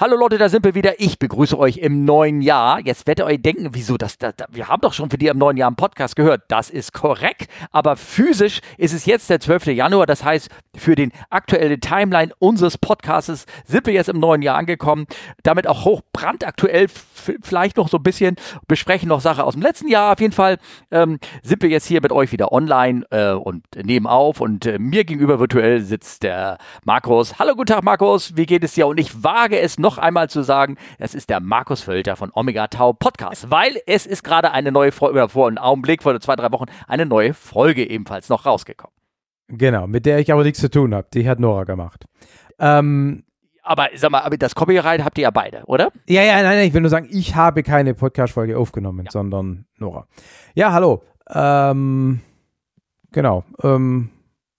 Hallo Leute, da sind wir wieder. Ich begrüße euch im neuen Jahr. Jetzt werdet ihr euch denken, wieso das, das, das wir haben doch schon für die im neuen Jahr einen Podcast gehört. Das ist korrekt, aber physisch ist es jetzt der 12. Januar. Das heißt, für den aktuelle Timeline unseres Podcasts sind wir jetzt im neuen Jahr angekommen. Damit auch hoch brandaktuell, vielleicht noch so ein bisschen besprechen noch Sache aus dem letzten Jahr. Auf jeden Fall ähm, sind wir jetzt hier mit euch wieder online äh, und nehmen auf und äh, mir gegenüber virtuell sitzt der Markus. Hallo, guten Tag Markus, wie geht es dir? Und ich wage es noch einmal zu sagen, es ist der Markus Völter von Omega Tau Podcast, weil es ist gerade eine neue Folge, vor einem Augenblick, vor zwei, drei Wochen, eine neue Folge ebenfalls noch rausgekommen. Genau, mit der ich aber nichts zu tun habe. Die hat Nora gemacht. Ähm, aber sag mal, aber das Copyright habt ihr ja beide, oder? Ja, ja, nein, nein, ich will nur sagen, ich habe keine Podcast-Folge aufgenommen, ja. sondern Nora. Ja, hallo. Ähm, genau. Ähm,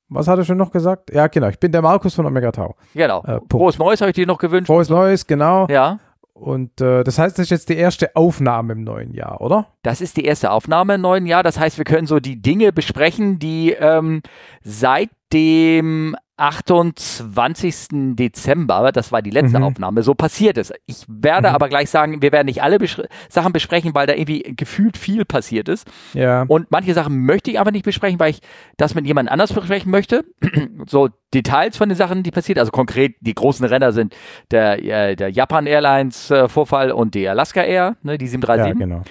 was hat er schon noch gesagt? Ja, genau. Ich bin der Markus von Omega Tau. Genau. Äh, Frohes Neues habe ich dir noch gewünscht. Frohes Neues, genau. Ja. Und äh, das heißt, das ist jetzt die erste Aufnahme im neuen Jahr, oder? Das ist die erste Aufnahme im neuen Jahr. Das heißt, wir können so die Dinge besprechen, die ähm, seit dem 28. Dezember, das war die letzte mhm. Aufnahme, so passiert ist. Ich werde mhm. aber gleich sagen, wir werden nicht alle Besch Sachen besprechen, weil da irgendwie gefühlt viel passiert ist. Ja. Und manche Sachen möchte ich aber nicht besprechen, weil ich das mit jemand anders besprechen möchte. so Details von den Sachen, die passiert. Also konkret, die großen Renner sind der, äh, der Japan Airlines äh, Vorfall und die Alaska Air, ne, die 737. Ja, genau.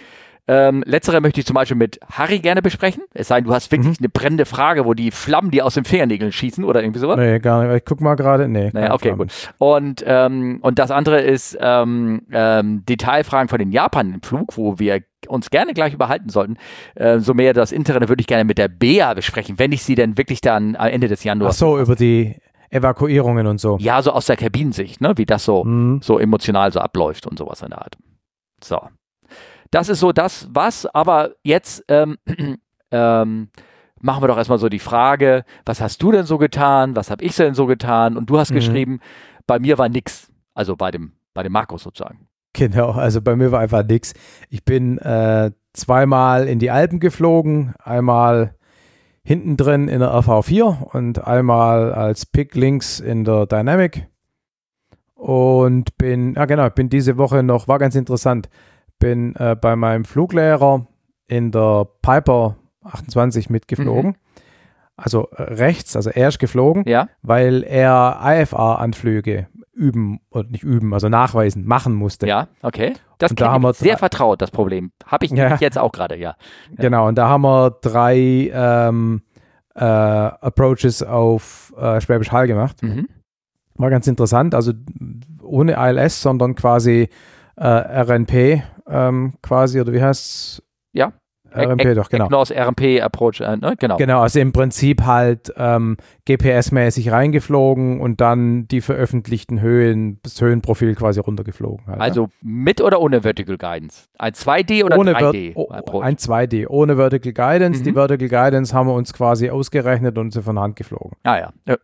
Ähm, letztere möchte ich zum Beispiel mit Harry gerne besprechen. Es sei denn, du hast wirklich mhm. eine brennende Frage, wo die Flammen die aus den Fingernägeln schießen oder irgendwie sowas. Nee, gar nicht. Ich guck mal gerade. Nee. Naja, okay, Flammen. gut. Und, ähm, und das andere ist ähm, ähm, Detailfragen von den Japan-Flug, wo wir uns gerne gleich überhalten sollten. Äh, so mehr das Internet würde ich gerne mit der Bea besprechen, wenn ich sie denn wirklich dann am Ende des Januars. Ach so, über die Evakuierungen und so. Ja, so aus der Kabinensicht, ne? wie das so, mhm. so emotional so abläuft und sowas in der Art. So. Das ist so das, was, aber jetzt ähm, ähm, machen wir doch erstmal so die Frage, was hast du denn so getan, was habe ich denn so getan? Und du hast mhm. geschrieben, bei mir war nix. Also bei dem, bei dem Markus sozusagen. Genau, also bei mir war einfach nix. Ich bin äh, zweimal in die Alpen geflogen, einmal hinten drin in der RV4 und einmal als Pick links in der Dynamic. Und bin, ja genau, bin diese Woche noch, war ganz interessant, bin äh, bei meinem Fluglehrer in der Piper 28 mitgeflogen. Mhm. Also äh, rechts, also er ist geflogen, ja. weil er IFA-Anflüge üben oder nicht üben, also nachweisen, machen musste. Ja, okay. Das klingt da sehr vertraut, das Problem. Habe ich ja. jetzt auch gerade, ja. Genau, und da haben wir drei ähm, äh, Approaches auf äh, Schwäbisch Hall gemacht. Mhm. War ganz interessant, also ohne ILS, sondern quasi äh, RNP ähm, quasi, oder wie heißt es? Ja. RMP e doch, genau. Agnos RMP Approach, äh, ne? genau. Genau, also im Prinzip halt ähm, GPS-mäßig reingeflogen und dann die veröffentlichten Höhen, das Höhenprofil quasi runtergeflogen. Halt, also ja. mit oder ohne Vertical Guidance? Ein 2D oder ohne 3D? Oh, ein 2D, ohne Vertical Guidance. Mhm. Die Vertical Guidance haben wir uns quasi ausgerechnet und sind von Hand geflogen. Ah ja,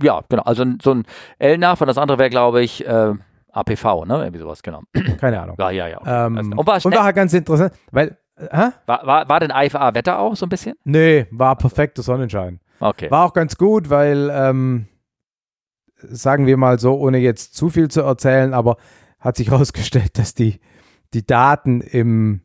ja, genau. Also so ein L-Nach und das andere wäre, glaube ich, äh, APV, ne? Irgendwie sowas, genau. Keine Ahnung. Ja, ja, ja. Okay. Ähm, und, war und war halt ganz interessant, weil. Hä? War, war, war denn IFA-Wetter auch so ein bisschen? Nee, war perfekter Sonnenschein. Okay. War auch ganz gut, weil, ähm, sagen wir mal so, ohne jetzt zu viel zu erzählen, aber hat sich herausgestellt, dass die, die Daten im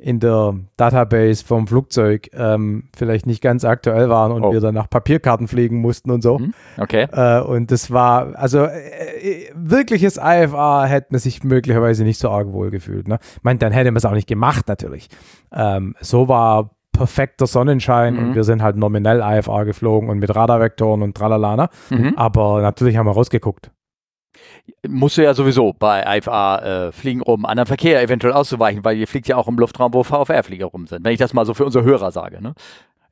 in der Database vom Flugzeug ähm, vielleicht nicht ganz aktuell waren und oh. wir dann nach Papierkarten fliegen mussten und so. Mhm. Okay. Äh, und das war, also äh, wirkliches IFA hätte man sich möglicherweise nicht so arg wohl gefühlt. Ne? Ich meine, dann hätte man es auch nicht gemacht natürlich. Ähm, so war perfekter Sonnenschein mhm. und wir sind halt nominell IFA geflogen und mit Radarvektoren und tralalana. Ne? Mhm. Aber natürlich haben wir rausgeguckt musst du ja sowieso bei IFA äh, fliegen, um anderen Verkehr eventuell auszuweichen, weil ihr fliegt ja auch im Luftraum, wo VFR-Flieger rum sind, wenn ich das mal so für unsere Hörer sage. Ne?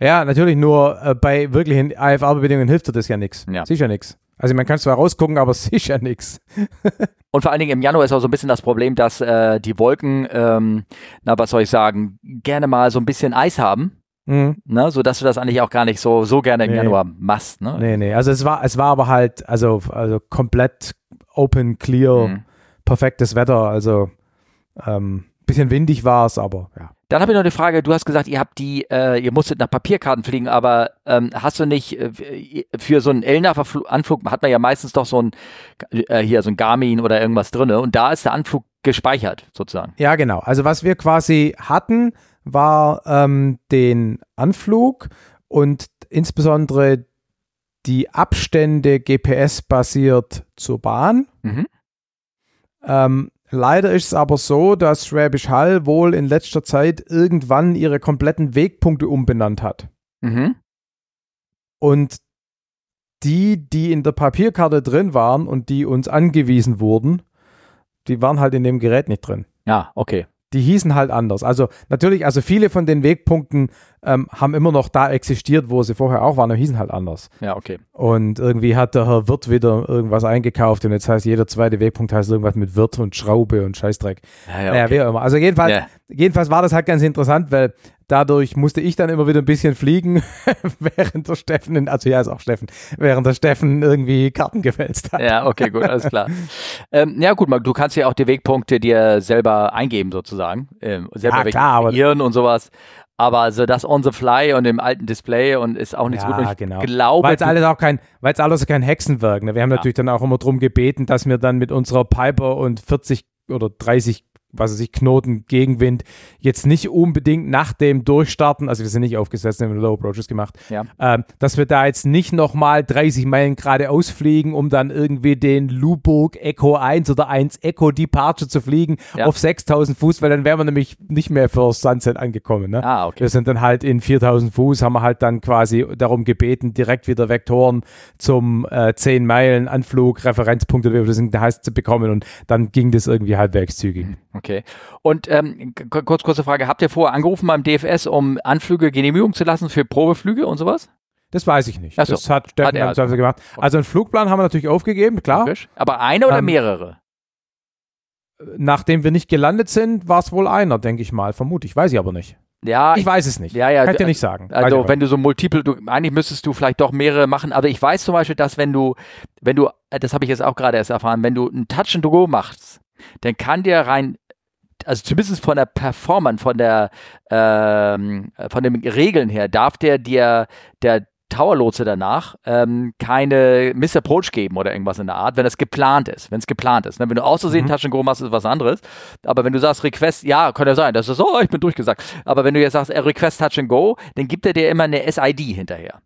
Ja, natürlich nur äh, bei wirklichen IFA-Bedingungen hilft dir das ja nichts. Ja. Sicher nichts. Also man kann zwar rausgucken, aber sicher nichts. Und vor allen Dingen im Januar ist auch so ein bisschen das Problem, dass äh, die Wolken, ähm, na was soll ich sagen, gerne mal so ein bisschen Eis haben. Mhm. Ne, so dass du das eigentlich auch gar nicht so, so gerne im nee. Januar machst. Ne? Nee, nee. Also es war, es war aber halt, also, also komplett open, clear, mhm. perfektes Wetter. Also ähm, bisschen windig war es, aber ja. Dann habe ich noch eine Frage. Du hast gesagt, ihr habt die, äh, ihr musstet nach Papierkarten fliegen, aber ähm, hast du nicht äh, für so einen Elnaf-Anflug hat man ja meistens doch so ein äh, hier so ein Garmin oder irgendwas drin und da ist der Anflug gespeichert sozusagen. Ja, genau. Also was wir quasi hatten, war ähm, den Anflug und insbesondere die Abstände GPS-basiert zur Bahn. Mhm. Ähm, leider ist es aber so, dass Schwäbisch Hall wohl in letzter Zeit irgendwann ihre kompletten Wegpunkte umbenannt hat. Mhm. Und die, die in der Papierkarte drin waren und die uns angewiesen wurden, die waren halt in dem Gerät nicht drin. Ja, okay. Die hießen halt anders. Also natürlich, also viele von den Wegpunkten ähm, haben immer noch da existiert, wo sie vorher auch waren, aber hießen halt anders. Ja, okay. Und irgendwie hat der Herr Wirt wieder irgendwas eingekauft und jetzt heißt jeder zweite Wegpunkt heißt irgendwas mit Wirt und Schraube und Scheißdreck. Ja, ja, Naja, okay. wie auch immer. Also jedenfalls, Ja. jedenfalls war das halt ganz interessant, weil dadurch musste ich dann immer wieder ein bisschen fliegen, während der Steffen, also ja, ist auch Steffen, während der Steffen irgendwie Karten gefälzt hat. Ja, okay, gut, alles klar. ähm, ja, gut, du kannst ja auch die Wegpunkte dir selber eingeben, sozusagen. Ähm, selber Ja, klar, aber- und sowas. Aber also das on the fly und im alten Display und ist auch nicht so gut. Und Ja, ich genau. glaube, Weil es alles auch kein, weil es alles kein Hexenwerk. Ne? Wir haben Ja. natürlich dann auch immer darum gebeten, dass wir dann mit unserer Piper und 40 oder 30 was weiß ich, Knoten Gegenwind jetzt nicht unbedingt nach dem Durchstarten, also wir sind nicht aufgesetzt, wir haben Low Approaches gemacht, Ja. ähm, dass wir da jetzt nicht nochmal 30 Meilen geradeaus fliegen, um dann irgendwie den Luburg Echo 1 oder 1 Echo Departure zu fliegen Ja. auf 6000 Fuß, weil dann wären wir nämlich nicht mehr für Sunset angekommen. Ne? Ah, okay. Wir sind dann halt in 4000 Fuß, haben wir halt dann quasi darum gebeten, direkt wieder Vektoren zum äh, 10 Meilen Anflug, Referenzpunkte, wie wir das heißt, zu bekommen und dann ging das irgendwie halbwegs zügig. Okay. Und ähm, kurz, kurze Frage, habt ihr vorher angerufen beim DFS, um Anflüge genehmigen zu lassen für Probeflüge und sowas? Das weiß ich nicht. Ach so. Das hat Steffen Hat er also also gemacht. Also einen Flugplan haben wir natürlich aufgegeben, klar. Frisch? Aber eine oder Ähm, mehrere? Nachdem wir nicht gelandet sind, war es wohl einer, denke ich mal. Vermutlich, weiß ich aber nicht. Ja, Ich weiß es nicht. Ja, ja, Kann ich dir nicht sagen. Ich Also wenn du so multiple, du, eigentlich müsstest du vielleicht doch mehrere machen, aber ich weiß zum Beispiel, dass wenn du, wenn du, äh, das habe ich jetzt auch gerade erst erfahren, wenn du ein Touch and Go machst, dann kann dir rein, also zumindest von der Performance, von der, ähm, von den Regeln her, darf der dir, der Tower-Lotse danach ähm, keine Missapproach geben oder irgendwas in der Art, wenn das geplant ist, wenn es geplant ist. Ne? Wenn du auszusehen Mhm. Touch and Go machst, ist was anderes. Aber wenn du sagst Request, ja, kann ja sein, das ist so, oh, ich bin durchgesagt. Aber wenn du jetzt sagst, äh, Request Touch and Go, dann gibt er dir immer eine SID hinterher.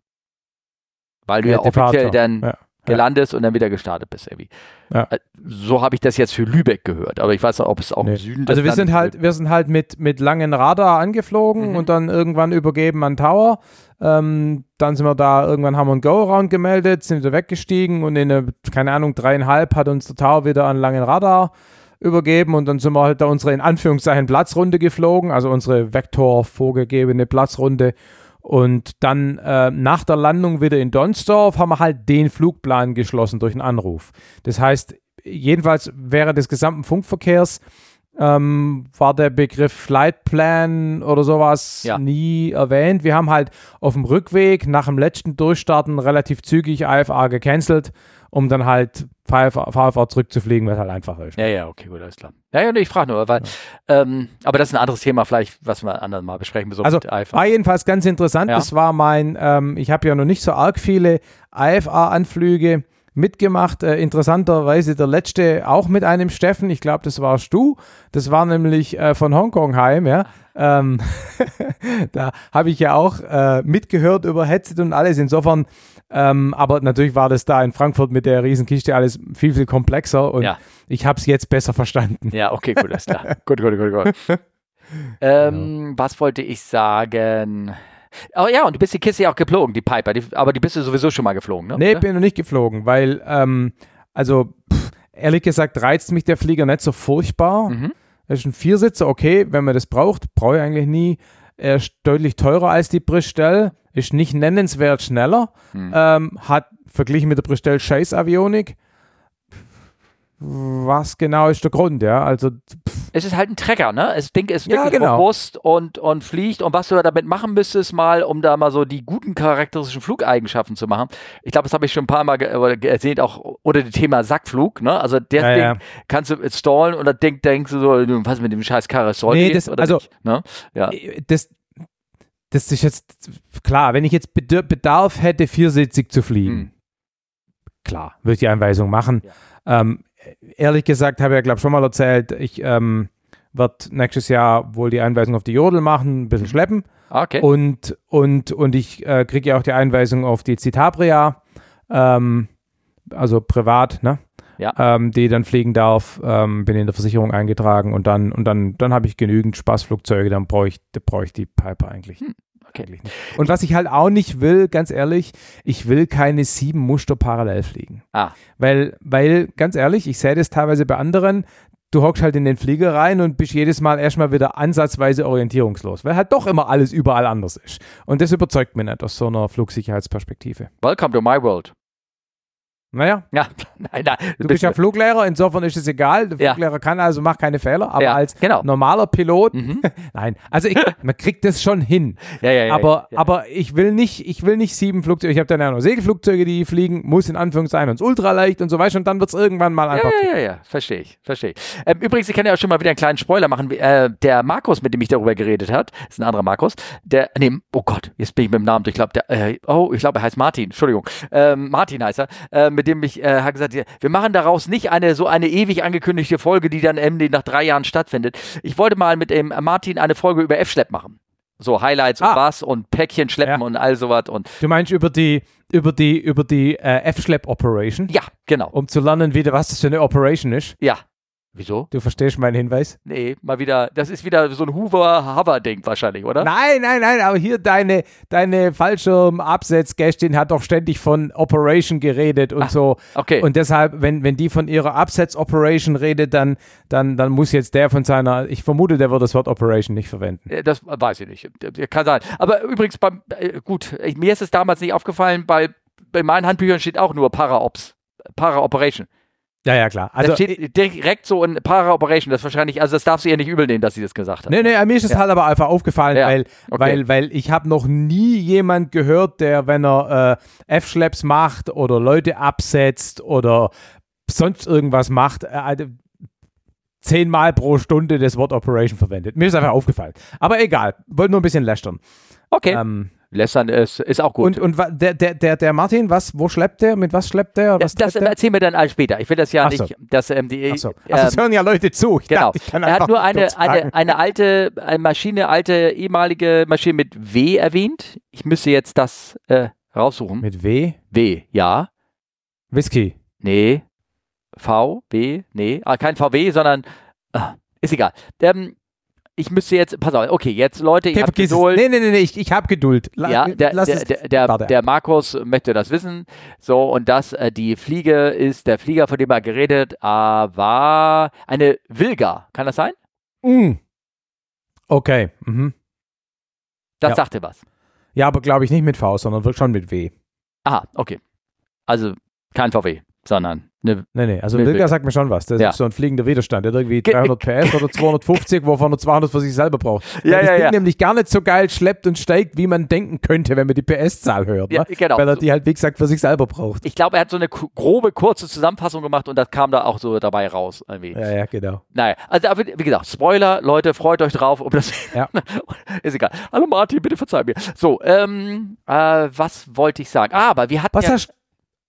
Weil du ja, Ja, offiziell dann Ja. Gelandet und dann wieder gestartet bist irgendwie. Ja. Äh, So habe ich das jetzt für Lübeck gehört, aber ich weiß nicht, ob es auch Nee. im Süden Also wir sind halt, wir sind halt mit, mit langen Radar angeflogen Mhm. und dann irgendwann übergeben an Tower. Ähm, dann sind wir da, irgendwann haben wir einen Go-Around gemeldet, sind wieder weggestiegen und in eine, keine Ahnung, dreieinhalb hat uns der Tower wieder an langen Radar übergeben und dann sind wir halt da unsere in Anführungszeichen Platzrunde geflogen, also unsere Vektor vorgegebene Platzrunde. Und dann äh, nach der Landung wieder in Donsdorf haben wir halt den Flugplan geschlossen durch einen Anruf. Das heißt, jedenfalls während des gesamten Funkverkehrs ähm, war der Begriff Flightplan oder sowas Ja. nie erwähnt. Wir haben halt auf dem Rückweg nach dem letzten Durchstarten relativ zügig IFA gecancelt, um dann halt VFA, VFA zurückzufliegen, was halt einfacher ist. Ja, ja, okay, gut, alles klar. Ja, ja, nee, ich frage nur, weil, ähm, aber das ist ein anderes Thema, vielleicht, was wir anderen mal besprechen. So Also war jedenfalls ganz interessant. Ja. Das war mein, ähm, ich habe ja noch nicht so arg viele IFA-Anflüge mitgemacht. Äh, interessanterweise der letzte auch mit einem Steffen. Ich glaube, das warst du. Das war nämlich äh, von Hongkong heim, ja. Ähm, da habe ich ja auch äh, mitgehört über Headset und alles. Insofern, ähm, aber natürlich war das da in Frankfurt mit der Riesenkiste alles viel, viel komplexer und Ja. ich habe es jetzt besser verstanden. Ja, okay, gut, alles klar. gut, gut, gut, gut. ähm, Was wollte ich sagen? Oh ja, und du bist die Kiste ja auch geflogen, die Piper, die, aber die bist du sowieso schon mal geflogen, ne? Nee, Ja? bin noch nicht geflogen, weil, ähm, also, pff, ehrlich gesagt, reizt mich der Flieger nicht so furchtbar. Mhm. Das ist ein Viersitzer, okay, wenn man das braucht, brauche ich eigentlich nie. Er ist deutlich teurer als die Bristol, ist nicht nennenswert schneller, Mhm. ähm, hat verglichen mit der Bristol Scheiß Avionik. Was genau ist der Grund, ja? Also, Es ist halt ein Trecker, ne? Das Ding ist Ja, wirklich genau. robust und, und fliegt. Und was du damit machen müsstest, mal, um da mal so die guten charakteristischen Flugeigenschaften zu machen. Ich glaube, das habe ich schon ein paar Mal äh, gesehen, auch unter dem Thema Sackflug, ne? Also das Ja, Ding ja. kannst du stallen und dann denk, denkst du so, du, was mit dem scheiß Karre soll Nee, das- oder also- nicht, ne? Ja. Das, das ist jetzt klar, wenn ich jetzt Bedarf hätte, viersitzig zu fliegen, Hm. klar, würde ich die Einweisung machen. Ähm, ehrlich gesagt, habe ich ja, glaube ich, schon mal erzählt, ich ähm, werde nächstes Jahr wohl die Einweisung auf die Jodel machen, ein bisschen schleppen. Ah, Okay. Und, und, und ich äh, kriege ja auch die Einweisung auf die Citabria, ähm, also privat, ne? Ja. Ähm, die dann fliegen darf, ähm, bin in der Versicherung eingetragen und dann, und dann, dann habe ich genügend Spaßflugzeuge, dann brauche ich, da brauche ich die Piper eigentlich. Hm, okay. eigentlich nicht. Und was ich halt auch nicht will, ganz ehrlich, ich will keine sieben Muster parallel fliegen. Ah. Weil, weil, ganz ehrlich, ich sehe das teilweise bei anderen, du hockst halt in den Flieger rein und bist jedes Mal erstmal wieder ansatzweise orientierungslos, weil halt doch immer alles überall anders ist. Und das überzeugt mich nicht aus so einer Flugsicherheitsperspektive. Welcome to my world. Naja, Ja, nein, nein. du bist ja Fluglehrer, insofern ist es egal. Der Ja. Fluglehrer kann also, macht keine Fehler, aber Ja, als genau. normaler Pilot, Mhm. nein, also ich, man kriegt das schon hin. Ja, ja, ja. aber, ja. aber ich will nicht, ich will nicht sieben Flugzeuge. Ich habe dann ja noch Segelflugzeuge, die fliegen, muss in Anführungszeichen uns ultraleicht und so weiter. Und dann wird es irgendwann mal Ja, einfach. ja, ja, ja, verstehe ich, verstehe ich. Ähm, übrigens, ich kann ja auch schon mal wieder einen kleinen Spoiler machen. Äh, der Markus, mit dem ich darüber geredet hat, ist ein anderer Markus, der, nee, oh Gott, jetzt bin ich mit dem Namen, ich glaube, der, äh, oh, ich glaube, er heißt Martin, Entschuldigung, ähm, Martin heißt er, äh, mit dem ich, äh, gesagt, wir machen daraus nicht eine, so eine ewig angekündigte Folge, die dann irgendwie nach drei Jahren stattfindet. Ich wollte mal mit dem Martin eine Folge über F-Schlepp machen. So Highlights und Ah. was und Päckchen schleppen Ja. und all sowas und Du meinst über die, über die, über die äh, F-Schlepp-Operation, ja, genau. um zu lernen, wieder, was das für eine Operation ist. Ja. Wieso? Du verstehst meinen Hinweis? Nee, mal wieder, das ist wieder so ein Hoover-Hover-Ding wahrscheinlich, oder? Nein, nein, nein, aber hier deine, deine Fallschirm-Absetzgästin hat doch ständig von Operation geredet und so. Okay. Und deshalb, wenn, wenn die von ihrer Absetz-Operation redet, dann, dann, dann muss jetzt der von seiner, ich vermute, der wird das Wort Operation nicht verwenden. Äh, Das weiß ich nicht. Äh, Kann sein. Aber übrigens, beim, äh, gut, mir ist es damals nicht aufgefallen, weil bei meinen Handbüchern steht auch nur Para-Ops. Para-Operation. Ja, ja, klar. Also Also, da steht direkt so in Para-Operation. Das ist wahrscheinlich, also das darfst du ihr nicht übel nehmen, dass sie das gesagt hat. Nee, nee, mir ist es Ja. halt aber einfach aufgefallen, Ja, weil, okay. weil, weil ich habe noch nie jemand gehört, der, wenn er äh, F-Schlepps macht oder Leute absetzt oder sonst irgendwas macht, äh, zehnmal pro Stunde das Wort Operation verwendet. Mir ist einfach aufgefallen. Aber egal, wollte nur ein bisschen lästern. Okay. Ähm, Lästern ist, ist auch gut. und und der, der, der, der Martin, was, wo schleppt der? Mit was schleppt der? das Was das der? erzählen wir dann alles später. Ich will das ja Ach so. nicht, dass ähm, die. Ach so. ähm, Ach, das hören ja Leute zu. Ich Genau. dachte, er hat nur eine, eine, eine alte eine Maschine, alte ehemalige Maschine mit W erwähnt. Ich müsste jetzt das äh, raussuchen. Mit W? W, ja. Whisky. Nee. V, W, nee. Ah, kein VW, sondern ah, ist egal. Ähm, ich müsste jetzt, pass auf, okay, jetzt Leute, Okay, habt vergiss es. Geduld. Nee, nee, nee, nee, ich, ich habe Geduld. La Ja, der, lass der, es. der, der, Markus möchte das wissen. So, und das, äh, die Fliege ist, der Flieger, von dem er geredet, äh, war eine Wilga. Kann das sein? Mm. Okay. Mhm. Das Ja. sagte was. Ja, aber glaube ich nicht mit V, sondern wirklich schon mit W. Aha, okay. Also kein VW, sondern eine Nee, nee, also Wilga sagt mir schon was. Das Ja. ist so ein fliegender Widerstand. Der hat irgendwie Ge- 300 PS oder 250, wovon er 200 für sich selber braucht. Ja, Weil das ja, Ding ja. nämlich gar nicht so geil schleppt und steigt, wie man denken könnte, wenn man die PS-Zahl hört. Ja, ne? genau. Weil er die halt, wie gesagt, für sich selber braucht. Ich glaube, er hat so eine grobe, kurze Zusammenfassung gemacht und das kam da auch so dabei raus. Irgendwie. Ja, ja, genau. Naja, also wie gesagt, Spoiler, Leute, freut euch drauf. Um das Ja. ist egal. Hallo Martin, bitte verzeih mir. So, ähm, äh, was wollte ich sagen? Ah, aber wir hatten Was, ja, hast,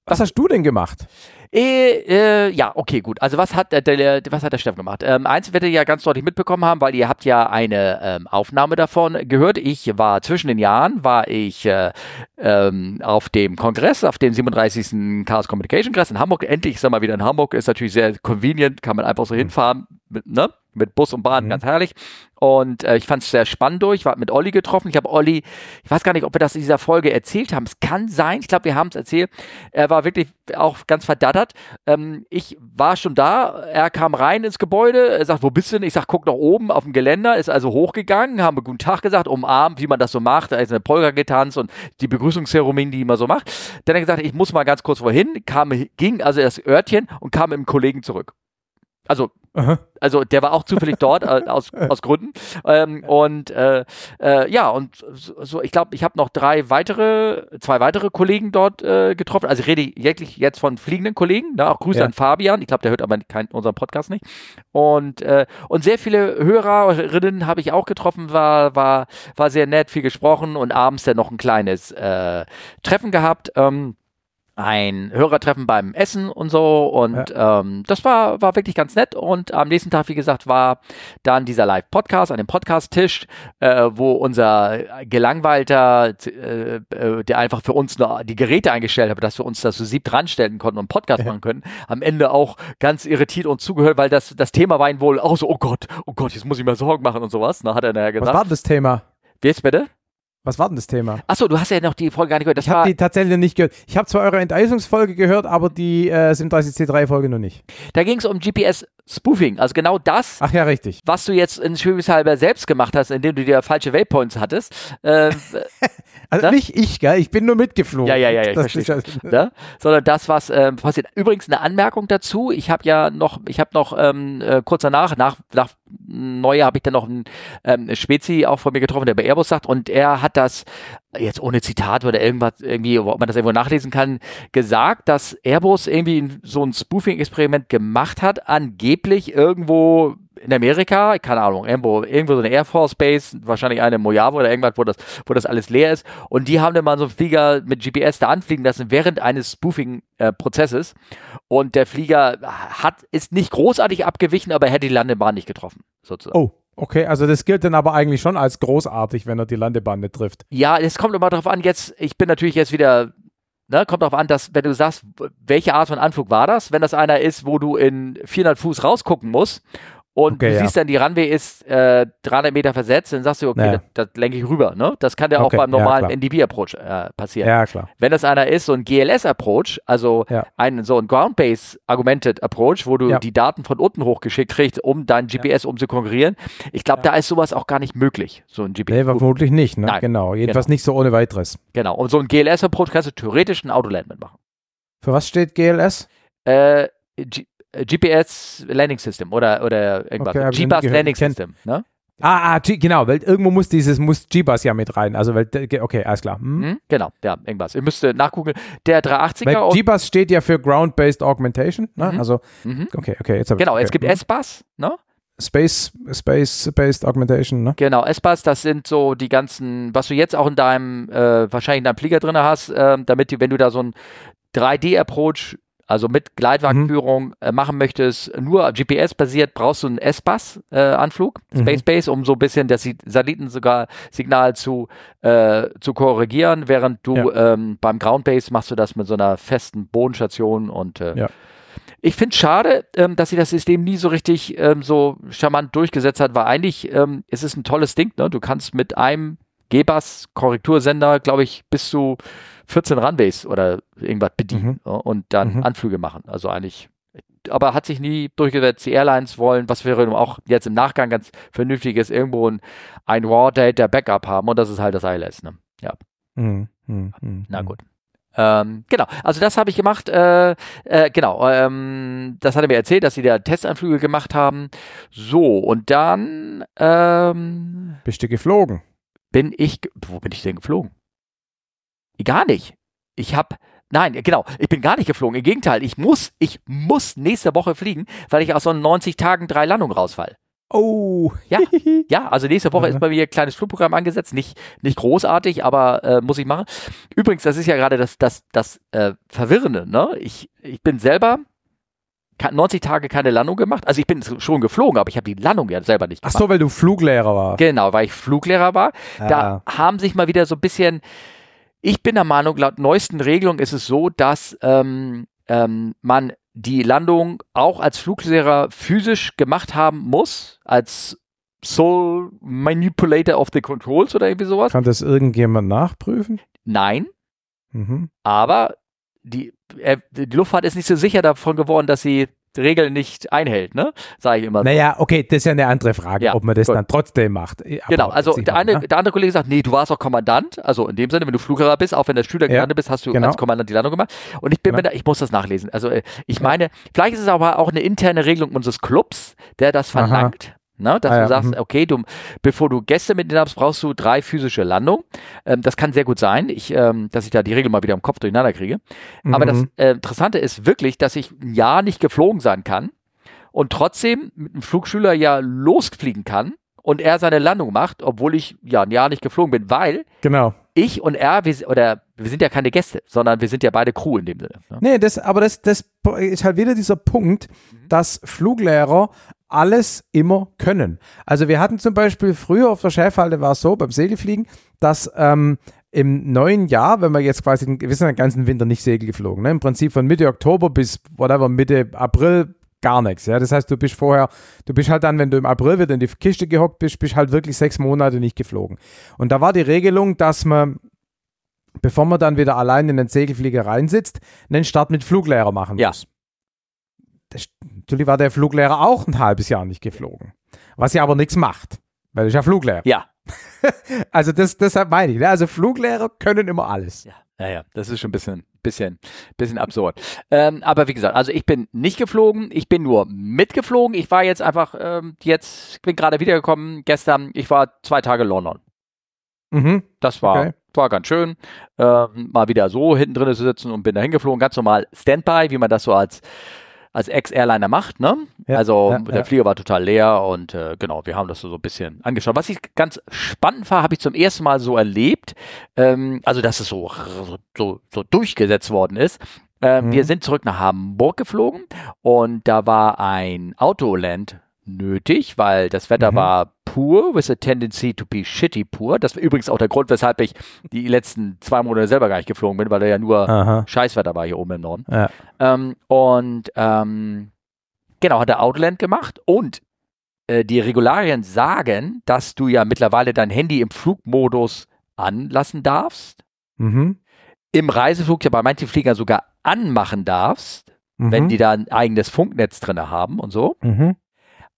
was hast du denn gemacht? Äh, äh, ja, okay, gut. Also was hat der, der, was hat der Steffen gemacht? Ähm, eins werdet ihr ja ganz deutlich mitbekommen haben, weil ihr habt ja eine ähm, Aufnahme davon gehört. Ich war zwischen den Jahren, war ich äh, ähm, auf dem Kongress, auf dem 37. Chaos Communication Congress in Hamburg. Endlich ist er mal wieder in Hamburg. Ist natürlich sehr convenient, kann man einfach so hinfahren, mit, ne? Mit Bus und Bahn, Mhm. ganz herrlich. Und äh, ich fand es sehr spannend durch. Ich war mit Olli getroffen. Ich habe Olli, ich weiß gar nicht, ob wir das in dieser Folge erzählt haben. Es kann sein. Ich glaube, wir haben es erzählt. Er war wirklich auch ganz verdattert. Ähm, ich war schon da. Er kam rein ins Gebäude. Er sagt, wo bist du denn? Ich sag, guck nach oben auf dem Geländer. Ist also hochgegangen, haben guten Tag gesagt, umarmt, wie man das so macht. Da ist eine Polka getanzt und die Begrüßungszeremonie, die man so macht. Dann hat er gesagt, ich muss mal ganz kurz wohin. Kam, ging also das Örtchen und kam mit dem Kollegen zurück. Also Aha. Also der war auch zufällig dort äh, aus, aus Gründen. Ähm, und äh, äh, ja, und so, ich glaube, ich habe noch drei weitere, zwei weitere Kollegen dort äh, getroffen. Also ich rede wirklich jetzt von fliegenden Kollegen. Ne? Auch Grüße Ja. an Fabian. Ich glaube, der hört aber kein, unseren Podcast nicht. Und, äh, und sehr viele Hörerinnen habe ich auch getroffen, war, war, war sehr nett, viel gesprochen und abends dann noch ein kleines äh, Treffen gehabt. Ähm, ein Hörertreffen beim Essen und so und ähm, das war, war wirklich ganz nett und am nächsten Tag, wie gesagt, war dann dieser Live-Podcast an dem Podcast-Tisch, äh, wo unser gelangweilter, äh, äh, der einfach für uns nur die Geräte eingestellt hat, dass wir uns das so sieb dran stellen konnten und Podcast Ja. machen können, am Ende auch ganz irritiert uns zugehört, weil das, das Thema war ihm wohl auch so, oh Gott, oh Gott, jetzt muss ich mir Sorgen machen und sowas, ne, hat er nachher Was gesagt. war denn das Thema? Wie jetzt bitte? Was war denn das Thema? Achso, du hast ja noch die Folge gar nicht gehört. Das Ich habe die tatsächlich nicht gehört. Ich habe zwar eure Enteisungsfolge gehört, aber die äh, 37C3-Folge noch nicht. da ging es um GPS-Spoofing, also genau das, Ach ja, richtig. was du jetzt in Schwäbisch selbst gemacht hast, indem du dir falsche Waypoints hattest, äh, Also Ne? nicht ich, gell? Ich bin nur mitgeflogen. Ja, ja, ja, ja, ich das verstehe. ist ne? sondern das, was ähm, passiert. Übrigens eine Anmerkung dazu. Ich habe ja noch, ich habe noch ähm, äh, kurz danach, nach, nach Neujahr habe ich dann noch einen ähm, Spezi auch von mir getroffen, der bei Airbus sagt und er hat das jetzt ohne Zitat oder irgendwas irgendwie, ob man das irgendwo nachlesen kann, gesagt, dass Airbus irgendwie so ein Spoofing-Experiment gemacht hat, angeblich irgendwo in Amerika, keine Ahnung, irgendwo, irgendwo so eine Air Force Base, wahrscheinlich eine in Mojave oder irgendwas, wo das, wo das alles leer ist. Und die haben dann mal so einen Flieger mit GPS da anfliegen lassen während eines Spoofing-Prozesses. und der Flieger hat, ist nicht großartig abgewichen, aber er hätte die Landebahn nicht getroffen, sozusagen. Oh, okay. Also das gilt dann aber eigentlich schon als großartig, wenn er die Landebahn nicht trifft. Ja, es kommt immer darauf an, jetzt, ich bin natürlich jetzt wieder, ne, kommt darauf an, dass, wenn du sagst, welche Art von Anflug war das, wenn das einer ist, wo du in 400 Fuß rausgucken musst und Okay, du ja. siehst dann, die Runway ist äh, 300 Meter versetzt, dann sagst du, okay, Ja. das, das lenke ich rüber, ne? Das kann ja Okay, auch beim ja, normalen klar. NDB-Approach äh, passieren. Ja, klar. Wenn das einer ist, so ein GLS-Approach, also Ja. ein so ein Ground-Based-Augmented Approach, wo du Ja. die Daten von unten hochgeschickt kriegst, um dein GPS umzukonkurrieren, ich glaube, da ist sowas auch gar nicht möglich, so ein GPS. Nee, vermutlich nicht, ne? Nein, Genau. Jedenfalls nicht so ohne weiteres. Genau. Und so ein GLS-Approach kannst du theoretisch ein Autoland mitmachen. Für was steht GLS? Äh, G GPS Landing System oder, oder irgendwas. Okay, gehört. Landing System. Ne? Ah, ah, G genau, weil irgendwo muss dieses, muss G-Bus ja mit rein. Also, weil, okay, alles klar. Hm? Hm? Genau, ja, irgendwas. Ihr müsst äh, nachgucken. Der 380er Weil G-Bus steht ja für Ground-Based Augmentation. Ne? Mhm. Also, Mhm. okay, okay, jetzt hab Genau, ich, es gibt okay. S-Bus, ne? Space, Space-Based Augmentation, ne? Genau, S-Bus, das sind so die ganzen, was du jetzt auch in deinem, äh, wahrscheinlich in deinem Flieger drin hast, ähm, damit du, wenn du da so ein 3D-Approach, also mit Gleitwagenführung Mhm. äh, machen möchtest, nur GPS-basiert, brauchst du einen S-Bus-Anflug, Mhm. Space Base, um so ein bisschen das Satelliten sogar Signal zu, äh, zu korrigieren, während du ähm, beim Ground Base machst du das mit so einer festen Bodenstation und äh, Ja. ich finde es schade, ähm, dass sich das System nie so richtig ähm, so charmant durchgesetzt hat, weil eigentlich ähm, es ist ein tolles Ding. Ne? Du kannst mit einem G-Bus-Korrektursender, glaube ich, bis zu 14 Runways oder irgendwas bedienen Mhm. und dann Mhm. Anflüge machen. Also eigentlich, aber hat sich nie durchgesetzt. Die Airlines wollen, was wir auch jetzt im Nachgang ganz vernünftig ist, irgendwo ein, ein Raw-Data-Backup haben und das ist halt das ILS. Ne? Ja. Hm, hm, Na hm. gut. Ähm, genau, also das habe ich gemacht. Äh, äh, genau, ähm, das hat er mir erzählt, dass sie da Testanflüge gemacht haben. So, und dann ähm, Bist du geflogen? bin ich, wo bin ich denn geflogen? Gar nicht. Ich habe, nein, genau, ich bin gar nicht geflogen. Im Gegenteil, ich muss, ich muss nächste Woche fliegen, weil ich aus so 90 Tagen drei Landungen rausfall. Oh. Ja. Ja, also nächste Woche ist bei mir ein kleines Flugprogramm angesetzt. Nicht, nicht großartig, aber äh, muss ich machen. Übrigens, das ist ja gerade das, das, das äh, Verwirrende. Ne? Ich, ich bin selber ke- 90 Tage keine Landung gemacht. Also ich bin schon geflogen, aber ich habe die Landung ja selber nicht Ach gemacht. so, weil du Fluglehrer warst. Genau, weil ich Fluglehrer war. Da Ah. haben sich mal wieder so ein bisschen, ich bin der Meinung, laut neuesten Regelungen ist es so, dass ähm, ähm, man die Landung auch als Fluglehrer physisch gemacht haben muss, als Sole Manipulator of the Controls oder irgendwie sowas. Kann das irgendjemand nachprüfen? Nein, Mhm. aber die, äh, die Luftfahrt ist nicht so sicher davon geworden, dass sie Regeln nicht einhält, ne? Sage ich immer. so. Naja, okay, das ist ja eine andere Frage, Ja, ob man das gut. dann trotzdem macht. Aber Genau, also der eine, ne? der andere Kollege sagt, nee, du warst auch Kommandant. Also in dem Sinne, wenn du Fluglehrer bist, auch wenn der Schüler Ja, gelandet bist, hast du genau. als Kommandant die Landung gemacht. Und ich bin Genau. mir da, ich muss das nachlesen. Also äh, ich meine, vielleicht ist es aber auch eine interne Regelung unseres Clubs, der das Aha. Verlangt. Ne, dass Ah, du sagst, mhm. okay, du, bevor du Gäste mitnimmst, brauchst du drei physische Landungen. Ähm, das kann sehr gut sein, ich, ähm, dass ich da die Regel mal wieder im Kopf durcheinander kriege. Aber das Mhm. äh, Interessante ist wirklich, dass ich ein Jahr nicht geflogen sein kann und trotzdem mit einem Flugschüler ja losfliegen kann und er seine Landung macht, obwohl ich ja ein Jahr nicht geflogen bin, weil Genau. Ich und er, wir, oder wir sind ja keine Gäste, sondern wir sind ja beide Crew in dem Sinne. Ne? Nee, das, aber das, das ist halt wieder dieser Punkt, Mhm. dass Fluglehrer alles immer können. Also wir hatten zum Beispiel früher auf der Schäferhalde war es so, beim Segelfliegen, dass ähm, im neuen Jahr, wenn wir jetzt quasi, den- wir sind den ganzen Winter nicht Segel geflogen, ne? im Prinzip von Mitte Oktober bis whatever, Mitte April gar nichts. Ja? Das heißt, du bist vorher, du bist halt dann, wenn du im April wieder in die Kiste gehockt bist, bist halt wirklich sechs Monate nicht geflogen. Und da war die Regelung, dass man bevor man dann wieder allein in den Segelflieger reinsitzt, einen Start mit Fluglehrer machen Ja. muss. Das, natürlich war der Fluglehrer auch ein halbes Jahr nicht geflogen. Was ja aber nichts macht, weil ist ja Fluglehrer. Ja, Also das, deshalb meine ich, ne? also Fluglehrer können immer alles. ja, ja, ja, das ist schon ein bisschen, bisschen, bisschen absurd. Ähm, aber wie gesagt, also ich bin nicht geflogen, ich bin nur mitgeflogen. Ich war jetzt einfach, ähm, jetzt bin gerade wiedergekommen gestern. Ich war zwei Tage in London. Mhm. Das war, Okay. war ganz schön, ähm, mal wieder so hinten drin zu sitzen und bin da hingeflogen, ganz normal Standby, wie man das so als, als Ex-Airliner macht. Ne? Ja, also ja, der ja. Flieger war total leer und äh, genau, wir haben das so, ein bisschen angeschaut. Was ich ganz spannend war, habe ich zum ersten Mal so erlebt, ähm, also dass es so, so, so, so durchgesetzt worden ist. Äh, Mhm. Wir sind zurück nach Hamburg geflogen und da war ein Autoland nötig, weil das Wetter Mhm. war pur, with a tendency to be shitty pur. Das war übrigens auch der Grund, weshalb ich die letzten zwei Monate selber gar nicht geflogen bin, weil da ja nur Aha. Scheißwetter war hier oben im Norden. Ja. Ähm, und ähm, genau, hat er Autoland gemacht und äh, die Regularien sagen, dass du ja mittlerweile dein Handy im Flugmodus anlassen darfst, Mhm. im Reiseflug ja bei manchen Fliegern sogar anmachen darfst, Mhm. wenn die da ein eigenes Funknetz drin haben und so. Mhm.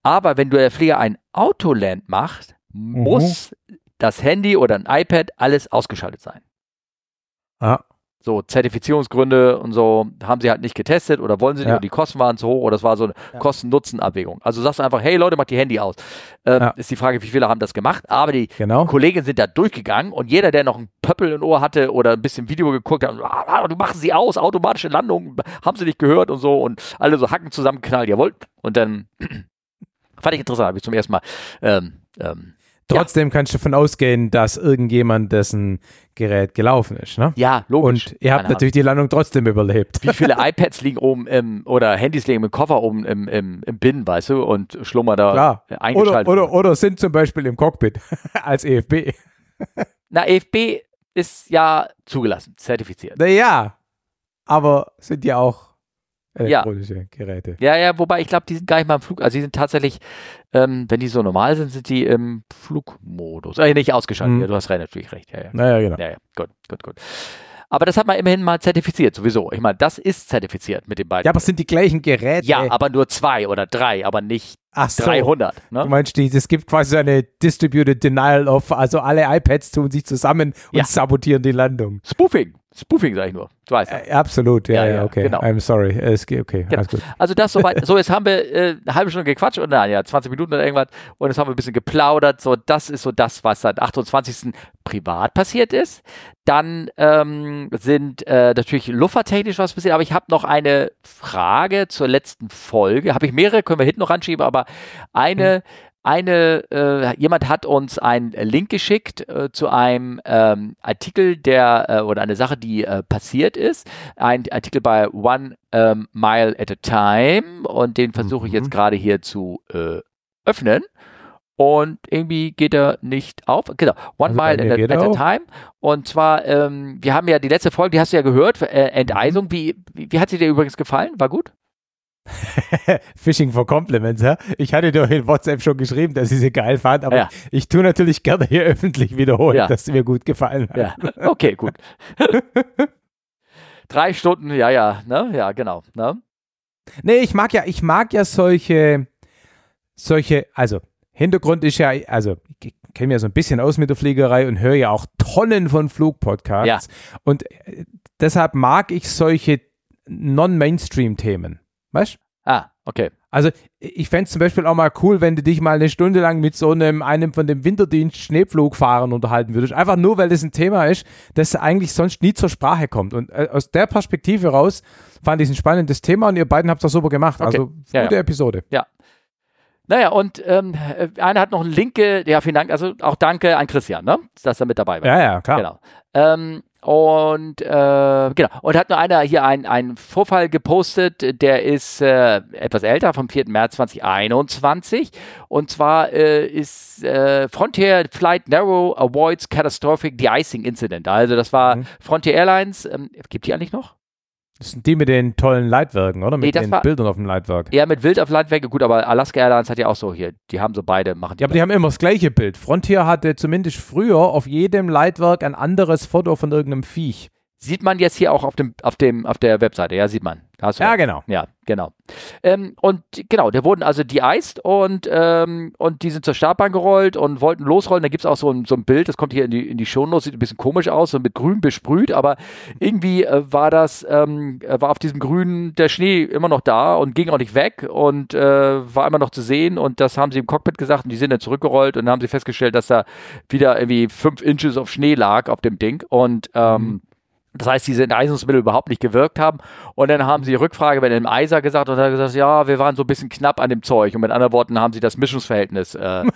Aber wenn du der Flieger ein Autoland macht, muss das Handy oder ein iPad alles ausgeschaltet sein. Ah. So Zertifizierungsgründe und so haben sie halt nicht getestet oder wollen sie nicht Ja. die Kosten waren zu hoch oder es war so eine Ja. Kosten-Nutzen-Abwägung. Also sagst du einfach, hey Leute, macht die Handy aus. Ähm, Ja. Ist die Frage, wie viele haben das gemacht, aber die Genau. Kollegen sind da durchgegangen und jeder, der noch ein Pöppel im Ohr hatte oder ein bisschen Video geguckt hat, ah, du machen sie aus, automatische Landung, haben sie nicht gehört und so und alle so Hacken zusammenknallt, jawohl. Und dann fand ich interessant, habe ich zum ersten Mal ähm, ähm, Trotzdem kannst du davon ausgehen, dass irgendjemand dessen Gerät gelaufen ist. Ne? ja, logisch. Und ihr habt Keine natürlich die Landung trotzdem überlebt. Wie viele iPads liegen oben im, oder Handys liegen im Koffer oben im, im, im Bin, weißt du, und schlummern da Klar. äh, Oder, eingeschaltet. oder, oder sind zum Beispiel im Cockpit als EFB. Na, EFB ist ja zugelassen, zertifiziert. Naja, aber sind ja auch Ja. elektronische Geräte. Ja, ja, wobei ich glaube, die sind gar nicht mal im Flug, also die sind tatsächlich, ähm, wenn die so normal sind, sind die im Flugmodus. Äh, nicht ausgeschaltet, Mhm. ja, du hast natürlich recht. Ja, ja. Naja, genau. Ja, ja, gut, gut, gut. Aber das hat man immerhin mal zertifiziert, sowieso. Ich meine, das ist zertifiziert mit den beiden. Ja, aber es sind die gleichen Geräte. ja, aber nur zwei oder drei, aber nicht Ach so. 300. Du Ne? meinst, die, es gibt quasi so eine Distributed Denial of, also alle iPads tun sich zusammen und Ja. sabotieren die Landung. Spoofing. Spoofing, sag ich nur. Du weißt. ja. Äh, absolut, ja, Ja, ja, okay. genau. I'm sorry. Es geht, okay, Genau. Also das soweit. So, jetzt haben wir äh, eine halbe Stunde gequatscht und na, ja, 20 Minuten oder irgendwas. Und jetzt haben wir ein bisschen geplaudert. So, das ist so das, was seit 28. privat passiert ist. Dann ähm, sind äh, natürlich luftfahrttechnisch was passiert. Aber ich habe noch eine Frage zur letzten Folge. Habe ich mehrere, können wir hinten noch anschieben, aber eine. Eine, äh, jemand hat uns einen Link geschickt äh, zu einem ähm, Artikel, der äh, oder eine Sache, die äh, passiert ist. Ein Artikel bei One ähm, Mile at a Time und den versuche ich Mhm. jetzt gerade hier zu äh, öffnen. Und irgendwie geht er nicht auf. Genau, One Also Mile at, at a. Time. Und zwar, ähm, wir haben ja die letzte Folge, die hast du ja gehört, äh, Mhm. Enteisung. Wie, wie, wie hat sie dir übrigens gefallen? War gut? Phishing for Compliments, ja? Ich hatte doch in WhatsApp schon geschrieben, dass ich sie geil fand, aber Ja. ich tue natürlich gerne hier öffentlich wiederholen, Ja. dass sie mir gut gefallen hat. Ja, okay, gut. Drei Stunden, ja, ja, ne? Ja, genau. Ne? Nee, ich mag ja, ich mag ja solche, solche, also Hintergrund ist ja, also ich kenne mich ja so ein bisschen aus mit der Fliegerei und höre ja auch Tonnen von Flugpodcasts. Und äh, deshalb mag ich solche Non-Mainstream-Themen. Weißt Ah, okay. Also ich fände es zum Beispiel auch mal cool, wenn du dich mal eine Stunde lang mit so einem, einem von dem Winterdienst Schneepflugfahrern unterhalten würdest. Einfach nur, weil das ein Thema ist, das eigentlich sonst nie zur Sprache kommt. Und äh, aus der Perspektive raus fand ich es ein spannendes Thema und ihr beiden habt es auch super gemacht. Okay. Also gute ja. Episode. Ja. Naja, und ähm, äh, einer hat noch einen Link, ge- ja, vielen Dank, also auch danke an Christian, ne? dass er mit dabei war. Ja, ja, klar. Genau. Ähm, und äh, genau. Und hat nur einer hier einen, einen Vorfall gepostet, der ist äh, etwas älter, vom 4. März 2021. Und zwar äh, ist äh, Frontier Flight Narrow avoids catastrophic de-icing incident. Also das war Mhm. Frontier Airlines. Ähm, gibt die eigentlich noch? Das sind die mit den tollen Leitwerken, oder? Mit Nee, den war- Bildern auf dem Leitwerk. Eher mit Wild auf Leitwerke. Gut, aber Alaska Airlines hat ja auch so hier. Die haben so beide, machen die. Ja, aber die haben immer das gleiche Bild. Frontier hatte zumindest früher auf jedem Leitwerk ein anderes Foto von irgendeinem Viech. Sieht man jetzt hier auch auf dem, auf dem, auf der Webseite, ja, sieht man. Da hast Ja, genau. Ja, genau. Ähm, und genau, der wurden also de-iced und, ähm, und die sind zur Startbahn gerollt und wollten losrollen. Da gibt es auch so ein, so ein Bild, das kommt hier in die, in die Shownotes, sieht ein bisschen komisch aus, so mit grün besprüht, aber irgendwie äh, war das, ähm, äh, war auf diesem Grün der Schnee immer noch da und ging auch nicht weg und äh, war immer noch zu sehen und das haben sie im Cockpit gesagt und die sind dann zurückgerollt und dann haben sie festgestellt, dass da wieder irgendwie fünf Inches auf Schnee lag auf dem Ding und ähm, das heißt, diese Enteisungsmittel überhaupt nicht gewirkt haben. Und dann haben sie Rückfrage bei dem Eiser gesagt und er hat gesagt, ja, wir waren so ein bisschen knapp an dem Zeug. Und mit anderen Worten haben sie das Mischungsverhältnis äh,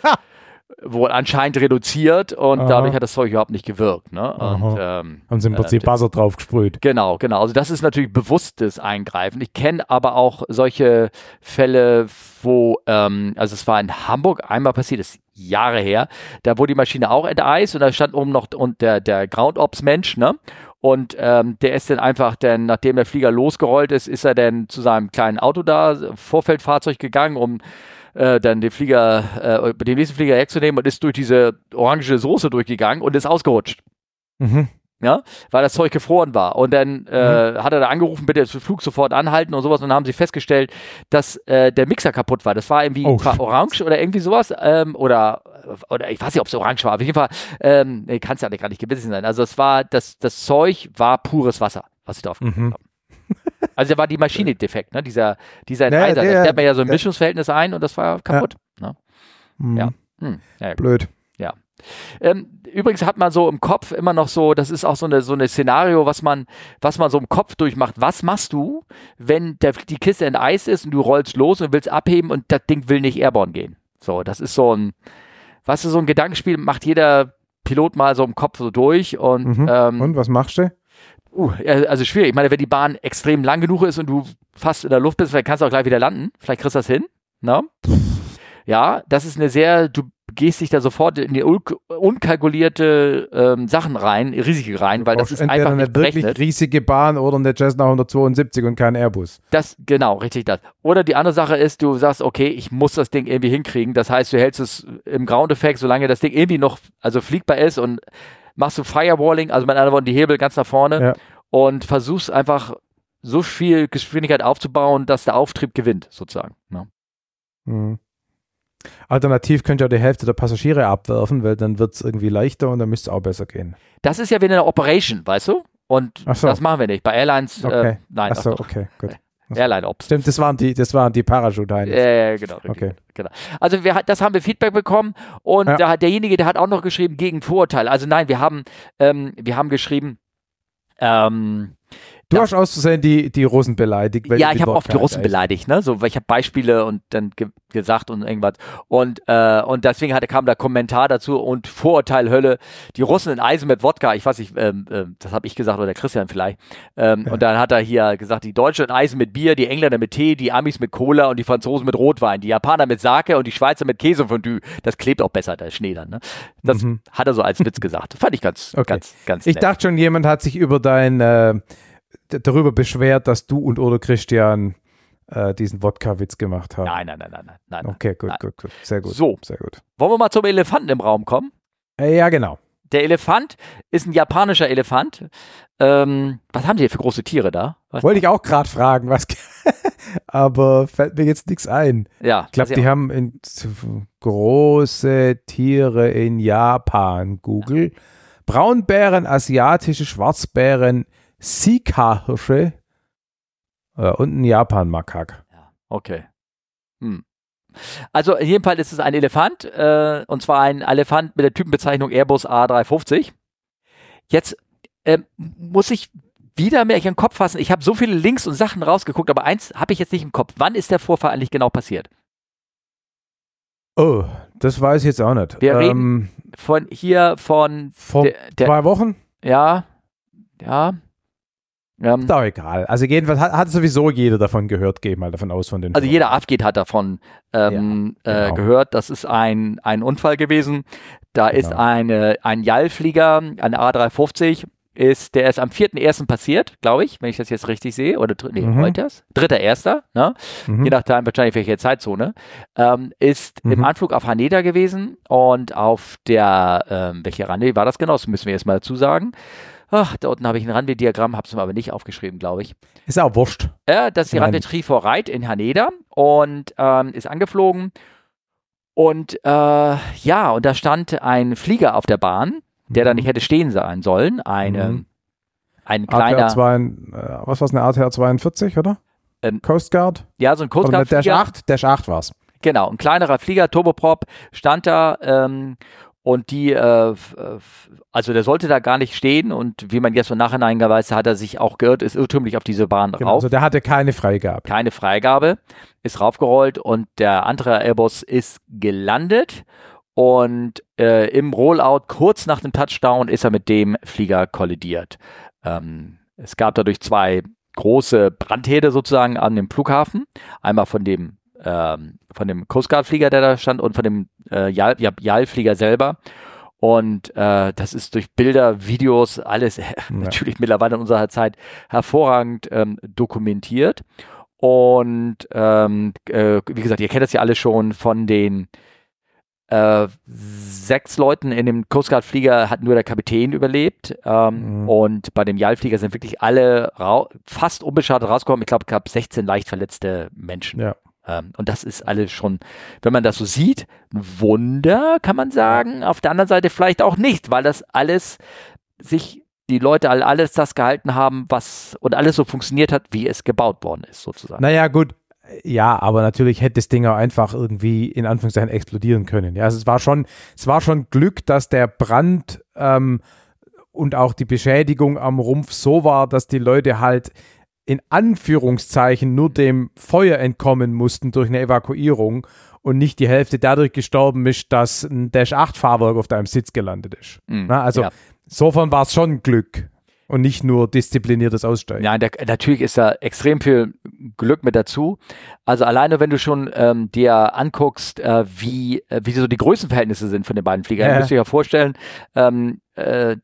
wohl anscheinend reduziert und Aha. dadurch hat das Zeug überhaupt nicht gewirkt. Ne? Und, ähm, Haben sie im Prinzip äh, Buzzer drauf gesprüht. Genau, genau. Also das ist natürlich bewusstes Eingreifen. Ich kenne aber auch solche Fälle, wo, ähm, also es war in Hamburg einmal passiert, das ist Jahre her, da wurde die Maschine auch enteist und da stand oben noch und der, der Ground Ops Mensch, ne? Und ähm, der ist dann einfach, dann, nachdem der Flieger losgerollt ist, ist er dann zu seinem kleinen Auto da, Vorfeldfahrzeug gegangen, um äh, dann den Flieger, äh, den nächsten Flieger wegzunehmen und ist durch diese orange Soße durchgegangen und ist ausgerutscht Mhm. ja, weil das Zeug gefroren war. Und dann äh, hat er da angerufen, bitte den Flug sofort anhalten und sowas. Und dann haben sie festgestellt, dass äh, der Mixer kaputt war. Das war irgendwie Oh, orange oder irgendwie sowas. Ähm, oder, oder ich weiß nicht, ob es orange war. Auf jeden Fall, ähm, kann es ja gar nicht gewesen sein. Also es war, das, das Zeug war pures Wasser, was sie drauf Mhm. haben. Also da war die Maschine defekt, ne? Dieser, dieser Ja, Enteiser. der- da stellt man ja so ein ja. Mischungsverhältnis ein und das war kaputt. Ne? Mhm. Ja. Hm, ja. Blöd. Ähm, übrigens hat man so im Kopf immer noch so, das ist auch so eine so eine Szenario, was man, was man so im Kopf durchmacht. Was machst du, wenn der, die Kiste in Eis ist und du rollst los und willst abheben und das Ding will nicht airborne gehen? So, das ist so ein, was ist so ein Gedankenspiel, macht jeder Pilot mal so im Kopf so durch und, Mhm. ähm, Und was machst du? Uh, also schwierig. Ich meine, wenn die Bahn extrem lang genug ist und du fast in der Luft bist, dann kannst du auch gleich wieder landen. Vielleicht kriegst du das hin. Ne? Ja, das ist eine sehr, du gehst dich da sofort in die un unkalkulierte ähm, Sachen rein, Risiken rein, weil das ist einfach eine nicht wirklich berechnet. riesige Bahn oder eine Cessna 172 und kein Airbus. Das, genau, richtig das. Oder die andere Sache ist, du sagst, okay, ich muss das Ding irgendwie hinkriegen. Das heißt, du hältst es im Ground-Effekt, solange das Ding irgendwie noch, also fliegbar ist und machst du Firewalling, also mit anderen Worten, die Hebel ganz nach vorne Ja. und versuchst einfach so viel Geschwindigkeit aufzubauen, dass der Auftrieb gewinnt, sozusagen. ne? Ja. Mhm. Alternativ könnt ihr auch die Hälfte der Passagiere abwerfen, weil dann wird es irgendwie leichter und dann müsste es auch besser gehen. Das ist ja wieder eine Operation, weißt du? Und so. das machen wir nicht. Bei Airlines, äh, Okay. nein, Achso, ach okay, gut. Airline Ops. Stimmt, das waren die, das waren die parachute Ja, ja, genau. Okay. genau. Also wir, das haben wir Feedback bekommen und Ja. hat derjenige, der hat auch noch geschrieben gegen Vorurteile. Also nein, wir haben, ähm, wir haben geschrieben, ähm, Du Ja. hast aus Versehen die, die Rosen beleidigt. ja, ich habe oft die Russen beleidigt, ne? So, weil ich habe Beispiele und dann ge gesagt und irgendwas. Und, äh, und deswegen hatte, kam da Kommentar dazu und Vorurteil Hölle. Die Russen in Eisen mit Wodka, ich weiß nicht, ähm, ähm, das habe ich gesagt oder der Christian vielleicht. Ähm, Ja. Und dann hat er hier gesagt, die Deutschen in Eisen mit Bier, die Engländer mit Tee, die Amis mit Cola und die Franzosen mit Rotwein, die Japaner mit Sake und die Schweizer mit Käsefondue. Das klebt auch besser, der Schnee dann, ne? Das Mhm. hat er so als Witz gesagt. Fand ich ganz, Okay. ganz, ganz Ich nett. dachte schon, jemand hat sich über dein äh, darüber beschwert, dass du und oder Christian äh, diesen Wodka-Witz gemacht haben. Nein, nein, nein, nein, nein. Okay, gut, Nein. gut, gut. Sehr gut. So. Sehr gut. Wollen wir mal zum Elefanten im Raum kommen? Äh, ja, genau. Der Elefant ist ein japanischer Elefant. Ähm, was haben die hier für große Tiere da? Was? Wollte ich auch gerade fragen, was. aber fällt mir jetzt nichts ein. Ja, Ich glaube, die haben in, große Tiere in Japan. Google. Braunbären, asiatische Schwarzbären, Sika-Hirsche äh, und ein Japan-Makak. Ja, okay. Hm. Also in jedem Fall ist es ein Elefant, äh, und zwar ein Elefant mit der Typenbezeichnung Airbus A350. Jetzt äh, muss ich wieder mehr in den Kopf fassen. Ich habe so viele Links und Sachen rausgeguckt, aber eins habe ich jetzt nicht im Kopf. Wann ist der Vorfall eigentlich genau passiert? Oh, das weiß ich jetzt auch nicht. Wir ähm, reden von hier von vor der, der, zwei Wochen. Ja, ja. Ähm, ist doch egal. Also jedenfalls hat, hat, sowieso jeder davon gehört, gehe mal davon aus von den. Also jeder Afgate hat davon ähm, ja, äh, genau. äh, gehört. Das ist ein, ein Unfall gewesen. Da genau. ist eine, ein JAL-Flieger, ein A350, ist, der ist am 4.1. passiert, glaube ich, wenn ich das jetzt richtig sehe. Oder nee, mhm. heute das? Dritter Erster, ne? Mhm. Je nachdem wahrscheinlich welche Zeitzone. Ähm, ist mhm. im Anflug auf Haneda gewesen und auf der, ähm, welche Runway war das genau? Das müssen wir jetzt mal dazu sagen. Ach, da unten habe ich ein Runway-Diagramm, habe es mir aber nicht aufgeschrieben, glaube ich. Ist auch wurscht. Ja, das ist die Runway Tree for Ride in Haneda und ähm, ist angeflogen. Und äh, ja, und da stand ein Flieger auf der Bahn der da nicht hätte stehen sein sollen. Eine, mhm. Ein kleiner. ATR 2, äh, was war es, eine ATR 42, oder? Ähm, Coast Guard? Ja, so ein Coast Guard. Dash 8, Dash 8 war es. Genau, ein kleinerer Flieger, Turboprop, stand da ähm, und die, äh, also der sollte da gar nicht stehen und wie man jetzt im Nachhinein weiß, hat er sich auch geirrt, ist irrtümlich auf diese Bahn genau, rauf. Also der hatte keine Freigabe. Keine Freigabe, ist raufgerollt und der andere Airbus ist gelandet und äh, im Rollout, kurz nach dem Touchdown, ist er mit dem Flieger kollidiert. Ähm, es gab dadurch zwei große Brandherde sozusagen an dem Flughafen. Einmal von dem, ähm, von dem Coast Guard Flieger, der da stand, und von dem äh, JAL-Flieger selber. Und äh, das ist durch Bilder, Videos, alles ja. natürlich mittlerweile in unserer Zeit hervorragend ähm, dokumentiert. Und ähm, äh, wie gesagt, ihr kennt das ja alle schon von den äh, sechs Leuten in dem Coast Guard Flieger hat nur der Kapitän überlebt ähm, mhm. und bei dem JAL-Flieger sind wirklich alle fast unbeschadet rausgekommen. Ich glaube, es gab 16 leicht verletzte Menschen. Ja. Ähm, und das ist alles schon, wenn man das so sieht, ein Wunder, kann man sagen. Auf der anderen Seite vielleicht auch nicht, weil das alles sich die Leute alles das gehalten haben, was und alles so funktioniert hat, wie es gebaut worden ist, sozusagen. Naja, gut, ja, aber natürlich hätte das Ding auch einfach irgendwie in Anführungszeichen explodieren können. Ja, also es war schon, es war schon Glück, dass der Brand ähm, und auch die Beschädigung am Rumpf so war, dass die Leute halt in Anführungszeichen nur dem Feuer entkommen mussten durch eine Evakuierung und nicht die Hälfte dadurch gestorben ist, dass ein Dash 8 Fahrwerk auf deinem Sitz gelandet ist. Mhm, Na, also ja. insofern war es schon Glück und nicht nur diszipliniertes Aussteigen. Ja, der, natürlich ist da extrem viel Glück mit dazu. Also alleine, wenn du schon ähm, dir anguckst, äh, wie, äh, wie so die Größenverhältnisse sind von den beiden Fliegern, ja. musst du dir ja vorstellen, ähm, äh,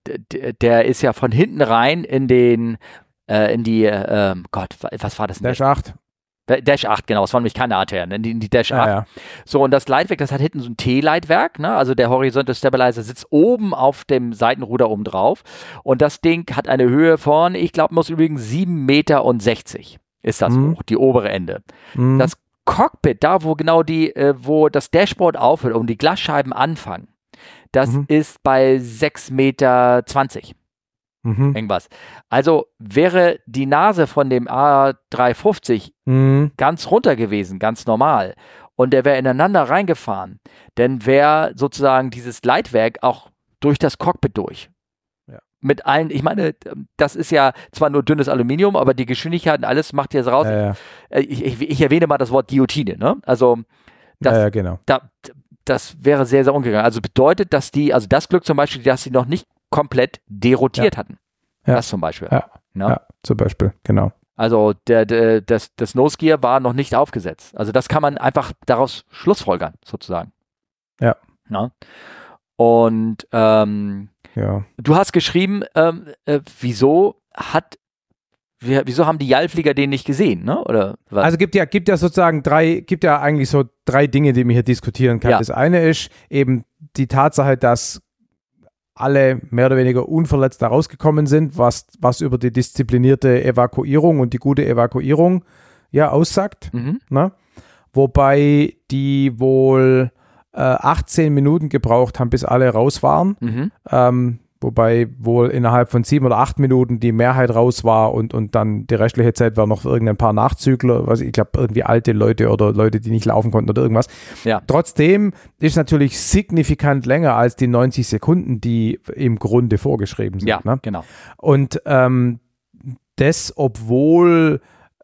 der ist ja von hinten rein in den äh, in die, äh, Gott, was war das denn? Dash 8. Dash 8, genau, es war nämlich keine ATR, ne? die, die Dash 8. Ja, ja. So, und das Leitwerk, das hat hinten so ein T-Leitwerk, ne? also der Horizontal Stabilizer sitzt oben auf dem Seitenruder oben drauf und das Ding hat eine Höhe von, ich glaube, muss übrigens 7,60 Meter ist das mhm. hoch, die obere Ende. Mhm. Das Cockpit, da wo genau die, äh, wo das Dashboard aufhört und die Glasscheiben anfangen, das mhm. ist bei 6,20 Meter mhm. irgendwas. Also wäre die Nase von dem A350 mhm. ganz runter gewesen, ganz normal, und der wäre ineinander reingefahren, dann wäre sozusagen dieses Leitwerk auch durch das Cockpit durch. Mit allen, ich meine, das ist ja zwar nur dünnes Aluminium, aber die Geschwindigkeit und alles macht jetzt raus. Ja, ja. Ich, ich, ich, erwähne mal das Wort Guillotine, ne? Also das, ja, genau. da, das wäre sehr, sehr ungegangen. Also bedeutet, dass die, also das Glück zum Beispiel, dass sie noch nicht komplett derotiert ja. hatten. Ja. Das zum Beispiel. Ja. Ne? ja, zum Beispiel, genau. Also der, der, das, das Nose Gear war noch nicht aufgesetzt. Also das kann man einfach daraus schlussfolgern, sozusagen. Ja. Na? Und ähm, ja. du hast geschrieben, ähm, äh, wieso hat wieso haben die Jallflieger den nicht gesehen, ne? Oder was? Also gibt ja, gibt ja sozusagen drei, gibt ja eigentlich so drei Dinge, die man hier diskutieren kann. Ja. Das eine ist eben die Tatsache, dass alle mehr oder weniger unverletzt da rausgekommen sind, was, was über die disziplinierte Evakuierung und die gute Evakuierung ja aussagt. Mhm. Ne? Wobei die wohl äh, 18 Minuten gebraucht haben, bis alle raus waren. Mhm. Ähm, wobei wohl innerhalb von sieben oder acht Minuten die Mehrheit raus war und, und dann die restliche Zeit war noch irgendein paar Nachzügler, was ich glaube irgendwie alte Leute oder Leute, die nicht laufen konnten oder irgendwas. Ja. Trotzdem ist natürlich signifikant länger als die 90 Sekunden, die im Grunde vorgeschrieben sind. Ja, ne? genau. Und ähm, das, obwohl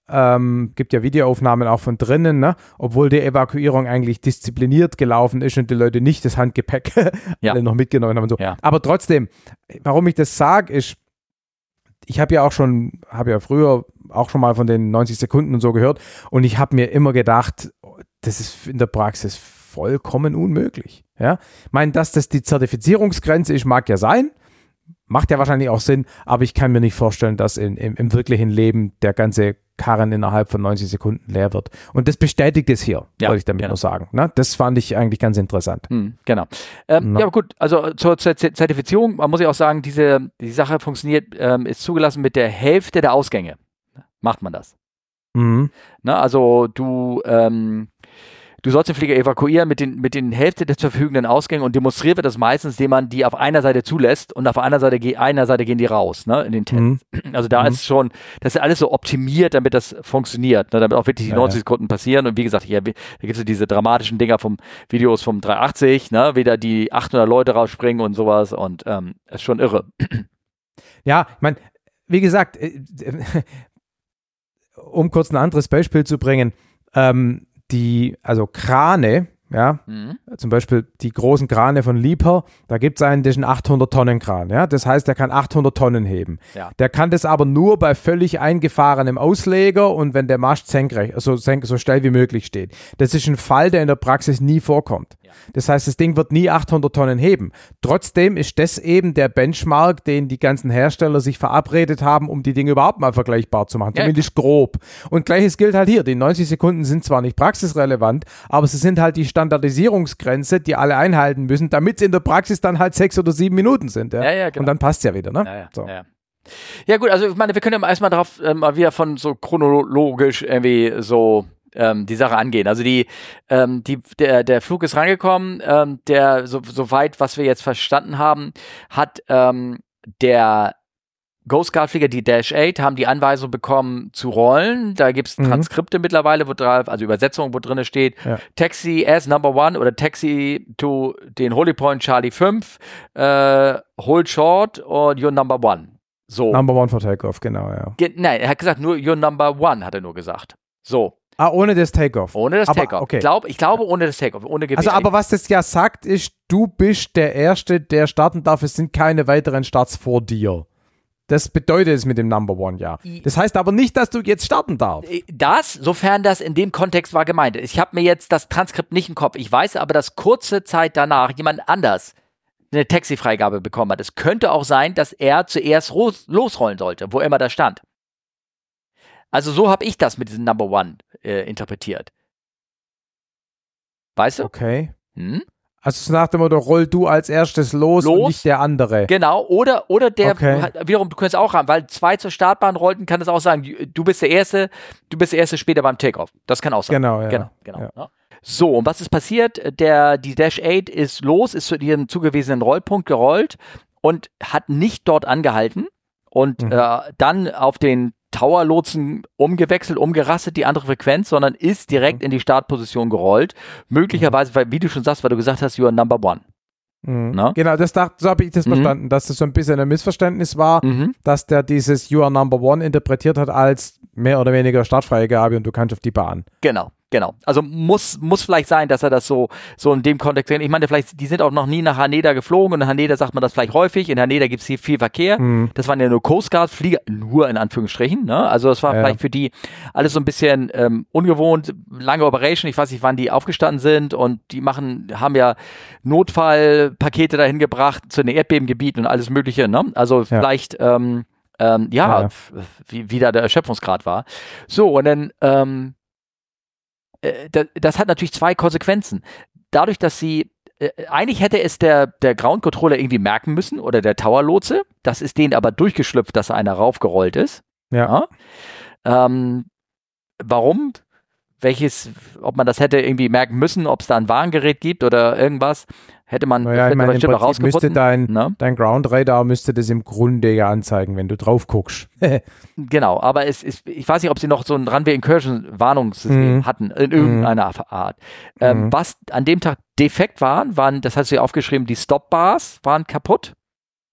ähm, gibt ja Videoaufnahmen auch von drinnen, ne? obwohl die Evakuierung eigentlich diszipliniert gelaufen ist und die Leute nicht das Handgepäck Ja. alle noch mitgenommen haben und so. Ja. Aber trotzdem, warum ich das sage, ist, ich habe ja auch schon, habe ja früher auch schon mal von den 90 Sekunden und so gehört und ich habe mir immer gedacht, das ist in der Praxis vollkommen unmöglich. Ja? Ich meine, dass das die Zertifizierungsgrenze ist, mag ja sein, macht ja wahrscheinlich auch Sinn, aber ich kann mir nicht vorstellen, dass in, im, im wirklichen Leben der ganze Karren innerhalb von 90 Sekunden leer wird. Und das bestätigt es hier, Ja, wollte ich damit genau. nur sagen. Ne? Das fand ich eigentlich ganz interessant. Hm, genau. Ähm, Na. ja, gut, also zur, zur Z- Zertifizierung, man muss ja auch sagen, diese, die Sache funktioniert, ähm, ist zugelassen mit der Hälfte der Ausgänge. Macht man das. Mhm. Ne? Also du, ähm, du sollst den Flieger evakuieren mit den, mit den Hälfte der zur verfügenden Ausgänge und demonstriert wird das meistens, indem man die auf einer Seite zulässt und auf einer Seite, einer Seite gehen die raus, ne, in den Tests. Mhm. Also da Mhm. ist schon, das ist alles so optimiert, damit das funktioniert, ne, damit auch wirklich die Ja, 90 ja. Sekunden passieren. Und wie gesagt, hier, da gibt es diese dramatischen Dinger vom Videos vom 380, ne, wieder die 800 Leute rausspringen und sowas und ähm, ist schon irre. Ja, ich meine, wie gesagt, äh, um kurz ein anderes Beispiel zu bringen, ähm, die, also Krane, ja, Mhm. zum Beispiel die großen Krane von Liebherr, da gibt es einen, der ist ein 800-Tonnen-Kran. Ja? Das heißt, der kann 800 Tonnen heben. Ja. Der kann das aber nur bei völlig eingefahrenem Ausleger und wenn der Mast senkrecht, also senk, so steil wie möglich steht. Das ist ein Fall, der in der Praxis nie vorkommt. Ja. Das heißt, das Ding wird nie 800 Tonnen heben. Trotzdem ist das eben der Benchmark, den die ganzen Hersteller sich verabredet haben, um die Dinge überhaupt mal vergleichbar zu machen. Ja. Zumindest grob. Und gleiches gilt halt hier. Die 90 Sekunden sind zwar nicht praxisrelevant, aber sie sind halt die Standardisierungsgrenze, die alle einhalten müssen, damit es in der Praxis dann halt sechs oder sieben Minuten sind. Ja, Ja, ja, genau. Und dann passt es ja wieder. Ne? Ja, ja, So. ja, ja. gut, also ich meine, wir können ja erstmal darauf ähm, mal wieder von so chronologisch irgendwie so ähm, die Sache angehen. Also die, ähm, die, der, der Flug ist rangekommen, ähm, der, so, soweit, was wir jetzt verstanden haben, hat ähm, der Ghost Guard Flieger, die Dash 8, haben die Anweisung bekommen zu rollen. Da gibt es Mhm. Transkripte mittlerweile, wo drauf, also Übersetzungen, wo drin steht, Ja. Taxi as number one oder Taxi to den Holy Point Charlie 5, äh, hold short und you're number one. So. Number one for Takeoff, genau, ja. Ge Nein, er hat gesagt, nur you're number one, hat er nur gesagt. So, Ah, ohne das Takeoff. ohne das Takeoff. okay. Ich, glaub, ich glaube, ohne das Takeoff, ohne GPA. Also, aber was das ja sagt, ist, du bist der Erste, der starten darf. Es sind keine weiteren Starts vor dir. Das bedeutet es mit dem Number One, ja. Das heißt aber nicht, dass du jetzt starten darfst. Äh, Das, sofern das in dem Kontext war gemeint. Ich habe mir jetzt das Transkript nicht im Kopf. Ich weiß aber, dass kurze Zeit danach jemand anders eine Taxifreigabe bekommen hat. Es könnte auch sein, dass er zuerst losrollen sollte, wo immer das stand. Also so habe ich das mit diesem Number One äh, interpretiert. Weißt du? Okay. Hm? Also so nach dem Motto, roll du als erstes los, und Los. nicht der andere. Genau, oder, oder der, Okay. wiederum, du könntest auch haben, weil zwei zur Startbahn rollten, kann es auch sagen, du bist der Erste, du bist der Erste später beim Takeoff. Das kann auch sein. Genau, ja. Genau, genau. Ja. ne? So, und was ist passiert? Der, die Dash 8 ist los, ist zu ihrem zugewiesenen Rollpunkt gerollt und hat nicht dort angehalten und Mhm. äh, dann auf den Tower-Lotsen umgewechselt, umgerastet, die andere Frequenz, sondern ist direkt Mhm. in die Startposition gerollt. Möglicherweise, weil, wie du schon sagst, weil du gesagt hast, you are number one. Mhm. Na? Genau, das dacht, so habe ich das Mhm. verstanden, dass das so ein bisschen ein Missverständnis war, Mhm. dass der dieses You are Number One interpretiert hat als mehr oder weniger Startfreigabe und du kannst auf die Bahn. Genau, genau. Also muss, muss vielleicht sein, dass er das so, so in dem Kontext sehen. Ich meine, vielleicht, die sind auch noch nie nach Haneda geflogen und in Haneda sagt man das vielleicht häufig. In Haneda gibt es hier viel Verkehr. Mhm. Das waren ja nur Coast Guard Flieger, nur in Anführungsstrichen. Ne? Also das war Ja. vielleicht für die alles so ein bisschen ähm, ungewohnt, lange Operation. Ich weiß nicht, wann die aufgestanden sind und die machen, haben ja Notfallpakete dahin gebracht zu den Erdbebengebieten und alles Mögliche. Ne? Also vielleicht ähm, ähm, ja, Ja. Wie, wie da der Erschöpfungsgrad war. So, und dann ähm, äh, das, das hat natürlich zwei Konsequenzen. Dadurch, dass sie äh, eigentlich hätte es der, der Ground Controller irgendwie merken müssen oder der Tower Lotse. Das ist denen aber durchgeschlüpft, dass einer raufgerollt ist. Ja. Ja. Ähm, warum? Welches, ob man das hätte irgendwie merken müssen, ob es da ein Warngerät gibt oder irgendwas, Hätte man Naja, ich hätte man meine, im bestimmt Prinzip müsste dein, ne? dein Ground Radar müsste das im Grunde ja anzeigen, wenn du drauf guckst. Genau, aber es ist, ich weiß nicht, ob sie noch so ein Runway Incursion Warnungssystem Mhm. hatten, in irgendeiner Art. Ähm, Mhm. Was an dem Tag defekt waren, waren, das hast du ja aufgeschrieben, die Stop-Bars waren kaputt.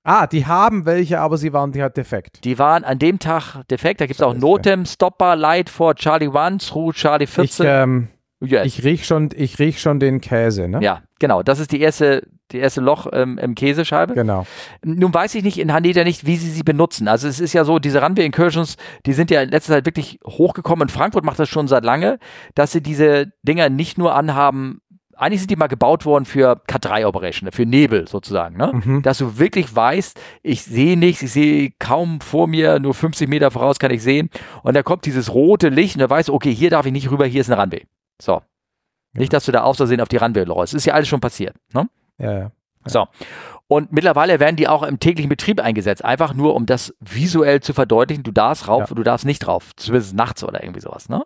ah, die haben welche, aber sie waren die halt defekt. Die waren an dem Tag defekt. Da gibt es auch. Notem, Stop-Bar, Light for Charlie 1 through Charlie Ich, 14. ähm, US. ich riech schon, ich riech schon den Käse, ne? ja, genau. Das ist die erste, die erste Loch ähm, im Käsescheibe. Genau. Nun weiß ich nicht in Haneda nicht, wie sie sie benutzen. Also es ist ja so, diese Runway Incursions, die sind ja in letzter Zeit wirklich hochgekommen. Und Frankfurt macht das schon seit lange, dass sie diese Dinger nicht nur anhaben. Eigentlich sind die mal gebaut worden für K3-Operation, für Nebel sozusagen. Ne? Mhm. Dass du wirklich weißt, ich sehe nichts, ich sehe kaum vor mir, nur 50 Meter voraus kann ich sehen. Und da kommt dieses rote Licht und da weißt du, okay, hier darf ich nicht rüber, hier ist eine Runway. So. Nicht, dass du da aus Versehen auf die Runway läufst. Ist ja alles schon passiert. Ne? Ja, ja. So. Und mittlerweile werden die auch im täglichen Betrieb eingesetzt, einfach nur um das visuell zu verdeutlichen. Du darfst rauf, Ja. du darfst nicht drauf, zumindest nachts oder irgendwie sowas. Ne?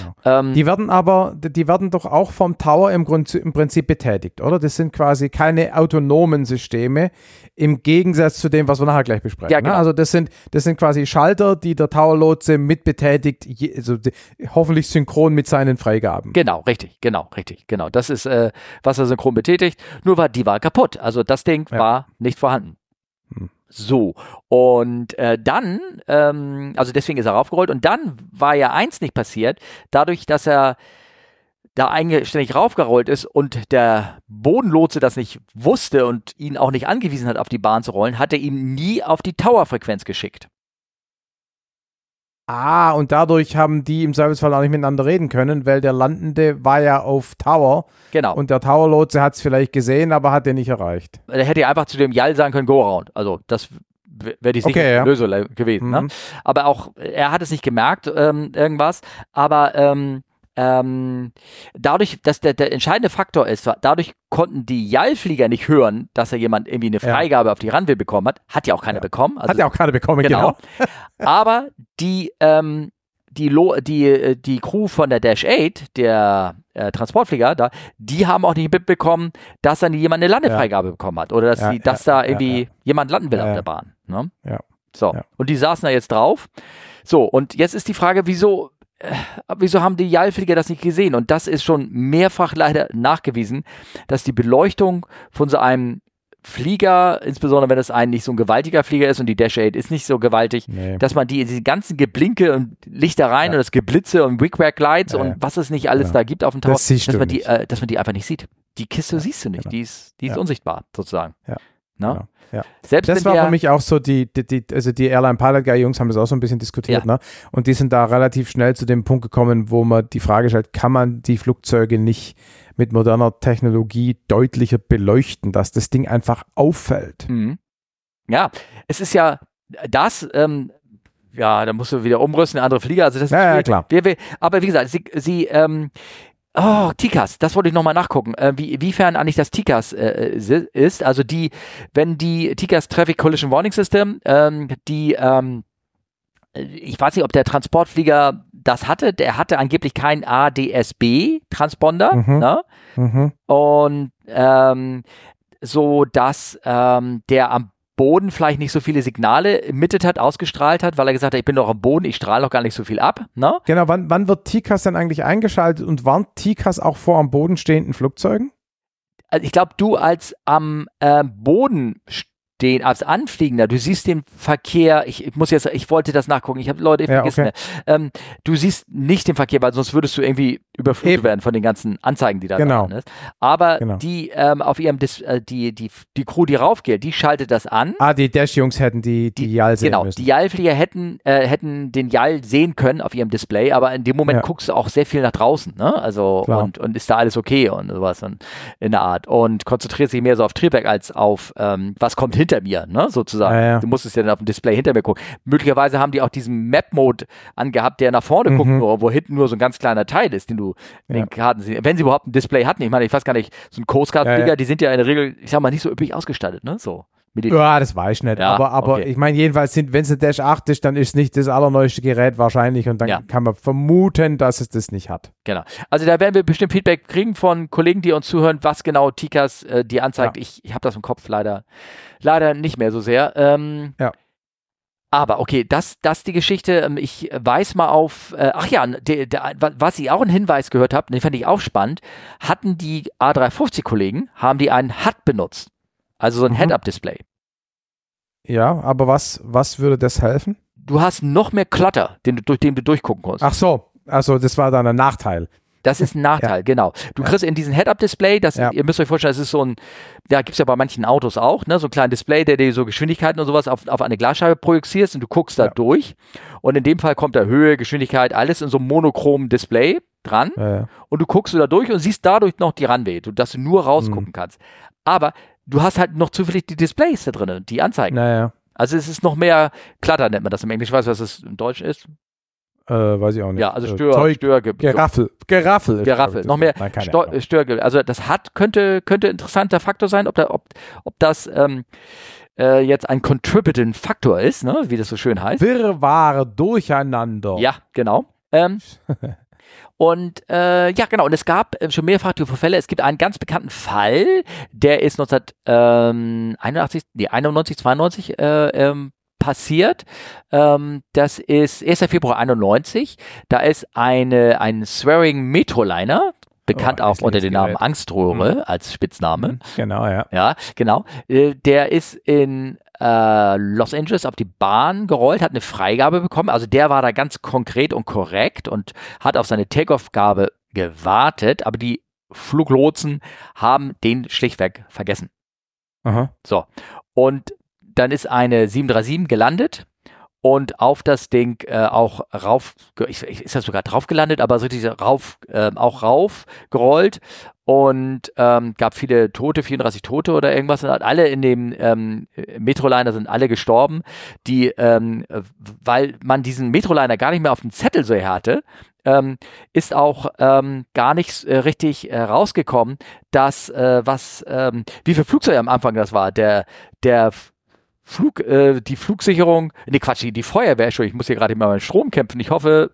Genau. Ähm, Die werden aber, die werden doch auch vom Tower im, Grund, im Prinzip betätigt, oder? Das sind quasi keine autonomen Systeme, im Gegensatz zu dem, was wir nachher gleich besprechen. Ja, genau. ne? Also das sind, das sind quasi Schalter, die der Tower-Lotse mit betätigt, je, also die, hoffentlich synchron mit seinen Freigaben. Genau, richtig, genau, richtig, genau. Das ist, äh, was er synchron betätigt. Nur war die war kaputt. Also das Ding Ja. War nicht vorhanden. Hm. So, und äh, dann, ähm, also deswegen ist er raufgerollt und dann war ja eins nicht passiert, dadurch, dass er da eigenständig raufgerollt ist und der Bodenlotse das nicht wusste und ihn auch nicht angewiesen hat, auf die Bahn zu rollen, hat er ihn nie auf die Towerfrequenz geschickt. Ah, und dadurch haben die im Servicefall auch nicht miteinander reden können, weil der Landende war ja auf Tower Genau. und der Tower-Lotse hat es vielleicht gesehen, aber hat den nicht erreicht. er hätte ja einfach zu dem Jal sagen können, go around. Also das wäre die sichere Okay, ja. Lösung gewesen. Ne? Mhm. Aber auch, er hat es nicht gemerkt, ähm, irgendwas. Aber ähm, ähm, dadurch, dass der, der entscheidende Faktor ist, dadurch konnten die Jal-Flieger nicht hören, dass er jemand irgendwie eine Ja. Freigabe auf die Runway bekommen hat. Hat ja auch keiner Ja. bekommen. Also hat ja auch keiner bekommen, genau. genau. Aber die, ähm, die, Lo die, äh, die Crew von der Dash 8, der äh, Transportflieger, da, die haben auch nicht mitbekommen, dass dann jemand eine Landefreigabe bekommen hat oder dass, Ja, die, dass ja, da ja, irgendwie ja. jemand landen will Ja, auf ja. der Bahn. Ne? Ja. So, Ja. und die saßen da jetzt drauf. So, und jetzt ist die Frage, wieso, wieso haben die Jallflieger das nicht gesehen? Und das ist schon mehrfach leider nachgewiesen, dass die Beleuchtung von so einem Flieger, insbesondere wenn es ein nicht so ein gewaltiger Flieger ist und die Dash 8 ist nicht so gewaltig, Nee. dass man die, diese ganzen Geblinke und Lichtereien Ja. und das Geblitze und Wickrack Lights Ja, und ja. was es nicht alles Ja. da gibt auf dem Tower, Das dass man die, äh, dass man die einfach nicht sieht. Die Kiste siehst du nicht, genau. die ist, die ist Ja. unsichtbar sozusagen. Ja. Ne? Genau. Ja. Selbst Das war für mich auch so, die, die, die also die Airline Pilot Guy Jungs haben das auch so ein bisschen diskutiert, Ja. ne? Und die sind da relativ schnell zu dem Punkt gekommen, wo man die Frage stellt, kann man die Flugzeuge nicht mit moderner Technologie deutlicher beleuchten, dass das Ding einfach auffällt? Mhm. Ja, es ist ja das, ähm, ja, da musst du wieder umrüsten, andere Flieger. Also das Ja, ja, ist, klar. Aber wie gesagt, sie, sie ähm, oh, TICAS, das wollte ich nochmal nachgucken, äh, wie, wiefern eigentlich das TICAS äh, ist. Also die, wenn die TICAS Traffic Collision Warning System, ähm, die, ähm, ich weiß nicht, ob der Transportflieger das hatte, der hatte angeblich keinen ADSB-Transponder, Mhm. ne? Mhm. und ähm, so dass ähm, der am Boden vielleicht nicht so viele Signale emittet hat, ausgestrahlt hat, weil er gesagt hat, ich bin doch am Boden, ich strahle doch gar nicht so viel ab. Ne? Genau, wann, wann wird TCAS dann eigentlich eingeschaltet und warnt TCAS auch vor am Boden stehenden Flugzeugen? Also ich glaube, du als am äh, Boden stehen, als Anfliegender, du siehst den Verkehr, ich, ich muss jetzt, ich wollte das nachgucken, ich habe Leute, ich Ja, vergesse okay. mir. Ähm, du siehst nicht den Verkehr, weil sonst würdest du irgendwie überflutet Eben. werden von den ganzen Anzeigen, die da Genau. dran ist. Aber Genau. die ähm, auf ihrem Dis äh, die, die, die Crew, die raufgeht, die schaltet das an. Ah, die Dash-Jungs hätten die, die, Jal sehen Genau, müssen. die Jal-Flieger hätten, äh, hätten den Jal sehen können auf ihrem Display, aber in dem Moment Ja. guckst du auch sehr viel nach draußen, ne? Also Klar. und, und ist da alles okay und sowas und in der Art. Und konzentriert sich mehr so auf Triebwerk als auf ähm, was kommt hinter mir, ne? Sozusagen. Ja, ja. Du musstest ja dann auf dem Display hinter mir gucken. Möglicherweise haben die auch diesen Map-Mode angehabt, der nach vorne guckt, Mhm. nur, wo hinten nur so ein ganz kleiner Teil ist, den du in Ja. den Karten siehst. Wenn sie überhaupt ein Display hatten, ich meine, ich weiß gar nicht, so ein Coast Guard-Flieger, die sind ja in der Regel, ich sag mal, nicht so üppig ausgestattet, ne? So. Ja, das weiß ich nicht. Ja, aber aber okay. ich meine, jedenfalls, wenn es ein Dash 8 ist, dann ist nicht das allerneueste Gerät wahrscheinlich und dann Ja. kann man vermuten, dass es das nicht hat. Genau. Also da werden wir bestimmt Feedback kriegen von Kollegen, die uns zuhören, was genau Tikas äh, die anzeigt. Ja. Ich, ich habe das im Kopf leider, leider nicht mehr so sehr. Ähm, Ja. Aber okay, das, das die Geschichte. Ähm, Ich weiß mal auf, äh, ach ja, der, wa- was ich auch einen Hinweis gehört habe, den fand ich auch spannend, hatten die A350-Kollegen, haben die einen HUD benutzt. Also so ein Mhm. Head-Up-Display. Ja, aber was, was würde das helfen? Du hast noch mehr Clutter, den, du- durch den du durchgucken kannst. Ach so, also das war dann ein Nachteil. Das ist ein Nachteil, genau. Du kriegst in diesen Head-Up-Display, das, Ja. ihr müsst euch vorstellen, das ist so ein, ja, gibt es ja bei manchen Autos auch, ne, so ein kleines Display, der dir so Geschwindigkeiten und sowas auf, auf eine Glasscheibe projizierst und du guckst da Ja. durch. Und in dem Fall kommt da Höhe, Geschwindigkeit, alles in so einem monochromen Display dran. Und du guckst da durch und siehst dadurch noch die Runway, dass du nur rausgucken Mhm. kannst. Aber du hast halt noch zufällig die Displays da drin, die anzeigen. naja, Also es ist noch mehr Klatter, nennt man das im Englischen. Weißt du, was es im Deutschen ist? äh, weiß ich auch nicht. Ja, also Äh, Stör, Zeug, Störge Geraffel. Geraffel. Geraffel, ich, noch mehr. Nein, Ahnung. Störge. Also das hat könnte könnte interessanter Faktor sein, ob da ob, ob das ähm, äh, jetzt ein contributing Faktor ist, ne, wie das so schön heißt. Wirrwarr durcheinander. Ja, genau. Ähm, und äh, ja, genau. Und es gab äh, schon mehrfach die Vorfälle. Es gibt einen ganz bekannten Fall, der ist 1981, nee, 91, 92 äh, ähm, passiert. Ähm, das ist 1. Februar 91. Da ist eine, ein Swearing Metroliner, bekannt Oh, auch unter dem Namen. Angströhre als Spitzname. Mhm, Genau, ja. Ja, genau. Äh, der ist in äh, Los Angeles auf die Bahn gerollt, hat eine Freigabe bekommen. Also der war da ganz konkret und korrekt und hat auf seine Takeoff-Gabe gewartet, aber die Fluglotsen haben den schlichtweg vergessen. Aha. So. Und dann ist eine 737 gelandet und auf das Ding äh, auch rauf, ich, ich- ist das sogar drauf gelandet, aber so diese rauf, ähm, auch rauf gerollt und ähm, gab viele Tote, 34 Tote oder irgendwas. Und alle in dem ähm, Metroliner sind alle gestorben, die, ähm, äh, weil man diesen Metroliner gar nicht mehr auf dem Zettel so hatte, ähm, ist auch ähm, gar nicht äh, richtig äh, rausgekommen, dass äh, was, ähm, wie viele Flugzeuge am Anfang das war. Der, der Flug, äh, die Flugsicherung, nee Quatsch, die, die Feuerwehr, Entschuldigung, ich muss hier gerade mal meinen Strom kämpfen. Ich hoffe,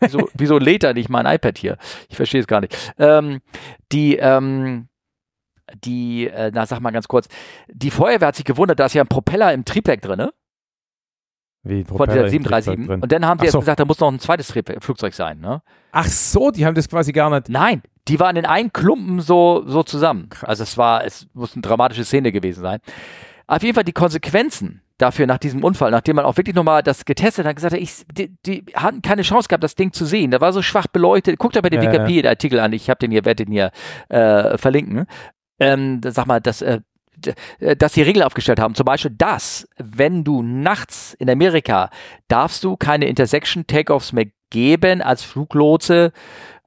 wieso, wieso lädt er nicht mein iPad hier? Ich verstehe es gar nicht. Ähm, die, ähm, die, äh, na sag mal ganz kurz, die Feuerwehr hat sich gewundert, da ist ja ein Propeller im Triebwerk drin, Wie von Propeller dieser im Triebwerk 737. drin. Und dann haben sie Ach jetzt so. gesagt, da muss noch ein zweites Triebwerk, Flugzeug sein, ne? Ach so, die haben das quasi gar nicht. Nein, die waren in einem Klumpen so, so zusammen. Also es war, es muss eine dramatische Szene gewesen sein. Auf jeden Fall die Konsequenzen dafür nach diesem Unfall, nachdem man auch wirklich nochmal das getestet hat, gesagt hat, ich, die, die hatten keine Chance gehabt, das Ding zu sehen. Da war so schwach beleuchtet. Guckt euch bei den Ja. Wikipedia-Artikel an. Ich habe den hier, werde den hier äh, verlinken. Ähm, sag mal, dass, äh, äh, dass die Regeln aufgestellt haben. Zum Beispiel, dass, wenn du nachts in Amerika darfst du keine Intersection Takeoffs mehr geben als Fluglotse.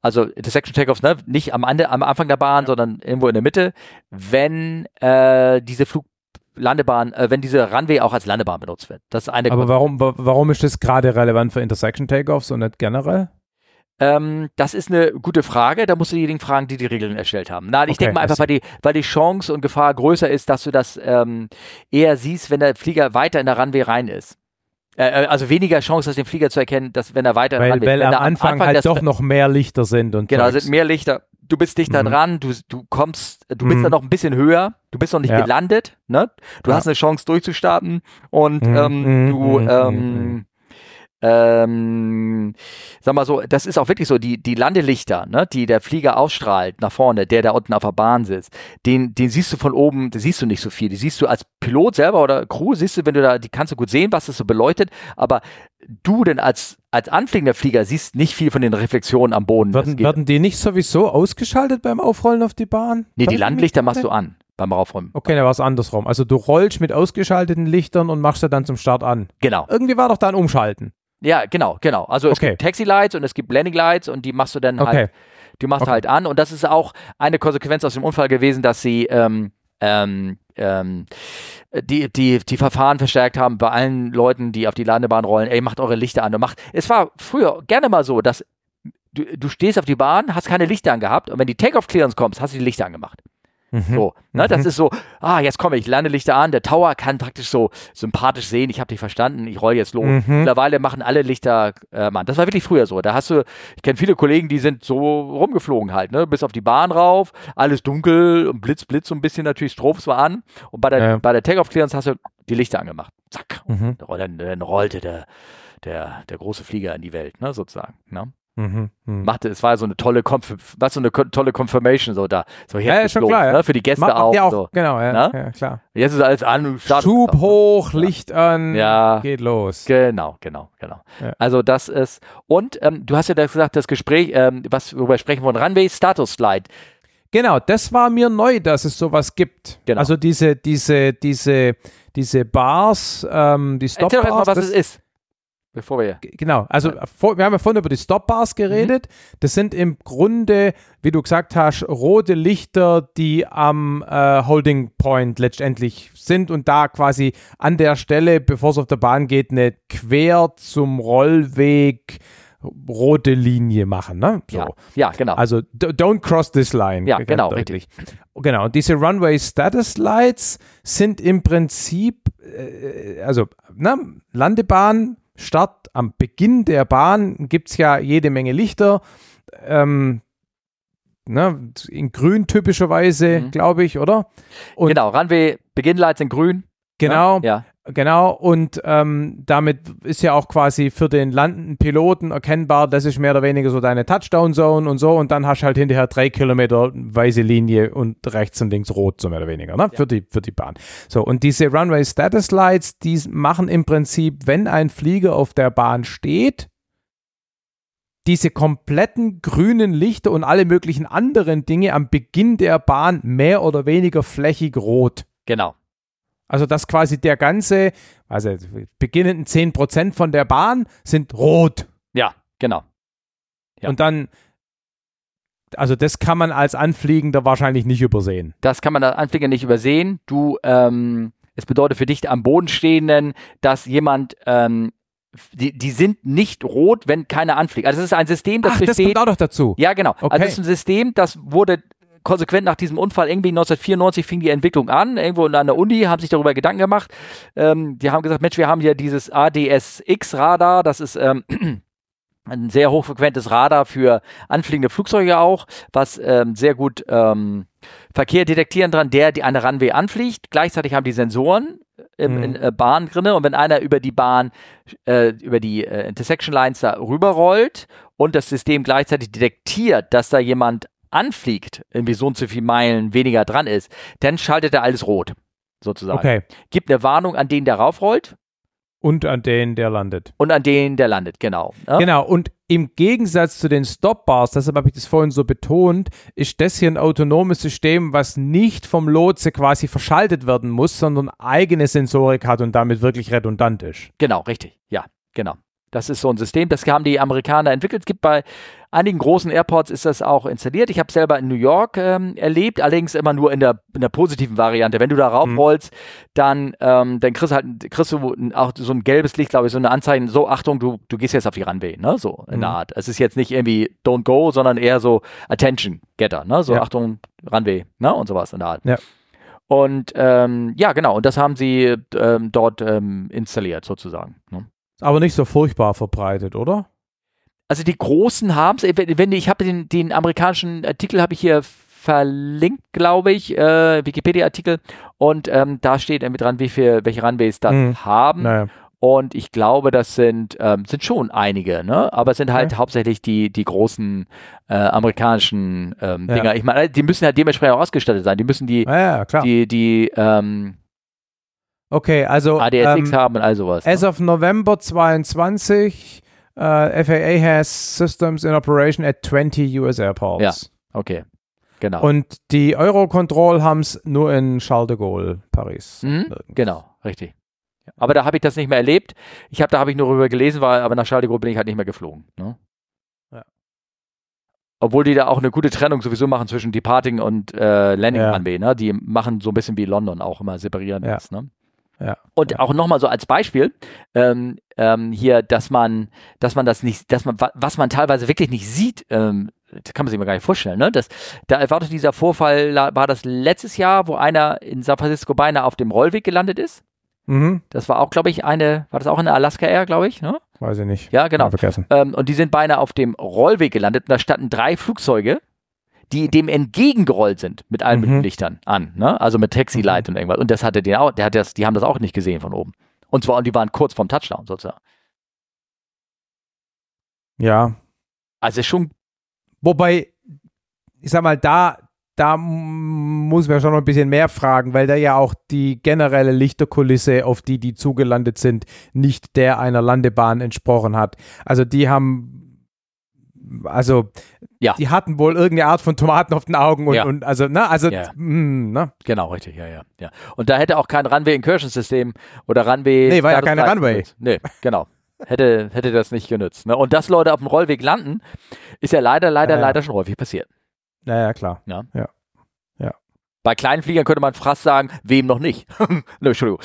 Also Intersection Takeoffs, ne? nicht am, Ende, am Anfang der Bahn, sondern irgendwo in der Mitte, wenn äh, diese Fluglandebahn, äh, wenn diese Runway auch als Landebahn benutzt wird. Das ist eine Aber warum, wa- warum ist das gerade relevant für Intersection Takeoffs und nicht generell? Ähm, das ist eine gute Frage. Da musst du diejenigen fragen, die die Regeln erstellt haben. Nein, ich Okay, denke mal einfach, weil die, weil die Chance und Gefahr größer ist, dass du das ähm, eher siehst, wenn der Flieger weiter in der Runway rein ist. Äh, äh, also weniger Chance, das den Flieger zu erkennen, dass wenn er weiter in der Weil, weil am er Anfang, halt das- doch noch mehr Lichter sind und Genau, Zeugs. sind mehr Lichter. Du bist dichter Mhm. dran, du, du kommst, du bist Mhm. dann noch ein bisschen höher, du bist noch nicht Ja. gelandet, ne? Du Ja. hast eine Chance durchzustarten und Mhm, ähm, mhm, du, mhm, ähm, mhm. ähm, sag mal so, das ist auch wirklich so, die, die Landelichter, ne, die der Flieger ausstrahlt nach vorne, der da unten auf der Bahn sitzt, den, den siehst du von oben, den siehst du nicht so viel. Die siehst du als Pilot selber oder Crew, siehst du, wenn du da, die kannst du gut sehen, was das so beleuchtet, aber du denn als, als anfliegender Flieger siehst nicht viel von den Reflexionen am Boden. Werden, werden die nicht sowieso ausgeschaltet beim Aufrollen auf die Bahn? nee, die ich mich Landlichter machst du an beim Raufräumen. Okay, dann war es andersrum. Also du rollst mit ausgeschalteten Lichtern und machst sie dann zum Start an. Genau. Irgendwie war doch da ein Umschalten. Ja, genau, genau. Also es Okay. gibt Taxi Lights und es gibt Blending Lights und die machst du dann Okay. halt, die machst Okay. halt an und das ist auch eine Konsequenz aus dem Unfall gewesen, dass sie ähm, ähm, ähm, die, die, die Verfahren verstärkt haben bei allen Leuten, die auf die Landebahn rollen. Ey, macht eure Lichter an und macht. Es war früher gerne mal so, dass du, du stehst auf die Bahn, hast keine Lichter angehabt und wenn die Take-off-Clearance kommst, hast du die Lichter angemacht. Mhm. So, ne, Mhm. das ist so, ah, jetzt komme ich, Landelichter an, der Tower kann praktisch so sympathisch sehen, ich habe dich verstanden, ich roll jetzt los. Mhm. Mittlerweile machen alle Lichter, äh, Mann, das war wirklich früher so. Da hast du, ich kenne viele Kollegen, die sind so rumgeflogen halt, ne, bis auf die Bahn rauf, alles dunkel und Blitz, Blitz so ein bisschen natürlich, Strophes war an und bei der, Ja. bei der Take-Off-Clearance hast du die Lichter angemacht. Zack. Mhm. Dann, dann rollte der, der, der große Flieger in die Welt, ne, sozusagen. Ne? Mhm. Mhm. Machte, es war so eine tolle, Conf was so eine tolle Confirmation, so da. So Ja, ist schon los, klar, ja. ne, für die Gäste Macht auch. ja auch so. genau, ja, ja klar. Jetzt ist alles an. Start- Schub hoch, Licht an, Ja. geht los. Genau, genau, genau. Also das ist, und ähm, du hast ja da gesagt, das Gespräch, ähm, was worüber wir sprechen wollen, Runway Status Slide. Genau, das war mir neu, dass es sowas gibt. Genau. Also diese, diese, diese, diese Bars, ähm, die Erzähl doch erstmal, Stop-Bars. was das- es ist. Bevor wir. Genau, also vor, wir haben ja vorhin über die Stop-Bars geredet. Das sind im Grunde, wie du gesagt hast, rote Lichter, die am äh, Holding Point letztendlich sind und da quasi an der Stelle, bevor es auf der Bahn geht, eine quer zum Rollweg rote Linie machen. Ne? So. Ja, ja, genau. Also don't cross this line. Ja, genau, deutlich. Genau, und diese Runway Status Lights sind im Prinzip, äh, also ne, Landebahn, Start am Beginn der Bahn gibt es ja jede Menge Lichter. Ähm, ne, in grün typischerweise, Mhm. glaube ich, oder? Und genau, Runway Beginnlights in grün. genau, Ja, Genau, und ähm, damit ist ja auch quasi für den landenden Piloten erkennbar, das ist mehr oder weniger so deine Touchdown-Zone und so, und dann hast du halt hinterher drei Kilometer weiße Linie und rechts und links rot, so mehr oder weniger, ne? für, die, für die Bahn. So, und diese Runway Status Lights, die machen im Prinzip, wenn ein Flieger auf der Bahn steht, diese kompletten grünen Lichter und alle möglichen anderen Dinge am Beginn der Bahn mehr oder weniger flächig rot. genau. Also dass quasi der ganze, also beginnenden 10% von der Bahn sind rot. Ja, genau. Ja. Und dann, also das kann man als Anfliegender wahrscheinlich nicht übersehen. Das kann man als Anflieger nicht übersehen. Du, ähm, es bedeutet für dich am Boden stehenden, dass jemand, ähm, die, die sind nicht rot, wenn keiner anfliegt. Also es ist ein System, das Ach, das besteht. kommt auch noch dazu. Ja, genau. Okay. Also es ist ein System, das wurde konsequent nach diesem Unfall, irgendwie 1994 fing die Entwicklung an, irgendwo an der Uni, haben sich darüber Gedanken gemacht. Ähm, die haben gesagt, Mensch, wir haben hier dieses ADS-X-Radar, das ist ähm, ein sehr hochfrequentes Radar für anfliegende Flugzeuge auch, was ähm, sehr gut ähm, Verkehr detektieren dran, der die eine Runway anfliegt. Gleichzeitig haben die Sensoren im, Mhm. in äh, Bahn drinne und wenn einer über die Bahn, äh, über die äh, Intersection Lines da rüberrollt und das System gleichzeitig detektiert, dass da jemand anfliegt, irgendwie so und so viele Meilen weniger dran ist, dann schaltet er alles rot, sozusagen. Okay. Gibt eine Warnung an den, der raufrollt Und an den, der landet. und an den, der landet, genau. ne? Genau, und im Gegensatz zu den Stop-Bars, deshalb habe ich das vorhin so betont, ist das hier ein autonomes System, was nicht vom Lotse quasi verschaltet werden muss, sondern eigene Sensorik hat und damit wirklich redundant ist. Genau, richtig. Ja, genau. Das ist so ein System, das haben die Amerikaner entwickelt. Es gibt bei einigen großen Airports ist das auch installiert. Ich habe es selber in New York ähm, erlebt, allerdings immer nur in der, in der positiven Variante. Wenn du da raufrollst, dann, ähm, dann kriegst, du halt, kriegst du auch so ein gelbes Licht, glaube ich, so eine Anzeige, so Achtung, du, du gehst jetzt auf die Runway, ne? So in der Mhm. Art. Es ist jetzt nicht irgendwie Don't Go, sondern eher so Attention Getter, ne? So Ja. Achtung, Runway, ne? Und sowas in der Art. Ja. Und ähm, ja, genau, und das haben sie ähm, dort ähm, installiert, sozusagen. Ne? Aber nicht so furchtbar verbreitet, oder? Also die Großen haben es, wenn, ich habe den, den amerikanischen Artikel habe ich hier verlinkt, glaube ich, äh, Wikipedia-Artikel und ähm, da steht mit dran, wie viel, welche Runways das Mhm. haben Naja. und ich glaube, das sind ähm, sind schon einige, ne? Aber es sind halt Okay. hauptsächlich die die großen äh, amerikanischen ähm, Ja. Dinger. Ich meine, die müssen halt dementsprechend auch ausgestattet sein. Die müssen die ja, die die ähm, okay, also ADS-X ähm, haben und all sowas. Ne? as of November 22, äh, FAA has systems in operation at 20 US airports. Ja. Okay, genau. Und die Eurocontrol haben es nur in Charles de Gaulle, Paris. Mhm, genau, richtig. Aber da habe ich das nicht mehr erlebt. Ich habe da habe ich nur drüber gelesen, weil, aber nach Charles de Gaulle bin ich halt nicht mehr geflogen. Ne? Ja. Obwohl die da auch eine gute Trennung sowieso machen zwischen Departing und äh, Landing Ja. Runway. Ne? Die machen so ein bisschen wie London auch immer separieren Ja. das. Ne? Ja. Und auch nochmal so als Beispiel, ähm, ähm, hier, dass man, dass man das nicht, dass man, was man teilweise wirklich nicht sieht, ähm, das kann man sich mal gar nicht vorstellen, ne? Das, da erwartet dieser Vorfall, war das letztes Jahr, wo einer in San Francisco beinahe auf dem Rollweg gelandet ist. Mhm. Das war auch, glaube ich, eine, war das auch eine Alaska Air, glaube ich, ne? Weiß ich nicht. Ja, genau. Vergessen. Ähm, und die sind beinahe auf dem Rollweg gelandet und da standen drei Flugzeuge, die dem entgegengerollt sind mit allen Mhm. Lichtern an, ne? Also mit Taxi-Light und irgendwas. Und das hatte den auch, der hat das, die haben das auch nicht gesehen von oben. Und zwar, und die waren kurz vorm Touchdown sozusagen. Ja. Also schon, Wobei, ich sag mal, da, da muss man schon noch ein bisschen mehr fragen, weil da ja auch die generelle Lichterkulisse, auf die die zugelandet sind, nicht der einer Landebahn entsprochen hat. Also die haben, also Ja. die hatten wohl irgendeine Art von Tomaten auf den Augen und, Ja. und also, ne, also, Ja. mh, ne? genau, richtig, ja, ja, ja. Und da hätte auch kein Runway-Incursion-System oder Runway. Nee, war ja keine Runway. genutzt. Nee, genau. Hätte, hätte das nicht genützt. Ne? Und dass Leute auf dem Rollweg landen, ist ja leider, leider, Ja, ja. leider schon häufig passiert. Naja, klar. Bei kleinen Fliegern könnte man fast sagen, wem noch nicht? Nö, Entschuldigung.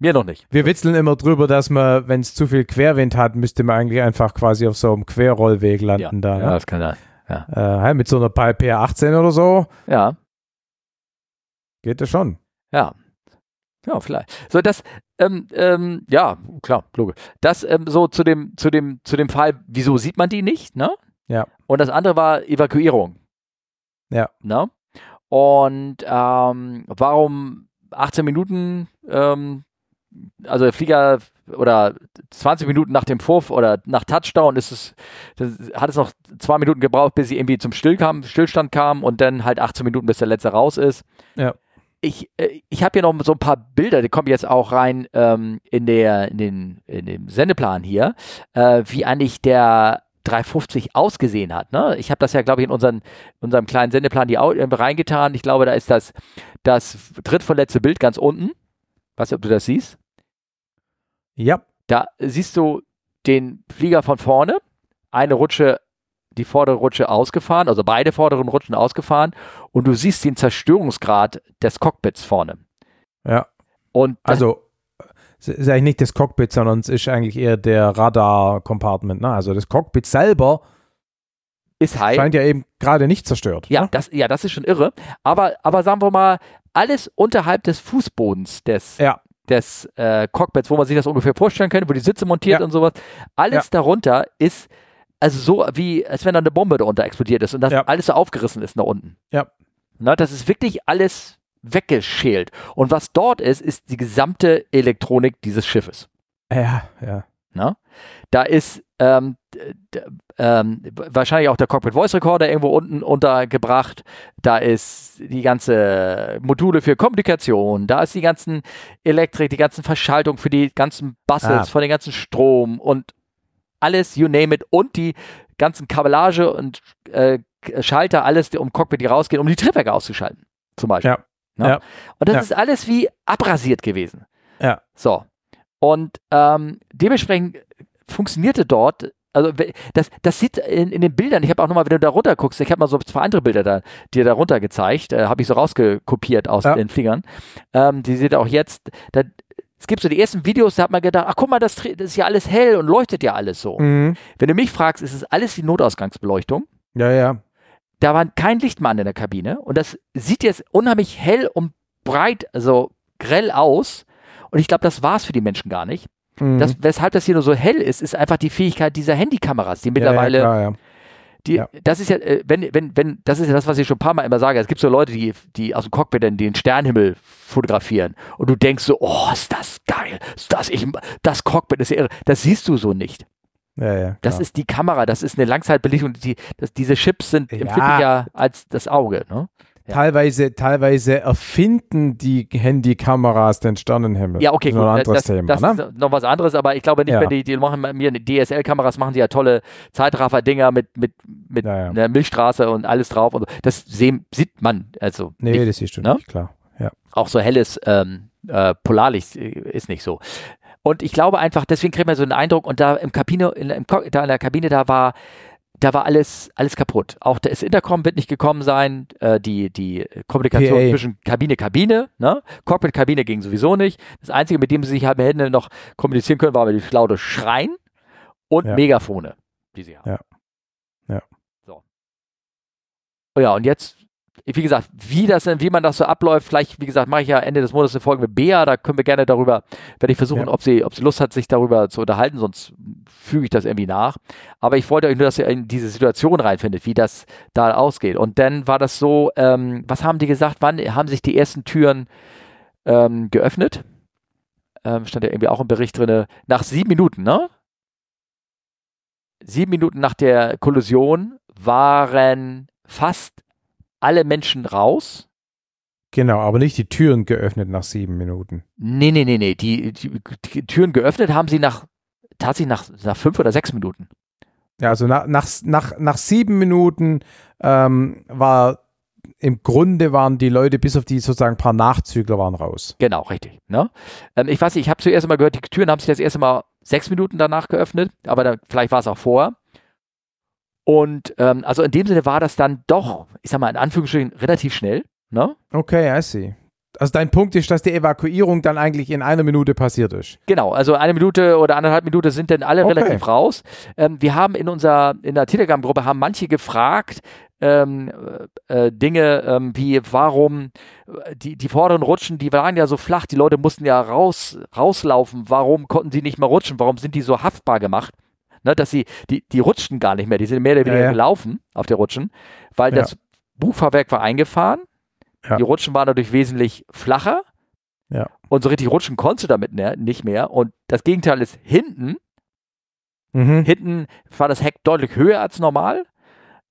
Mir noch nicht. Wir witzeln immer drüber, dass man, wenn es zu viel Querwind hat, müsste man eigentlich einfach quasi auf so einem Querrollweg landen Ja, da. ja, Ne? das kann sein. Äh, hey, mit so einer Pi PR18 oder so Ja, geht das schon. ja. Ja, vielleicht. So, das, ähm, ähm, ja, klar, logisch. Das ähm, so zu dem, zu dem, zu dem Fall, wieso sieht man die nicht, ne? Ja. Und das andere war Evakuierung. Ja. Ne? Und ähm, warum 18 Minuten, ähm, also der Flieger oder 20 Minuten nach dem Vorf oder nach Touchdown ist es, hat es noch zwei Minuten gebraucht, bis sie irgendwie zum Still kam, Stillstand kam und dann halt 18 Minuten, bis der letzte raus ist. Ja. Ich, äh, ich habe hier noch so ein paar Bilder, die kommen jetzt auch rein ähm, in, der, in, den, in dem Sendeplan hier, äh, wie eigentlich der 350 ausgesehen hat. Ne? Ich habe das ja, glaube ich, in unseren, unserem kleinen Sendeplan die reingetan. Ich glaube, da ist das, das drittvorletzte Bild ganz unten. Weiß nicht, ob du das siehst. Ja. Da siehst du den Flieger von vorne, eine Rutsche, die vordere Rutsche ausgefahren, also beide vorderen Rutschen ausgefahren und du siehst den Zerstörungsgrad des Cockpits vorne. Ja. Und Also es ist eigentlich nicht das Cockpit, sondern es ist eigentlich eher der Radar-Compartment. Ne? Also das Cockpit selber ist halt. scheint ja eben gerade nicht zerstört. Ja, Ne? das, ja, das ist schon irre. Aber, aber sagen wir mal, alles unterhalb des Fußbodens des, Ja. Des äh, Cockpits, wo man sich das ungefähr vorstellen könnte, wo die Sitze montiert Ja. und sowas, alles Ja. darunter ist also so wie, als wenn da eine Bombe darunter explodiert ist und das Ja. alles so aufgerissen ist nach unten. Ja. Na, das ist wirklich alles weggeschält. Und was dort ist, ist die gesamte Elektronik dieses Schiffes. Ja, ja. Ne? Da ist ähm, ähm, wahrscheinlich auch der Cockpit Voice Recorder irgendwo unten untergebracht. Da ist die ganze Module für Kommunikation. Da ist die ganzen Elektrik, die ganzen Verschaltungen für die ganzen Buses, Ah. von den ganzen Strom und alles, you name it. Und die ganzen Kabellage und äh, Schalter, alles, um Cockpit, die rausgehen, um die Triebwerke auszuschalten. Zum Beispiel. Ja. Ne? Ja. Und das Ja. ist alles wie abrasiert gewesen. Ja. So. Und ähm, dementsprechend funktionierte dort, also das, das sieht in, in den Bildern, ich habe auch nochmal, wenn du da runter guckst, ich habe mal so zwei andere Bilder da, dir da runter gezeigt, äh, habe ich so rausgekopiert aus Ja. den Fliegern. Ähm, die seht ihr auch jetzt, da, es gibt so die ersten Videos, da hat man gedacht, ach guck mal, das, das ist ja alles hell und leuchtet ja alles so. Mhm. Wenn du mich fragst, ist es alles die Notausgangsbeleuchtung. Ja, ja. Da war kein Lichtmann in der Kabine und das sieht jetzt unheimlich hell und breit, also grell aus. Und ich glaube, das war es für die Menschen gar nicht. Mhm. Das, weshalb das hier nur so hell ist, ist einfach die Fähigkeit dieser Handykameras, die mittlerweile, Ja, ja, klar, ja. die, ja. das ist ja, äh, wenn, wenn, wenn, das ist ja das, was ich schon ein paar Mal immer sage. Es gibt so Leute, die, die aus dem Cockpit dann den Sternenhimmel fotografieren und du denkst so, oh, ist das geil, ist das, ich, das Cockpit ist ja irre. Das siehst du so nicht. ja, ja Das ist die Kamera, das ist eine Langzeitbelichtung. Die, das, diese Chips sind Ja. empfindlicher als das Auge. Ne? Ja. Teilweise, teilweise erfinden die Handykameras den Sternenhimmel. Ja, okay, Das ist noch gut. ein anderes das, Thema, das ne? ist noch was anderes, aber ich glaube nicht, Ja. wenn die, die machen bei mir DSL-Kameras machen die ja tolle Zeitraffer-Dinger mit, mit, mit Ja, einer Milchstraße und alles drauf. Und so. Das sehen, sieht man also Nee, nicht. das siehst du ne? nicht, klar. Ja. Auch so helles ähm, äh, Polarlicht äh, ist nicht so. Und ich glaube einfach, deswegen kriegt man so einen Eindruck, und da im Kabine, in, im, da in der Kabine, da war da war alles, alles kaputt. Auch das Intercom wird nicht gekommen sein, äh, die, die Kommunikation PA. zwischen Kabine, Kabine, ne? Cockpit, Kabine ging sowieso nicht. Das Einzige, mit dem sie sich haben hätten noch kommunizieren können, war mit dem laute Schreien und Ja. Megafone, die sie haben. Ja. Ja. So. Oh Ja, und jetzt, wie gesagt, wie das wie man das so abläuft, vielleicht, wie gesagt, mache ich ja Ende des Monats eine Folge mit Bea, da können wir gerne darüber, werde ich versuchen, Ja. ob sie, ob sie Lust hat, sich darüber zu unterhalten, sonst füge ich das irgendwie nach. Aber ich wollte euch nur, dass ihr in diese Situation reinfindet, wie das da ausgeht. Und dann war das so, ähm, was haben die gesagt, wann haben sich die ersten Türen ähm, geöffnet? Ähm, stand ja irgendwie auch im Bericht drin, nach sieben Minuten, ne? Sieben Minuten nach der Kollision waren fast alle Menschen raus. Genau, aber nicht die Türen geöffnet nach sieben Minuten. Nee, nee, nee, nee. Die, die, die Türen geöffnet haben sie nach tatsächlich nach, nach fünf oder sechs Minuten. Ja, also nach, nach, nach, nach sieben Minuten ähm, war im Grunde waren die Leute, bis auf die sozusagen paar Nachzügler waren raus. Genau, richtig. Ne? Ähm, ich weiß nicht, ich habe zuerst mal gehört, die Türen haben sich das erste Mal sechs Minuten danach geöffnet, aber dann, vielleicht war es auch vorher. Und ähm, also in dem Sinne war das dann doch, ich sag mal in Anführungsstrichen, relativ schnell. Ne? Okay, I see. Also dein Punkt ist, dass die Evakuierung dann eigentlich in einer Minute passiert ist. Genau, also eine Minute oder anderthalb Minute sind dann alle Okay. relativ raus. Ähm, wir haben in unserer in der Telegram-Gruppe haben manche gefragt ähm, äh, äh, Dinge ähm, wie warum äh, die die vorderen Rutschen, die waren ja so flach, die Leute mussten ja raus rauslaufen. Warum konnten sie nicht mehr rutschen? Warum sind die so haftbar gemacht? Ne, dass sie die die rutschten gar nicht mehr, die sind mehr oder weniger Ja, ja. gelaufen auf der Rutschen, weil Ja. das Bugfahrwerk war eingefahren. Die Rutschen waren dadurch wesentlich flacher. Ja. Und so richtig rutschen konntest du damit ne, nicht mehr. Und das Gegenteil ist hinten. Mhm. Hinten war das Heck deutlich höher als normal.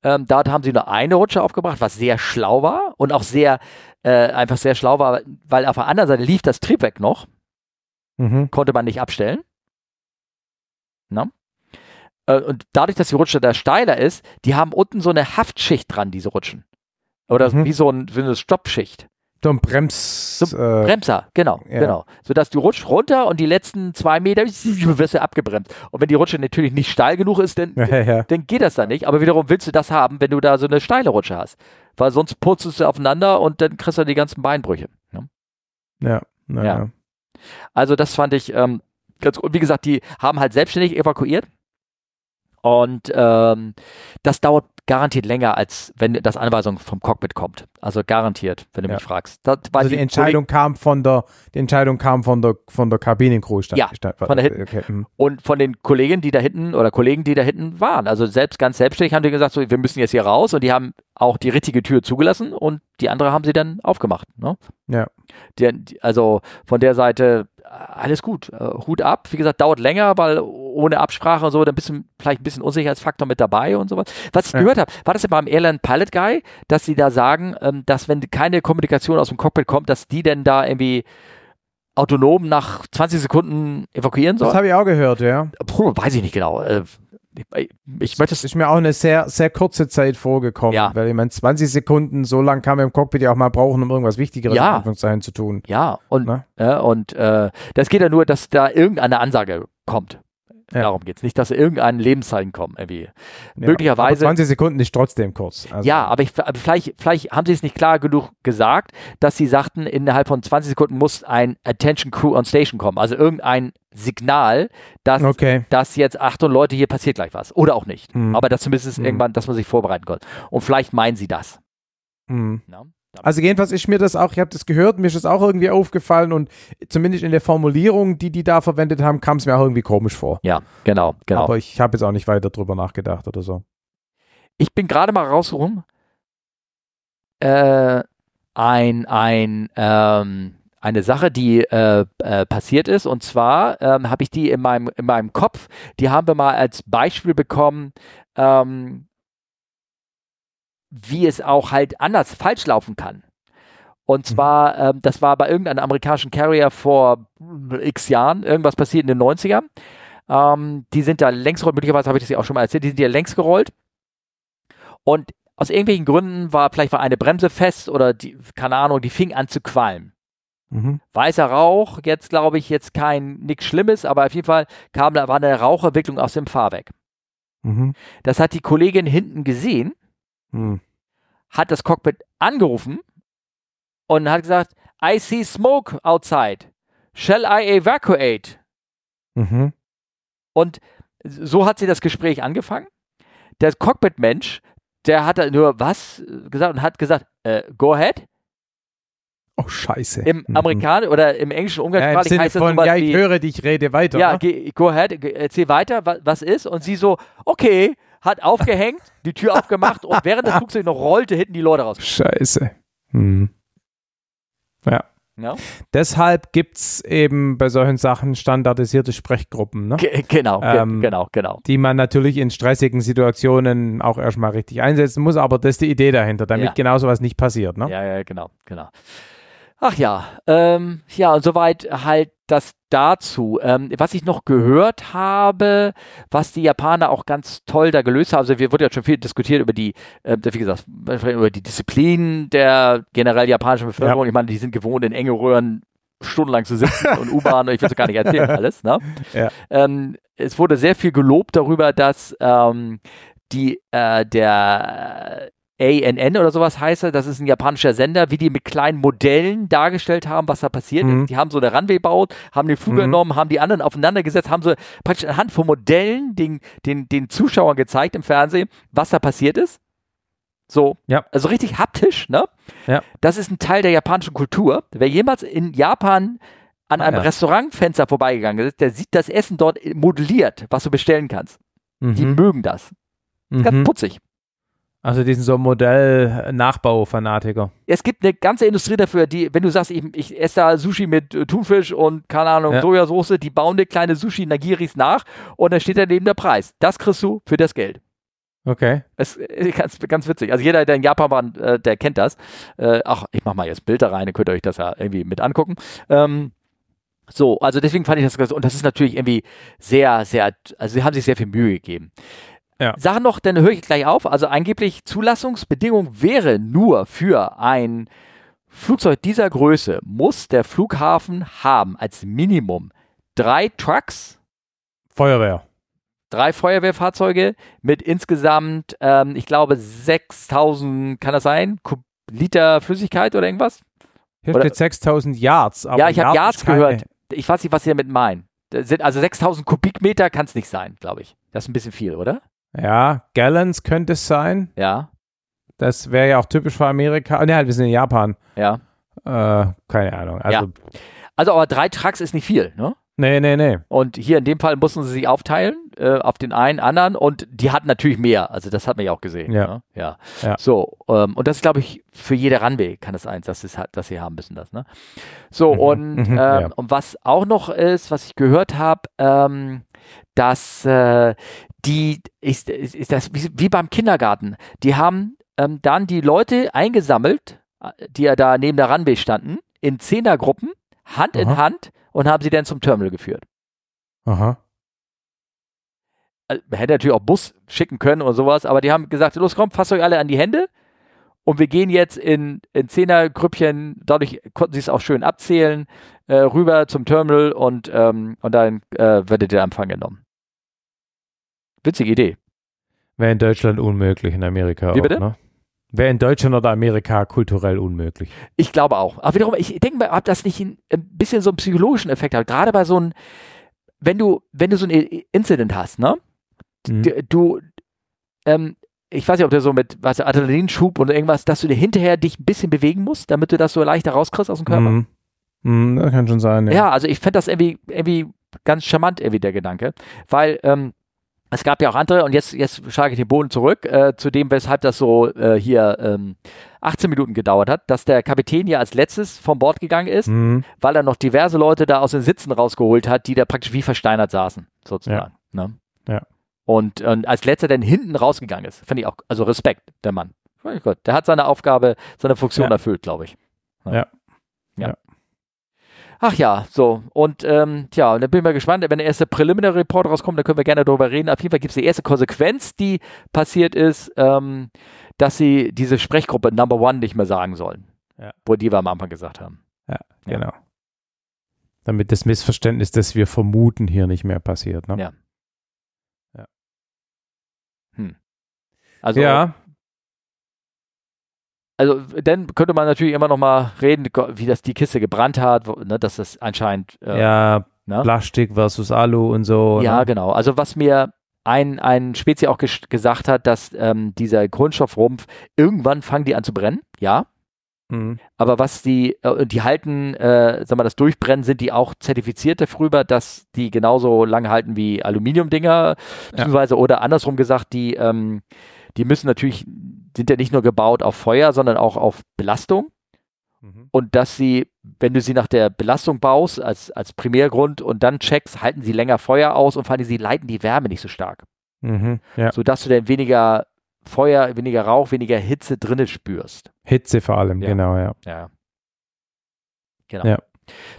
Ähm, da haben sie nur eine Rutsche aufgebracht, was sehr schlau war und auch sehr, äh, einfach sehr schlau war, weil auf der anderen Seite lief das Triebwerk noch, Mhm. konnte man nicht abstellen. Na? Äh, und dadurch, dass die Rutsche da steiler ist, die haben unten so eine Haftschicht dran, diese Rutschen. Oder Mhm. wie so, ein, wie eine Stoppschicht. So ein Brems. So äh, Bremser, genau, ja. genau. Sodass du rutschst runter und die letzten zwei Meter wirst du abgebremst. Und wenn die Rutsche natürlich nicht steil genug ist, dann, ja, ja. dann geht das da nicht. Aber wiederum willst du das haben, wenn du da so eine steile Rutsche hast. Weil sonst putzt du aufeinander und dann kriegst du die ganzen Beinbrüche. Ne? Ja, na, Ja. ja. Also das fand ich ähm, ganz gut. Wie gesagt, die haben halt selbstständig evakuiert. Und ähm, das dauert garantiert länger, als wenn das Anweisung vom Cockpit kommt. Also garantiert, wenn du Ja. mich fragst. Das Also die Entscheidung kam von der, die Entscheidung kam von der, von der Kabinencrew. stand- Ja, von da hinten. Okay. hm. Und von den Kollegen, die da hinten oder Kollegen, die da hinten waren. Also selbst ganz selbstständig haben die gesagt, so, wir müssen jetzt hier raus und die haben auch die richtige Tür zugelassen und die andere haben sie dann aufgemacht. Ne? Ja. Die, die, also von der Seite äh, alles gut. Äh, Hut ab. Wie gesagt, dauert länger, weil ohne Absprache und so, dann bist du vielleicht ein bisschen Unsicherheitsfaktor mit dabei und sowas. Was ich Ja. gehört habe, war das ja beim Airline Pilot Guy, dass sie da sagen, ähm, dass wenn keine Kommunikation aus dem Cockpit kommt, dass die denn da irgendwie autonom nach 20 Sekunden evakuieren sollen? Das habe ich auch gehört, ja. Puh, weiß ich nicht genau. Äh, ich, ich möchte Das es. ist mir auch eine sehr, sehr kurze Zeit vorgekommen. Ja. Weil ich meine, 20 Sekunden, so lang kann man im Cockpit ja auch mal brauchen, um irgendwas Wichtigeres Ja. in Anführungszeichen zu tun. Ja, und, Ne? ja, und äh, das geht ja nur, dass da irgendeine Ansage kommt. Ja. Darum geht es. Nicht, dass irgendein Lebenszeichen kommt. Irgendwie. Ja. Möglicherweise- Aber 20 Sekunden ist trotzdem kurz. Also, Ja, aber, ich, vielleicht, vielleicht haben sie es nicht klar genug gesagt, dass sie sagten, innerhalb von 20 Sekunden muss ein Attention Crew on Station kommen. Also irgendein Signal, dass, Okay. dass jetzt, Achtung Leute, hier passiert gleich was. Oder auch nicht. Mhm. Aber dass zumindest Mhm. irgendwann, dass man sich vorbereiten kann. Und vielleicht meinen sie das. Hm. Ne? Also jedenfalls ist mir das auch, ich habe das gehört, mir ist das auch irgendwie aufgefallen und zumindest in der Formulierung, die die da verwendet haben, kam es mir auch irgendwie komisch vor. Ja, genau, genau. Aber ich habe jetzt auch nicht weiter drüber nachgedacht oder so. ich bin gerade mal rausgekommen. Äh, ein, ein, ähm, eine Sache, die äh, äh, passiert ist. Und zwar ähm, habe ich die in meinem, in meinem Kopf, die haben wir mal als Beispiel bekommen, ähm, wie es auch halt anders falsch laufen kann. Und zwar, ähm, das war bei irgendeinem amerikanischen Carrier vor x Jahren, irgendwas passiert in den 90ern. Ähm, die sind da längs gerollt, möglicherweise habe ich das ja auch schon mal erzählt, die sind ja längs gerollt. Und aus irgendwelchen Gründen war, vielleicht war eine Bremse fest oder die, keine Ahnung, die fing an zu qualmen. Mhm. Weißer Rauch, jetzt glaube ich, jetzt kein nichts Schlimmes, aber auf jeden Fall kam da war eine Raucherwicklung aus dem Fahrwerk. Mhm. Das hat die Kollegin hinten gesehen, Mhm. hat das Cockpit angerufen und hat gesagt, I see smoke outside. Shall I evacuate? Mhm. Und so hat sie das Gespräch angefangen. Der Cockpit-Mensch, der hat da nur was gesagt und hat gesagt, äh, go ahead. Oh, scheiße. Im Mhm. Amerikanischen oder im englischen ja, Umgangssprachlich Sinne heißt das von, sowas ja, ich wie, höre dich, rede weiter. ja, geh, go ahead, erzähl weiter, was, was ist. Und sie so, okay, hat aufgehängt, die Tür aufgemacht und während das Flugzeug noch rollte, hinten die Leute raus. Scheiße. Mhm. Ja. Ja? Deshalb gibt es eben bei solchen Sachen standardisierte Sprechgruppen, ne? Ge- Genau, ge- Ähm, genau, genau. die man natürlich in stressigen Situationen auch erstmal richtig einsetzen muss, aber das ist die Idee dahinter, damit Ja. genau sowas nicht passiert. Ne? Ja, ja, genau, genau. Ach ja, ähm, ja, und soweit halt das dazu. Ähm, was ich noch gehört habe, was die Japaner auch ganz toll da gelöst haben, also wir wurde ja schon viel diskutiert über die, äh, wie gesagt, über die Disziplin der generell japanischen Bevölkerung. Ich meine, die sind gewohnt, in enge Röhren stundenlang zu sitzen und U-Bahn und ich will es gar nicht erzählen alles. Ne? Ja. Ähm, es wurde sehr viel gelobt darüber, dass ähm, die, äh, der ANN oder sowas heißt er, das ist ein japanischer Sender, wie die mit kleinen Modellen dargestellt haben, was da passiert Mhm. ist. Die haben so eine Runway gebaut, haben den Flug Mhm. genommen, haben die anderen aufeinander gesetzt, haben so praktisch anhand von Modellen den, den, den Zuschauern gezeigt im Fernsehen, was da passiert ist. So, Ja. also richtig haptisch, ne? Ja. Das ist ein Teil der japanischen Kultur. Wer jemals in Japan an Ah, einem ja. Restaurantfenster vorbeigegangen ist, der sieht das Essen dort modelliert, was du bestellen kannst. Die Mhm. mögen das. Ganz Mhm. putzig. Also die sind so Modell-Nachbau-Fanatiker. Es gibt eine ganze Industrie dafür, die, wenn du sagst, ich, ich esse da Sushi mit äh, Thunfisch und keine Ahnung, Ja. Sojasauce, die bauen eine kleine Sushi-Nagiris nach und dann steht daneben der Preis. Das kriegst du für das Geld. Okay. Das ist ganz, ganz witzig. Also jeder, der in Japan war, äh, der kennt das. Äh, ach, ich mach mal jetzt Bilder rein, dann könnt ihr euch das ja irgendwie mit angucken. Ähm, so, also deswegen fand ich das ganz, und das ist natürlich irgendwie sehr, sehr, also sie haben sich sehr viel Mühe gegeben. Ja. Sache noch, dann höre ich gleich auf. Also angeblich Zulassungsbedingung wäre nur für ein Flugzeug dieser Größe muss der Flughafen haben als Minimum drei Trucks, Feuerwehr. drei Feuerwehrfahrzeuge mit insgesamt, ähm, ich glaube, 6000, kann das sein? Kub Liter Flüssigkeit oder irgendwas? Oder- steht 6000 Yards. Aber ja, ich habe Yard Yards keine- gehört. Ich weiß nicht, was sie damit meinen. Also 6000 Kubikmeter kann es nicht sein, glaube ich. Das ist ein bisschen viel, oder? Ja, Gallons könnte es sein. Ja, Das wäre ja auch typisch für Amerika. Ne, halt, wir sind in Japan. ja. Äh, keine Ahnung. Also, Also, aber drei Trucks ist nicht viel, ne? nee, nee, nee. Und hier in dem Fall mussten sie sich aufteilen äh, auf den einen anderen und die hatten natürlich mehr. Also das hat man ja auch gesehen. Ja. Ne? ja. Ja. So, ähm, und das ist, glaube ich, für jede Runway kann das eins, dass dass sie haben müssen das. Ne? So, Mhm. und, Mhm, ähm, ja. und was auch noch ist, was ich gehört habe, ähm, dass äh, die, ist, ist, ist das wie, wie beim Kindergarten, die haben ähm, dann die Leute eingesammelt, äh, die ja da neben der Runway standen, in Zehnergruppen, Hand in Aha. Hand und haben sie dann zum Terminal geführt. Aha. also, man hätte natürlich auch Bus schicken können oder sowas, aber die haben gesagt, los komm, fasst euch alle an die Hände und wir gehen jetzt in, in Zehnergrüppchen, dadurch konnten sie es auch schön abzählen, äh, rüber zum Terminal und, ähm, und dann äh, werdet ihr Empfang genommen. Witzige Idee. Wäre in Deutschland unmöglich, in Amerika Wie auch, bitte? ne? Wäre in Deutschland oder Amerika kulturell unmöglich. Ich glaube auch. Aber wiederum, ich denke mal, ob das nicht ein, bisschen so einen psychologischen Effekt hat. Gerade bei so einem, wenn du, wenn du so ein Incident hast, ne? Mhm. Du, ähm, ich weiß nicht, ob du so mit was, Adrenalinschub oder irgendwas, dass du dir hinterher dich ein bisschen bewegen musst, damit du das so leichter rauskriegst aus dem Körper. Mhm. Mhm, das kann schon sein, ja. Ja, also ich fände das irgendwie, irgendwie ganz charmant, irgendwie der Gedanke. Weil ähm, es gab ja auch andere, und jetzt, jetzt schlage ich den Boden zurück, äh, zu dem, weshalb das so äh, hier ähm, 18 Minuten gedauert hat, dass der Kapitän ja als letztes vom Bord gegangen ist, Mhm. weil er noch diverse Leute da aus den Sitzen rausgeholt hat, die da praktisch wie versteinert saßen, sozusagen. Ne? Ja. Und, und als letzter dann hinten rausgegangen ist, finde ich auch, also Respekt, der Mann. Mein Gott, der hat seine Aufgabe, seine Funktion Ja. erfüllt, glaube ich. Ja. ja. Ja. Ach ja, so. Und ähm, tja, und dann bin ich mal gespannt, wenn der erste Preliminary Report rauskommt, dann können wir gerne darüber reden. Auf jeden Fall gibt es die erste Konsequenz, die passiert ist, ähm, dass sie diese Sprechgruppe Number One nicht mehr sagen sollen. Ja. Wo die wir am Anfang gesagt haben. Ja, genau. Damit das Missverständnis, das wir vermuten, hier nicht mehr passiert. Ne? Ja. Also, ja, also dann könnte man natürlich immer noch mal reden, wie das die Kiste gebrannt hat, wo, ne, dass das anscheinend äh, ja, ne? Plastik versus Alu und so. Ja, ne? genau. Also was mir ein, ein Spezi auch ges gesagt hat, dass ähm, dieser Grundstoffrumpf, irgendwann fangen die an zu brennen, ja. Mhm. Aber was die, äh, die halten, äh, sag mal, das Durchbrennen sind die auch zertifiziert darüber, dass die genauso lange halten wie Aluminiumdinger, beziehungsweise oder andersrum gesagt, die, ähm, die müssen natürlich, sind ja nicht nur gebaut auf Feuer, sondern auch auf Belastung. Mhm. Und dass sie, wenn du sie nach der Belastung baust, als, als Primärgrund und dann checkst, halten sie länger Feuer aus und vor allem sie leiten die Wärme nicht so stark. Mhm. Ja. Sodass du dann weniger Feuer, weniger Rauch, weniger Hitze drinnen spürst. Hitze vor allem, Ja. genau, ja. Ja. Genau. Ja.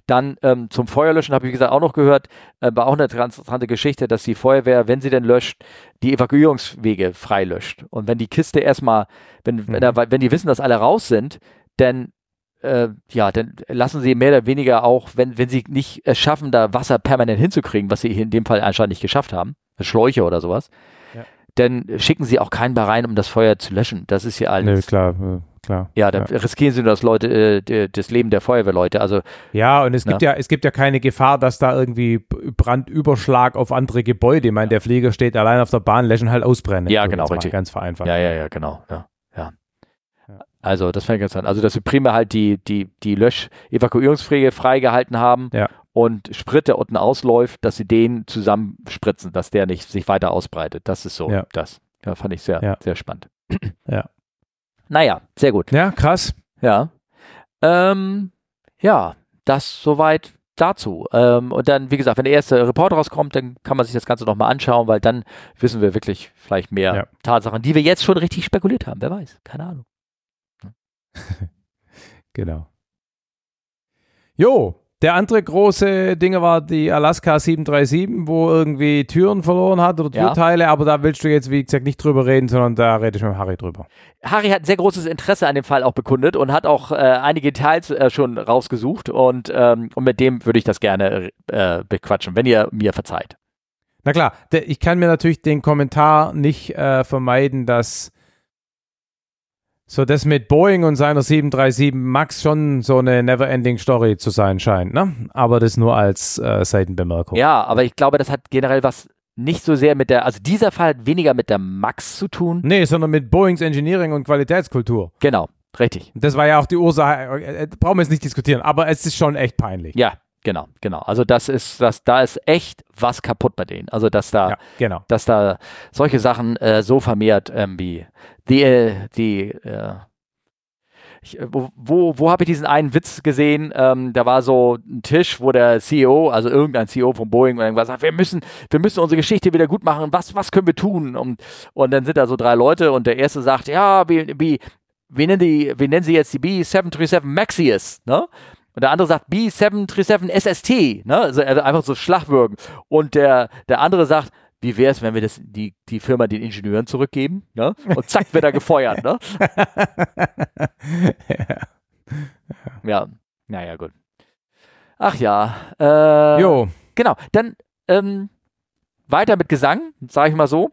Dann ähm, zum Feuerlöschen habe ich, wie gesagt, auch noch gehört, äh, war auch eine interessante Geschichte, dass die Feuerwehr, wenn sie denn löscht, die Evakuierungswege freilöscht. Und wenn die Kiste erstmal, wenn, wenn, Mhm. da, wenn die wissen, dass alle raus sind, dann, äh, ja, dann lassen sie mehr oder weniger auch, wenn, wenn sie nicht es schaffen, da Wasser permanent hinzukriegen, was sie hier in dem Fall anscheinend nicht geschafft haben, Schläuche oder sowas, Ja. dann schicken sie auch keinen mehr rein, um das Feuer zu löschen. Das ist ja alles. klar, äh, klar. Ja, dann riskieren sie nur das Leute, äh, das Leben der Feuerwehrleute. Also Ja, und es Ja. gibt ja, es gibt ja keine Gefahr, dass da irgendwie Brandüberschlag auf andere Gebäude. Ich meine, der Flieger steht allein auf der Bahn, lässt halt ausbrennen. Ja, genau, richtig. Ganz vereinfacht. Ja, ja, ja, genau. Ja, ja. Ja. Also, das fand ich ganz interessant. Also, dass sie primär halt die, die, die Lösch-Evakuierungswege freigehalten haben Ja. und Sprit, der unten ausläuft, dass sie den zusammenspritzen, dass der nicht sich weiter ausbreitet. Das ist so Ja. das. Ja, fand ich sehr, Ja. sehr spannend. Ja. Naja, sehr gut. Ja, krass. Ja. Ähm, ja, das soweit dazu. Ähm, und dann, wie gesagt, wenn der erste Report rauskommt, dann kann man sich das Ganze nochmal anschauen, weil dann wissen wir wirklich vielleicht mehr Ja. Tatsachen, die wir jetzt schon richtig spekuliert haben. Wer weiß, keine Ahnung. Genau. Jo, der andere große Dinge war die Alaska 737, wo irgendwie Türen verloren hat oder Ja. Türteile, aber da willst du jetzt, wie gesagt, nicht drüber reden, sondern da rede ich mit Harry drüber. Harry hat ein sehr großes Interesse an dem Fall auch bekundet und hat auch äh, einige Details äh, schon rausgesucht und, ähm, und mit dem würde ich das gerne äh, bequatschen, wenn ihr mir verzeiht. Na klar, ich kann mir natürlich den Kommentar nicht äh, vermeiden, dass so das mit Boeing und seiner 737 Max schon so eine Never-Ending Story zu sein scheint, ne? Aber das nur als äh, Seitenbemerkung. Ja, aber ich glaube, das hat generell was nicht so sehr mit der, also dieser Fall hat weniger mit der Max zu tun. Nee, sondern mit Boeings Engineering und Qualitätskultur. Genau, richtig. Das war ja auch die Ursache, äh, äh, brauchen wir jetzt nicht diskutieren, aber es ist schon echt peinlich. Ja, genau, genau. Also das ist, das, da ist echt was kaputt bei denen. Also dass da, Ja, genau. dass da solche Sachen äh, so vermehrt ähm, wie die, äh, die, äh, ich, äh, wo, wo, wo habe ich diesen einen Witz gesehen? Ähm, da war so ein Tisch, wo der CEO, also irgendein CEO von Boeing, irgendwas sagt, wir müssen, wir müssen unsere Geschichte wieder gut machen. Was, was können wir tun? Und, und dann sind da so drei Leute und der erste sagt, ja, wie, wie, wie nennen die, wie nennen sie jetzt die B737 Maxius, ne? Und der andere sagt B737 SST, ne? Also also einfach so Schlagwürgen. Und der, der andere sagt, wie wäre es, wenn wir das, die, die Firma den Ingenieuren zurückgeben? Ne? Und zack, wird er gefeuert. Ne? ja, naja, gut. Ach ja. Äh, Jo, Genau, dann ähm, weiter mit Gesang, sage ich mal so.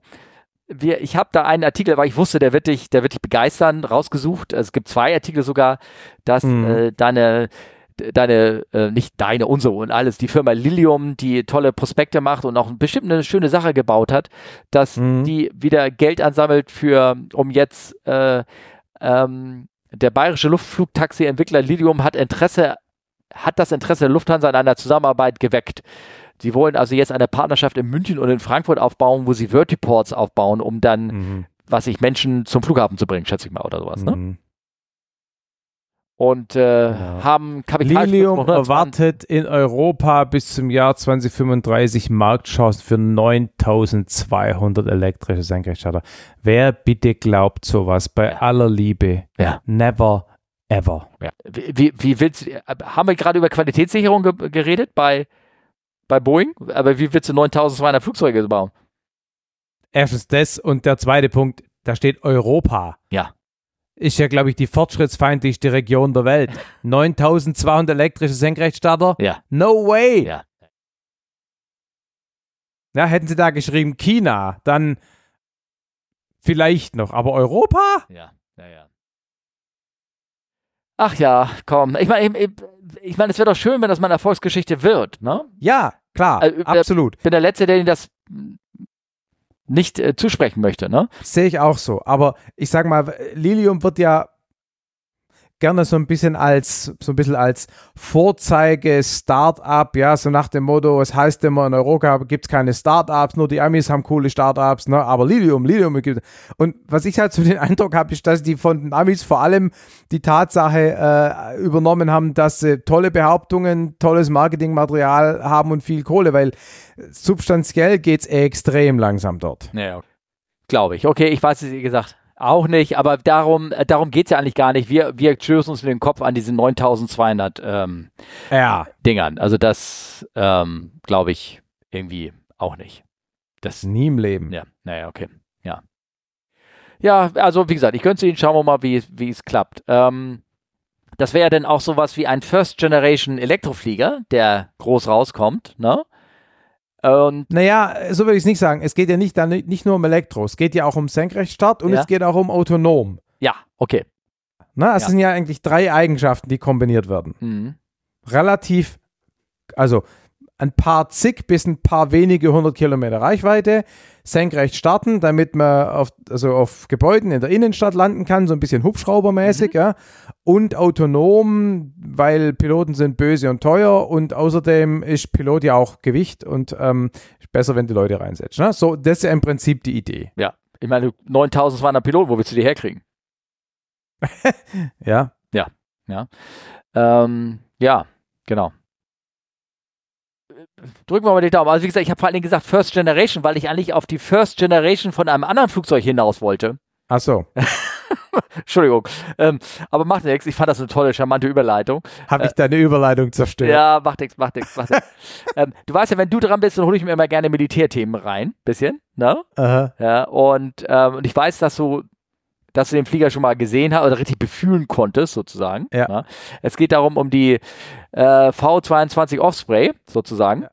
Wir, ich habe da einen Artikel, weil ich wusste, der wird dich, der wird dich begeistern, rausgesucht. Es gibt zwei Artikel sogar, dass Mhm. äh, deine, deine, äh, nicht deine, unsere und alles, die Firma Lilium, die tolle Prospekte macht und auch bestimmt eine schöne Sache gebaut hat, dass Mhm. die wieder Geld ansammelt für, um jetzt äh, ähm, der bayerische Luftflugtaxi-Entwickler Lilium hat Interesse, hat das Interesse der Lufthansa an einer Zusammenarbeit geweckt. Sie wollen also jetzt eine Partnerschaft in München und in Frankfurt aufbauen, wo sie Vertiports aufbauen, um dann, mhm. was ich, Menschen zum Flughafen zu bringen, schätze ich mal, oder sowas. Ne? Mhm. Und äh, Ja. haben Kapital Lilium von 120 erwartet in Europa bis zum Jahr 2035 Marktchancen für 9200 elektrische Senkrechtstarter. Wer bitte glaubt sowas? Bei Ja. aller Liebe. Ja. Never ever. Ja. Wie, wie, willst du, haben wir gerade über Qualitätssicherung ge geredet bei, bei Boeing? Aber wie willst du 9200 Flugzeuge bauen? Erstens das und der zweite Punkt, da steht Europa. Ja. Ist ja, glaube ich, die fortschrittsfeindlichste Region der Welt. 9200 elektrische Senkrechtstarter? Ja. No way! Ja. Ja, hätten sie da geschrieben China, dann vielleicht noch, aber Europa? Ja, ja, ja. Ach ja, komm. Ich meine, ich, ich mein, es wäre doch schön, wenn das mal eine Erfolgsgeschichte wird, ne? Ja, klar, Also, absolut. Ich bin der Letzte, der Ihnen das nicht äh, zusprechen möchte, ne? Sehe ich auch so. Aber ich sag mal, Lilium wird ja gerne so ein bisschen als so ein bisschen als Vorzeige Startup, ja, so nach dem Motto, es heißt immer in Europa gibt es keine Startups, nur die Amis haben coole Startups, ne, aber Lilium, Lilium gibt und was ich halt so den Eindruck habe, ist, dass die von den Amis vor allem die Tatsache äh, übernommen haben, dass sie tolle Behauptungen, tolles Marketingmaterial haben und viel Kohle, weil substanziell geht es extrem langsam dort. Ja, glaube ich. Okay, ich weiß es, wie gesagt, auch nicht, aber darum, äh, darum geht es ja eigentlich gar nicht. Wir, wir stößen uns mit dem Kopf an diese 9200 ähm, Ja. Dingern. Also das ähm, glaube ich irgendwie auch nicht. Das, Nie im Leben. ja, naja, okay. Ja. Ja, also wie gesagt, ich könnte Ihnen schauen wir mal, wie, es- wie es klappt. Ähm, das wäre ja dann auch sowas wie ein First Generation Elektroflieger, der groß rauskommt, ne? Und Naja, so würde ich es nicht sagen. Es geht ja nicht, dann nicht nur um Elektro, es geht ja auch um Senkrechtstart und Ja. es geht auch um autonom. ja, okay. Na, es Ja. sind ja eigentlich drei Eigenschaften, die kombiniert werden. Mhm. Relativ, also ein paar zig bis ein paar wenige hundert Kilometer Reichweite, senkrecht starten, damit man auf, also auf Gebäuden in der Innenstadt landen kann, so ein bisschen Hubschraubermäßig, Mhm. ja. Und autonom, weil Piloten sind böse und teuer und außerdem ist Pilot ja auch Gewicht und ähm, ist besser, wenn die Leute reinsetzt. Ne? So, das ist ja im Prinzip die Idee. Ja. Ich meine, 9200 Piloten, wo willst du die herkriegen? Ja. Ähm, ja, genau. Drücken wir mal die Daumen. Also wie gesagt, ich habe vor allen Dingen gesagt First Generation, weil ich eigentlich auf die First Generation von einem anderen Flugzeug hinaus wollte. Ach so. Entschuldigung. Ähm, aber macht nichts. Ich fand das eine tolle, charmante Überleitung. Habe ich deine Überleitung zerstört? Ja, macht nichts, macht nichts, macht nichts. ähm, du weißt ja, wenn du dran bist, dann hole ich mir immer gerne Militärthemen rein. Bisschen, ne? Aha. Ja, und, ähm, und ich weiß, dass du, dass du den Flieger schon mal gesehen hast oder richtig befühlen konntest, sozusagen. Ja. Ne? Es geht darum, um die äh, V22 Osprey, sozusagen.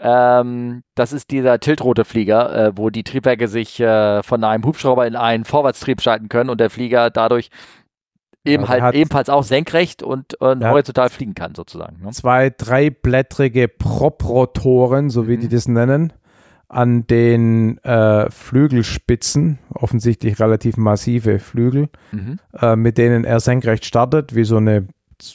Ähm, das ist dieser tiltrote Flieger, äh, wo die Triebwerke sich äh, von einem Hubschrauber in einen Vorwärtstrieb schalten können und der Flieger dadurch eben der halt hat- ebenfalls auch senkrecht und, und horizontal fliegen kann, sozusagen. Ne? Zwei dreiblättrige Proprotoren, so wie Mhm. die das nennen, an den äh, Flügelspitzen, offensichtlich relativ massive Flügel, Mhm. äh, mit denen er senkrecht startet, wie so eine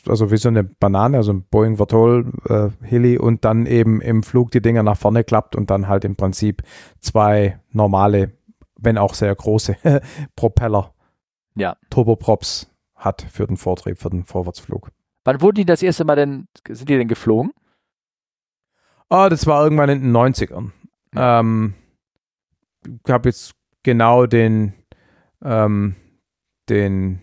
also wie so eine Banane, also ein Boeing Vertol äh, Heli und dann eben im Flug die Dinger nach vorne klappt und dann halt im Prinzip zwei normale, wenn auch sehr große Propeller, Ja. Turboprops hat für den Vortrieb, für den Vorwärtsflug. Wann wurden die das erste Mal denn, sind die denn geflogen? Ah, das war irgendwann in den 90ern. Ähm, ich habe jetzt genau den, ähm, den,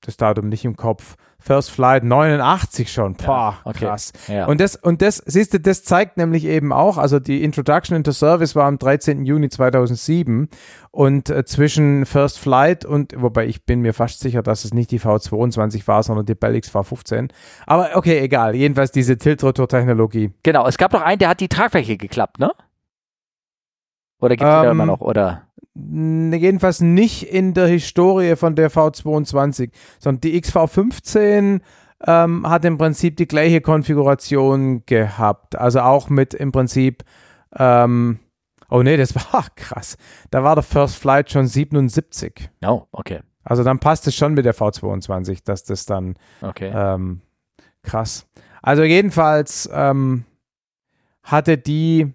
das Datum nicht im Kopf. First Flight 89 schon. Boah, okay. krass. Ja. Und das, und das, siehst du, das zeigt nämlich eben auch, also die Introduction into Service war am 13. Juni 2007 und äh, zwischen First Flight und, wobei ich bin mir fast sicher, dass es nicht die V22 war, sondern die Bell XV15. Aber okay, egal. Jedenfalls diese Tiltrotor-Technologie. Genau, es gab noch einen, der hat die Tragfläche geklappt, ne? Oder gibt es da Ähm, immer noch? Oder? Jedenfalls nicht in der Historie von der V22, sondern die XV15 ähm, hat im Prinzip die gleiche Konfiguration gehabt. Also auch mit im Prinzip, ähm, oh nee, das war krass. Da war der First Flight schon 77. Oh, okay. Also dann passt es schon mit der V22, dass das dann Okay. ähm, krass. Also jedenfalls ähm, hatte die,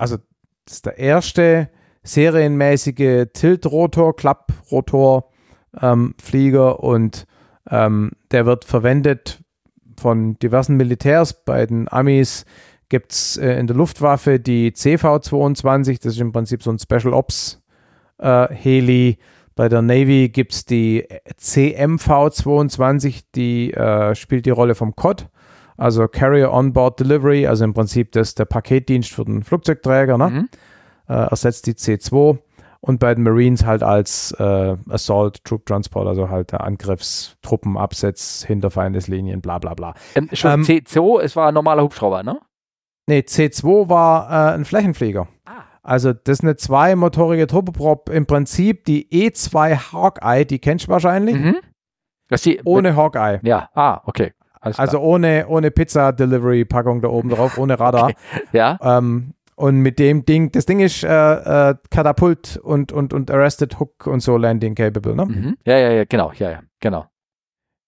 also das ist der erste serienmäßige Tiltrotor, Klapprotor ähm, Flieger und ähm, der wird verwendet von diversen Militärs. Bei den Amis gibt es äh, in der Luftwaffe die CV-22, das ist im Prinzip so ein Special Ops äh, Heli. Bei der Navy gibt es die CMV-22, die äh, spielt die Rolle vom COD, also Carrier Onboard Delivery, also im Prinzip das der Paketdienst für den Flugzeugträger, ne? Mhm. äh, ersetzt die C2 und bei den Marines halt als äh, Assault Troop Transport, also halt der Angriffstruppenabsatz hinter Feindeslinien, bla bla bla. Ähm, schon ähm, C2, es war ein normaler Hubschrauber, ne? Nee, C2 war äh, ein Flächenflieger. Ah. Also das ist eine zweimotorige Turboprop, im Prinzip die E2 Hawkeye, die kennst du wahrscheinlich, Mhm. Die, ohne Hawkeye. Ja, ah, okay. Also ohne, ohne Pizza-Delivery-Packung da oben drauf, ohne Radar. ja, Ähm, und mit dem Ding, das Ding ist äh, äh, Katapult und, und, und Arrested Hook und so Landing capable, ne? mhm. ja, ja, ja, genau, ja, ja, genau.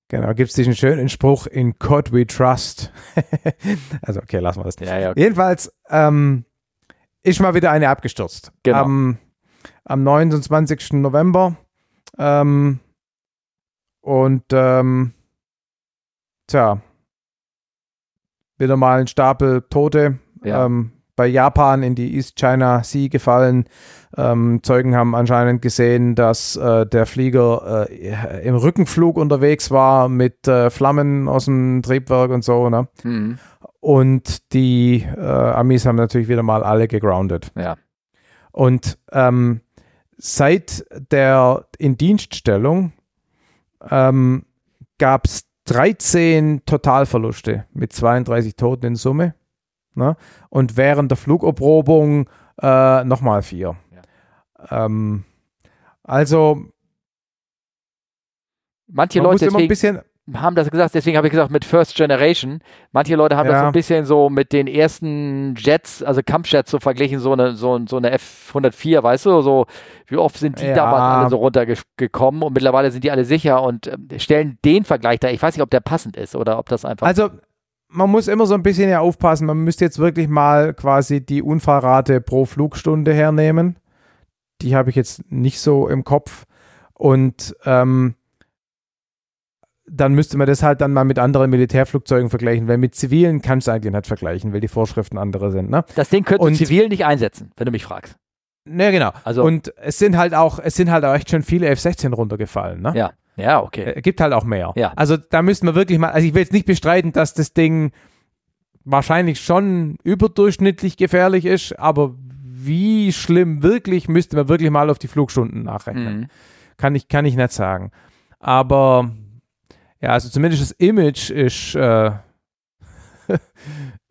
Genau, gibt es diesen schönen Spruch, in God we trust. also okay, lassen wir das. Ja, ja, Jedenfalls ähm, ist mal wieder eine abgestürzt. Genau. Am, am 29. November. Ähm, und ähm, tja, wieder mal ein Stapel Tote. Ja. Ähm, bei Japan in die East China Sea gefallen. Ähm, Zeugen haben anscheinend gesehen, dass äh, der Flieger äh, im Rückenflug unterwegs war mit äh, Flammen aus dem Triebwerk und so. Ne? Mhm. Und die äh, Amis haben natürlich wieder mal alle gegroundet. Ja. Und ähm, seit der Indienststellung ähm, gab es 13 Totalverluste mit 32 Toten in Summe. Ne? Und während der Flugerprobung äh, nochmal vier. Ähm, also, Manche man muss Leute immer ein bisschen. Haben das gesagt, deswegen habe ich gesagt mit First Generation. Manche Leute haben das Ja. so ein bisschen so mit den ersten Jets, also Kampfjets so verglichen, so eine, so, so eine F-104, weißt du, so wie oft sind die Ja. damals alle so runtergekommen und mittlerweile sind die alle sicher und ähm, stellen den Vergleich da. Ich weiß nicht, ob der passend ist oder ob das einfach. Also, man muss immer so ein bisschen ja aufpassen. Man müsste jetzt wirklich mal quasi die Unfallrate pro Flugstunde hernehmen. Die habe ich jetzt nicht so im Kopf. Und ähm, dann müsste man das halt dann mal mit anderen Militärflugzeugen vergleichen, weil mit zivilen kannst du eigentlich nicht vergleichen, weil die Vorschriften andere sind. Ne? das Ding und- du zivil nicht einsetzen, wenn du mich fragst. Ne, genau. Also, Und es sind halt auch, es sind halt auch echt schon viele F-16 runtergefallen. Ne? ja, ja, okay. Äh, gibt halt auch mehr. Ja. Also da müssten wir wirklich mal, also ich will jetzt nicht bestreiten, dass das Ding wahrscheinlich schon überdurchschnittlich gefährlich ist, aber wie schlimm wirklich, müsste man wirklich mal auf die Flugstunden nachrechnen. Mhm. Kann, ich, kann ich nicht sagen. Aber ja, also zumindest das Image ist, äh,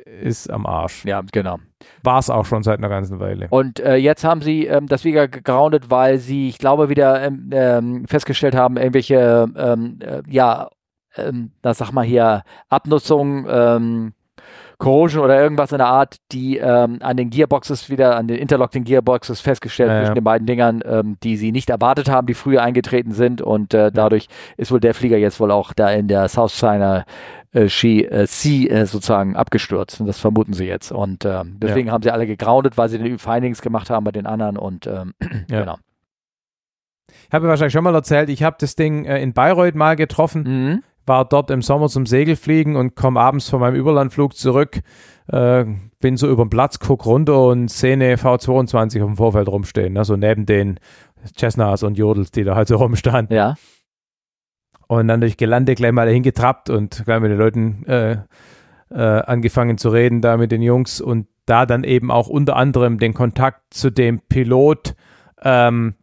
ist am Arsch. Ja, genau. War es auch schon seit einer ganzen Weile. Und äh, jetzt haben sie ähm, das wieder gegroundet, weil sie, ich glaube, wieder ähm, ähm, festgestellt haben, irgendwelche, ähm, äh, ja, ähm, das sag mal hier, Abnutzung, ähm, Corrosion oder irgendwas in der Art, die ähm, an den Gearboxes wieder, an den Interlocking Gearboxes festgestellt Ja, ja. zwischen den beiden Dingern, ähm, die sie nicht erwartet haben, die früher eingetreten sind. Und äh, dadurch ist wohl der Flieger jetzt wohl auch da in der South China äh, Sea, äh, sea äh, sozusagen abgestürzt. Und das vermuten sie jetzt. Und ähm, deswegen haben sie alle gegroundet, weil sie den Findings gemacht haben bei den anderen. Und ähm, Ja. genau. Ich habe wahrscheinlich schon mal erzählt, ich habe das Ding äh, in Bayreuth mal getroffen. Mhm. War dort im Sommer zum Segelfliegen und komme abends von meinem Überlandflug zurück, äh, bin so über den Platz, guck runter und sehe eine V22 auf dem Vorfeld rumstehen, ne, so neben den Cessnas und Jodels, die da halt so rumstanden. Ja. Und dann durch Gelande gleich mal dahin getrappt und gleich mit den Leuten äh, äh, angefangen zu reden, da mit den Jungs und da dann eben auch unter anderem den Kontakt zu dem Pilot ähm,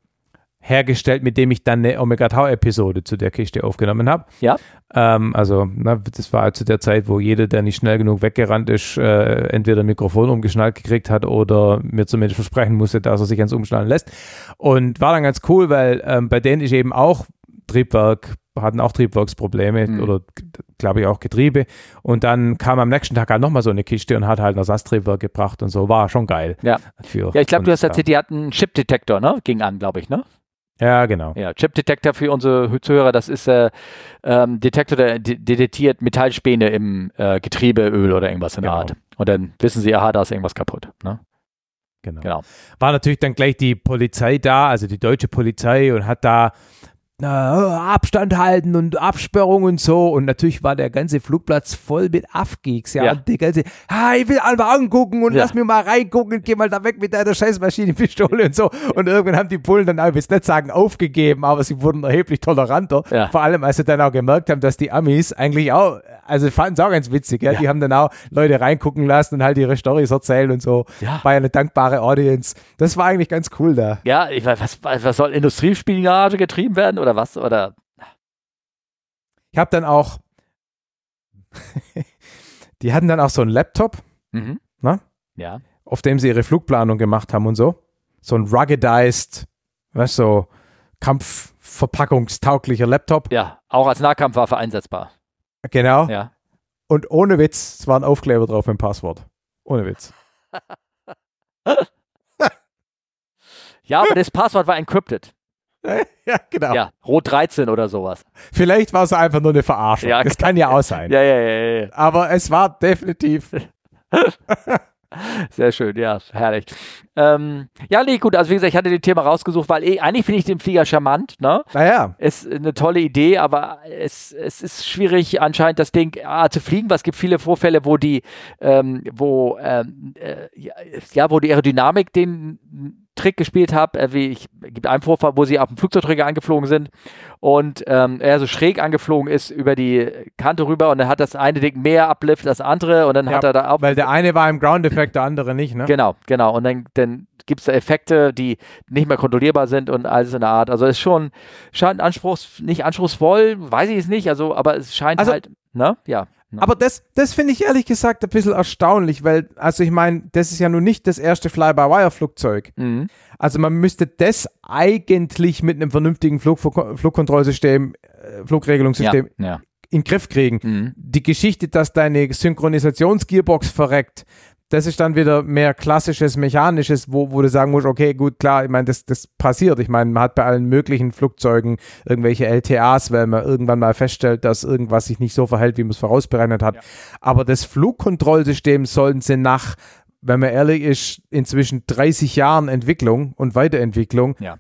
hergestellt, mit dem ich dann eine Omega-Tau-Episode zu der Kiste aufgenommen habe. Ja. Ähm, also, na, das war zu der Zeit, wo jeder, der nicht schnell genug weggerannt ist, äh, entweder ein Mikrofon umgeschnallt gekriegt hat oder mir zumindest versprechen musste, dass er sich ans Umschnallen lässt. Und war dann ganz cool, weil ähm, bei denen ist eben auch Triebwerk, hatten auch Triebwerksprobleme Mhm. oder glaube ich auch Getriebe. Und dann kam am nächsten Tag halt nochmal so eine Kiste und hat halt ein Ersatztriebwerk gebracht und so. War schon geil. Ja. Ja, ich glaube, du hast erzählt, die hatten einen Chip-Detektor, ne? Ging an, glaube ich, ne? Ja, genau. Ja, Chip-Detektor für unsere Zuhörer, das ist äh, ähm, Detektor, der de detektiert Metallspäne im äh, Getriebeöl oder irgendwas in der Genau. Art. Und dann wissen sie, aha, da ist irgendwas kaputt. Ne? Genau. Genau. War natürlich dann gleich die Polizei da, also die deutsche Polizei und hat da äh, Abstand halten und Absperrung und so. Und natürlich war der ganze Flugplatz voll mit Afgeeks. Ja, Ja. Und die ganze, ha, ich will einfach angucken und Ja. lass mir mal reingucken und geh mal da weg mit deiner Scheißmaschinenpistole und so. Und irgendwann haben die Bullen dann, ich will jetzt nicht sagen, aufgegeben, aber sie wurden erheblich toleranter. Ja. Vor allem, als sie dann auch gemerkt haben, dass die Amis eigentlich auch, also fanden es auch ganz witzig, ja? Ja. die haben dann auch Leute reingucken lassen und halt ihre Storys erzählen und so. Ja. War ja eine dankbare Audience. Das war eigentlich ganz cool da. Ja, ich weiß, was, was soll Industriespionage getrieben werden oder was? Oder Ich habe dann auch, die hatten dann auch so einen Laptop mhm. Na? Ja. auf dem sie ihre Flugplanung gemacht haben und so. So ein ruggedized, weißt du, so kampfverpackungstauglicher Laptop. Ja, auch als Nahkampfwaffe einsetzbar. Genau. Ja. Und ohne Witz, es war ein Aufkleber drauf mit dem Passwort. Ohne Witz. Ja, aber das Passwort war encrypted. ja, genau. Ja, Rot 13 oder sowas. Vielleicht war es einfach nur eine Verarschung. Ja, das kann ja auch sein. Ja, ja, ja, ja. Aber es war definitiv. Sehr schön, ja, herrlich. Ähm, ja, nee, gut, also wie gesagt, ich hatte das Thema rausgesucht, weil eh, eigentlich finde ich den Flieger charmant, ne? Naja. Ist eine tolle Idee, aber es, es ist schwierig, anscheinend das Ding ah, zu fliegen, weil es gibt viele Vorfälle, wo die, ähm, wo, ähm, äh, ja, wo die Aerodynamik den Trick gespielt habe, äh, wie ich gibt einen Vorfall, wo sie auf dem Flugzeugträger angeflogen sind und ähm, er so schräg angeflogen ist über die Kante rüber und dann hat das eine Ding mehr Uplift als das andere und dann Ja, hat er da auch Weil der eine war im Ground-Effekt, der andere nicht, ne? Genau, genau. Und dann, dann gibt es da Effekte, die nicht mehr kontrollierbar sind und alles in der Art. Also es ist schon, scheint anspruchs, nicht anspruchsvoll, weiß ich es nicht, also, aber es scheint Also- halt, ne? Ja. Aber das, das finde ich ehrlich gesagt ein bisschen erstaunlich, weil, also ich meine, das ist ja nun nicht das erste Fly-by-Wire-Flugzeug. Mhm. Also man müsste das eigentlich mit einem vernünftigen Flug, Flugkontrollsystem, äh, Flugregelungssystem Ja, ja. in den Griff kriegen. Mhm. Die Geschichte, dass deine Synchronisationsgearbox verreckt, das ist dann wieder mehr klassisches, mechanisches, wo, wo du sagen musst, okay, gut, klar, ich meine, das, das passiert. Ich meine, man hat bei allen möglichen Flugzeugen irgendwelche LTAs, weil man irgendwann mal feststellt, dass irgendwas sich nicht so verhält, wie man es vorausberechnet hat. Aber das Flugkontrollsystem sollten sie nach, wenn man ehrlich ist, inzwischen 30 Jahren Entwicklung und Weiterentwicklung, Ja.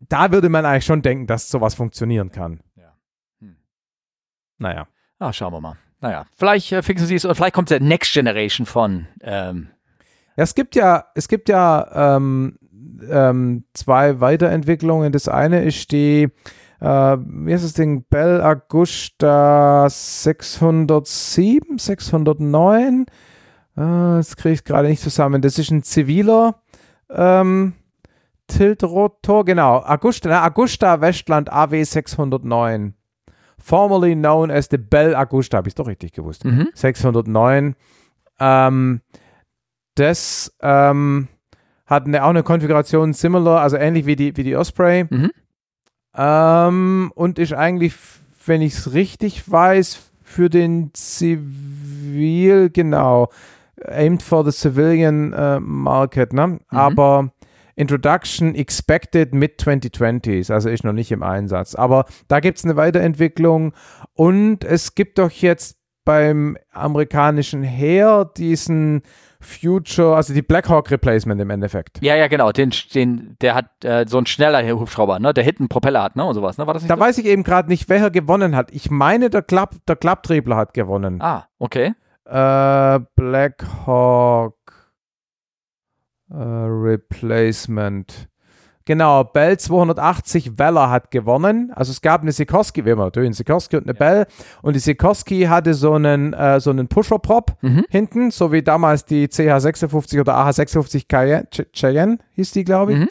da würde man eigentlich schon denken, dass sowas funktionieren kann. Ja. Hm. Naja. Ah, schauen wir mal. Naja, vielleicht äh, fixen sie es oder vielleicht kommt der Next Generation von. Ähm, Ja, es gibt ja, es gibt ja ähm, ähm, zwei Weiterentwicklungen. Das eine ist die, äh, wie heißt das Ding? Bell Augusta 607, 609. Äh, das kriege ich gerade nicht zusammen. Das ist ein ziviler ähm, Tiltrotor, genau. Augusta, Augusta Westland AW 609. Formerly known as the Bell Augusta, habe ich doch richtig gewusst. mhm. 609. Ähm, das ähm, hat eine, auch eine Konfiguration similar, also ähnlich wie die, wie die Osprey. Mhm. Ähm, und ist eigentlich, wenn ich es richtig weiß, für den Zivil, genau, aimed for the civilian äh, market, ne? Aber Introduction expected mid 2020s, also ist noch nicht im Einsatz. Aber da gibt es eine Weiterentwicklung und es gibt doch jetzt beim amerikanischen Heer diesen Future, also die Black Hawk Replacement im Endeffekt. Ja, ja, genau. Den, den, der hat äh, so einen schneller Hubschrauber, ne? Der hinten einen Propeller hat, ne? Und sowas, ne? War das nicht Da so? weiß ich eben gerade nicht, welcher gewonnen hat. Ich meine, der, Klapp, der Klapptriebler hat gewonnen. Ah, okay. Äh, Black Hawk äh, Replacement. Genau, Bell 280 Weller hat gewonnen. Also es gab eine Sikorsky, wie immer, natürlich eine Sikorsky und eine Bell. Und die Sikorsky hatte so einen, äh, so einen Pusher-Prop Mhm. hinten, so wie damals die CH56 oder AH56 Cayenne, Ch- Cheyenne hieß die, glaube ich. Mhm.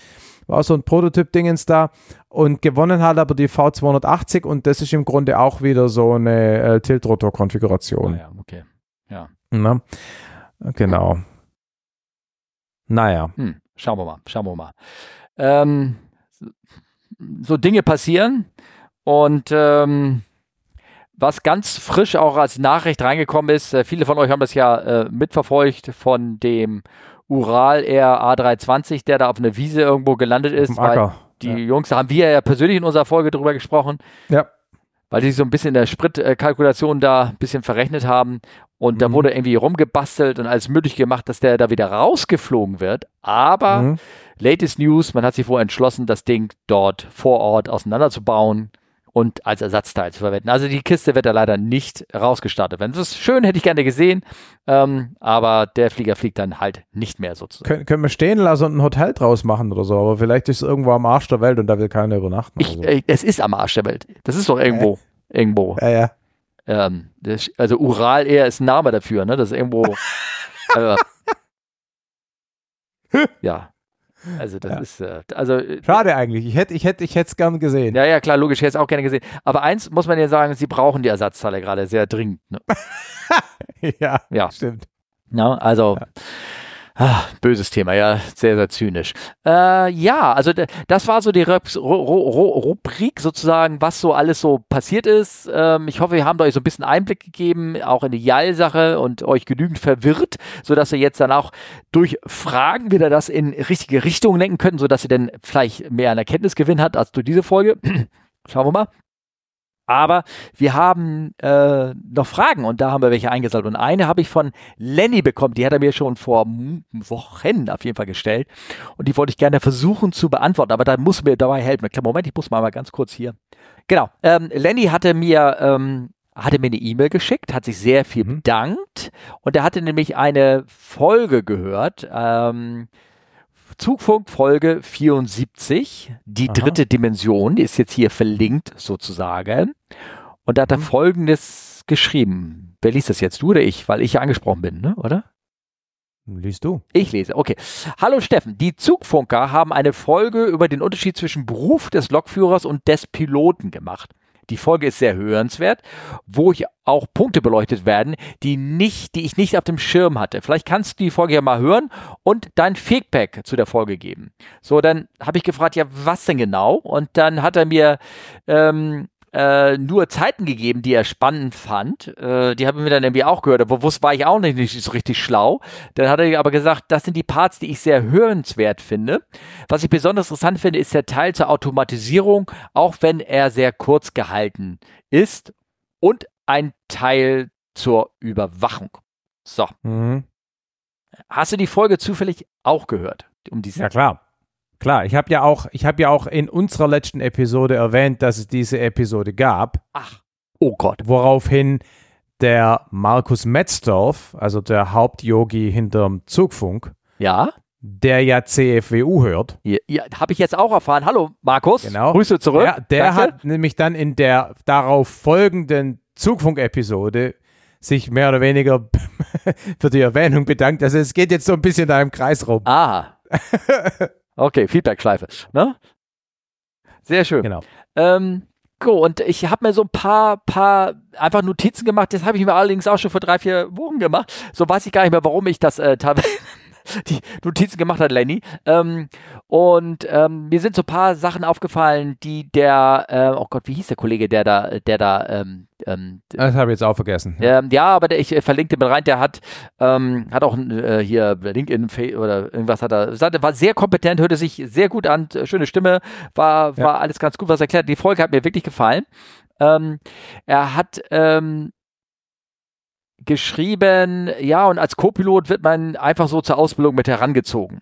War so ein Prototyp-Dingens da. Und gewonnen hat aber die V280 und das ist im Grunde auch wieder so eine äh, Tiltrotor-Konfiguration. Ah, ja, okay. Ja. Ne? Genau. Naja. Hm, schauen wir mal, schauen wir mal. Ähm, so Dinge passieren und ähm, was ganz frisch auch als Nachricht reingekommen ist, äh, viele von euch haben das ja äh, mitverfolgt von dem Ural Air A320, der da auf einer Wiese irgendwo gelandet ist, weil die Ja. Jungs, da haben wir ja persönlich in unserer Folge drüber gesprochen, Ja. weil die sich so ein bisschen in der Spritkalkulation da ein bisschen verrechnet haben. Und da Mhm. wurde irgendwie rumgebastelt und alles möglich gemacht, dass der da wieder rausgeflogen wird. Aber Mhm. latest News, man hat sich wohl entschlossen, das Ding dort vor Ort auseinanderzubauen und als Ersatzteil zu verwenden. Also die Kiste wird da leider nicht rausgestartet werden. Das ist schön, hätte ich gerne gesehen, ähm, aber der Flieger fliegt dann halt nicht mehr sozusagen. Können, können wir stehen lassen und ein Hotel draus machen oder so, aber vielleicht ist es irgendwo am Arsch der Welt und da will keiner übernachten. Ich, so. äh, es ist am Arsch der Welt. Das ist doch irgendwo. Irgendwo. ja, ja. Ähm, das, also Ural Air ist ein Name dafür, ne? Das ist irgendwo. äh, ja. Also das Ja. ist, äh, also äh, Schade eigentlich. Ich hätte ich hätte, ich es gern gesehen. ja, ja, klar, logisch, ich hätte es auch gerne gesehen. Aber eins muss man ja sagen, sie brauchen die Ersatzteile gerade sehr dringend. Ne? ja, Ja. stimmt. Ja, also, Ah, böses Thema, ja, sehr, sehr zynisch. Äh, ja, also das war so die Ru Ru Rubrik sozusagen, was so alles so passiert ist. Ähm, ich hoffe, wir haben euch so ein bisschen Einblick gegeben, auch in die Jal-Sache und euch genügend verwirrt, sodass ihr jetzt dann auch durch Fragen wieder das in richtige Richtungen lenken könnt, sodass ihr dann vielleicht mehr an Erkenntnisgewinn habt als durch diese Folge. Schauen wir mal. Aber wir haben äh, noch Fragen und da haben wir welche eingesammelt. Und eine habe ich von Lenny bekommen, die hat er mir schon vor Wochen auf jeden Fall gestellt. Und die wollte ich gerne versuchen zu beantworten, aber da muss mir dabei helfen. Moment, ich muss mal, mal ganz kurz hier. Genau, ähm, Lenny hatte mir, ähm, hatte mir eine E-Mail geschickt, hat sich sehr viel mhm. bedankt und er hatte nämlich eine Folge gehört. Ähm, Zugfunk Folge 74, die Aha. dritte Dimension, die ist jetzt hier verlinkt sozusagen. Und da hat er mhm. folgendes geschrieben. Wer liest das jetzt? Du oder ich? Weil ich ja angesprochen bin, ne? oder? Liest du? Ich lese, okay. Hallo Steffen, die Zugfunker haben eine Folge über den Unterschied zwischen Beruf des Lokführers und des Piloten gemacht. Die Folge ist sehr hörenswert, wo ich auch Punkte beleuchtet werden, die nicht, die ich nicht auf dem Schirm hatte. Vielleicht kannst du die Folge ja mal hören und dein Feedback zu der Folge geben. So, dann habe ich gefragt, ja, was denn genau? Und dann hat er mir ähm, äh, nur Zeiten gegeben, die er spannend fand. Äh, die haben wir dann irgendwie auch gehört. Aber bewusst war ich auch nicht, nicht so richtig schlau. Dann hat er aber gesagt, das sind die Parts, die ich sehr hörenswert finde. Was ich besonders interessant finde, ist der Teil zur Automatisierung, auch wenn er sehr kurz gehalten ist. Und ein Teil zur Überwachung. So. Mhm. Hast du die Folge zufällig auch gehört? Um diese ja, klar. Klar, ich habe ja auch, ich habe ja auch in unserer letzten Episode erwähnt, dass es diese Episode gab. Ach, oh Gott. Woraufhin der Markus Metzdorf, also der Hauptyogi hinterm Zugfunk, ja, der ja CFWU hört. Ja, ja habe ich jetzt auch erfahren. Hallo Markus, genau. Grüße zurück. Ja, der Danke. hat nämlich dann in der darauf folgenden Zugfunk-Episode sich mehr oder weniger für die Erwähnung bedankt. Also es geht jetzt so ein bisschen da im Kreis rum. Ah. Okay, Feedback-Schleife. Ne? Sehr schön. Genau. Ähm, Go, und ich habe mir so ein paar, paar einfach Notizen gemacht. Das habe ich mir allerdings auch schon vor drei, vier Wochen gemacht. So weiß ich gar nicht mehr, warum ich das äh, teilweise die Notizen gemacht hat, Lenny. Ähm, und ähm, mir sind so ein paar Sachen aufgefallen, die der, äh, oh Gott, wie hieß der Kollege, der da, der da, ähm, ähm das habe ich jetzt auch vergessen. Ähm, ja, aber der, ich äh, verlinke den rein, der hat, ähm, hat auch äh, hier LinkedIn oder irgendwas hat er, war sehr kompetent, hörte sich sehr gut an, schöne Stimme, war, war ja. alles ganz gut, was er erklärt. Die Folge hat mir wirklich gefallen. Ähm, er hat ähm, geschrieben, ja, und als Co-Pilot wird man einfach so zur Ausbildung mit herangezogen.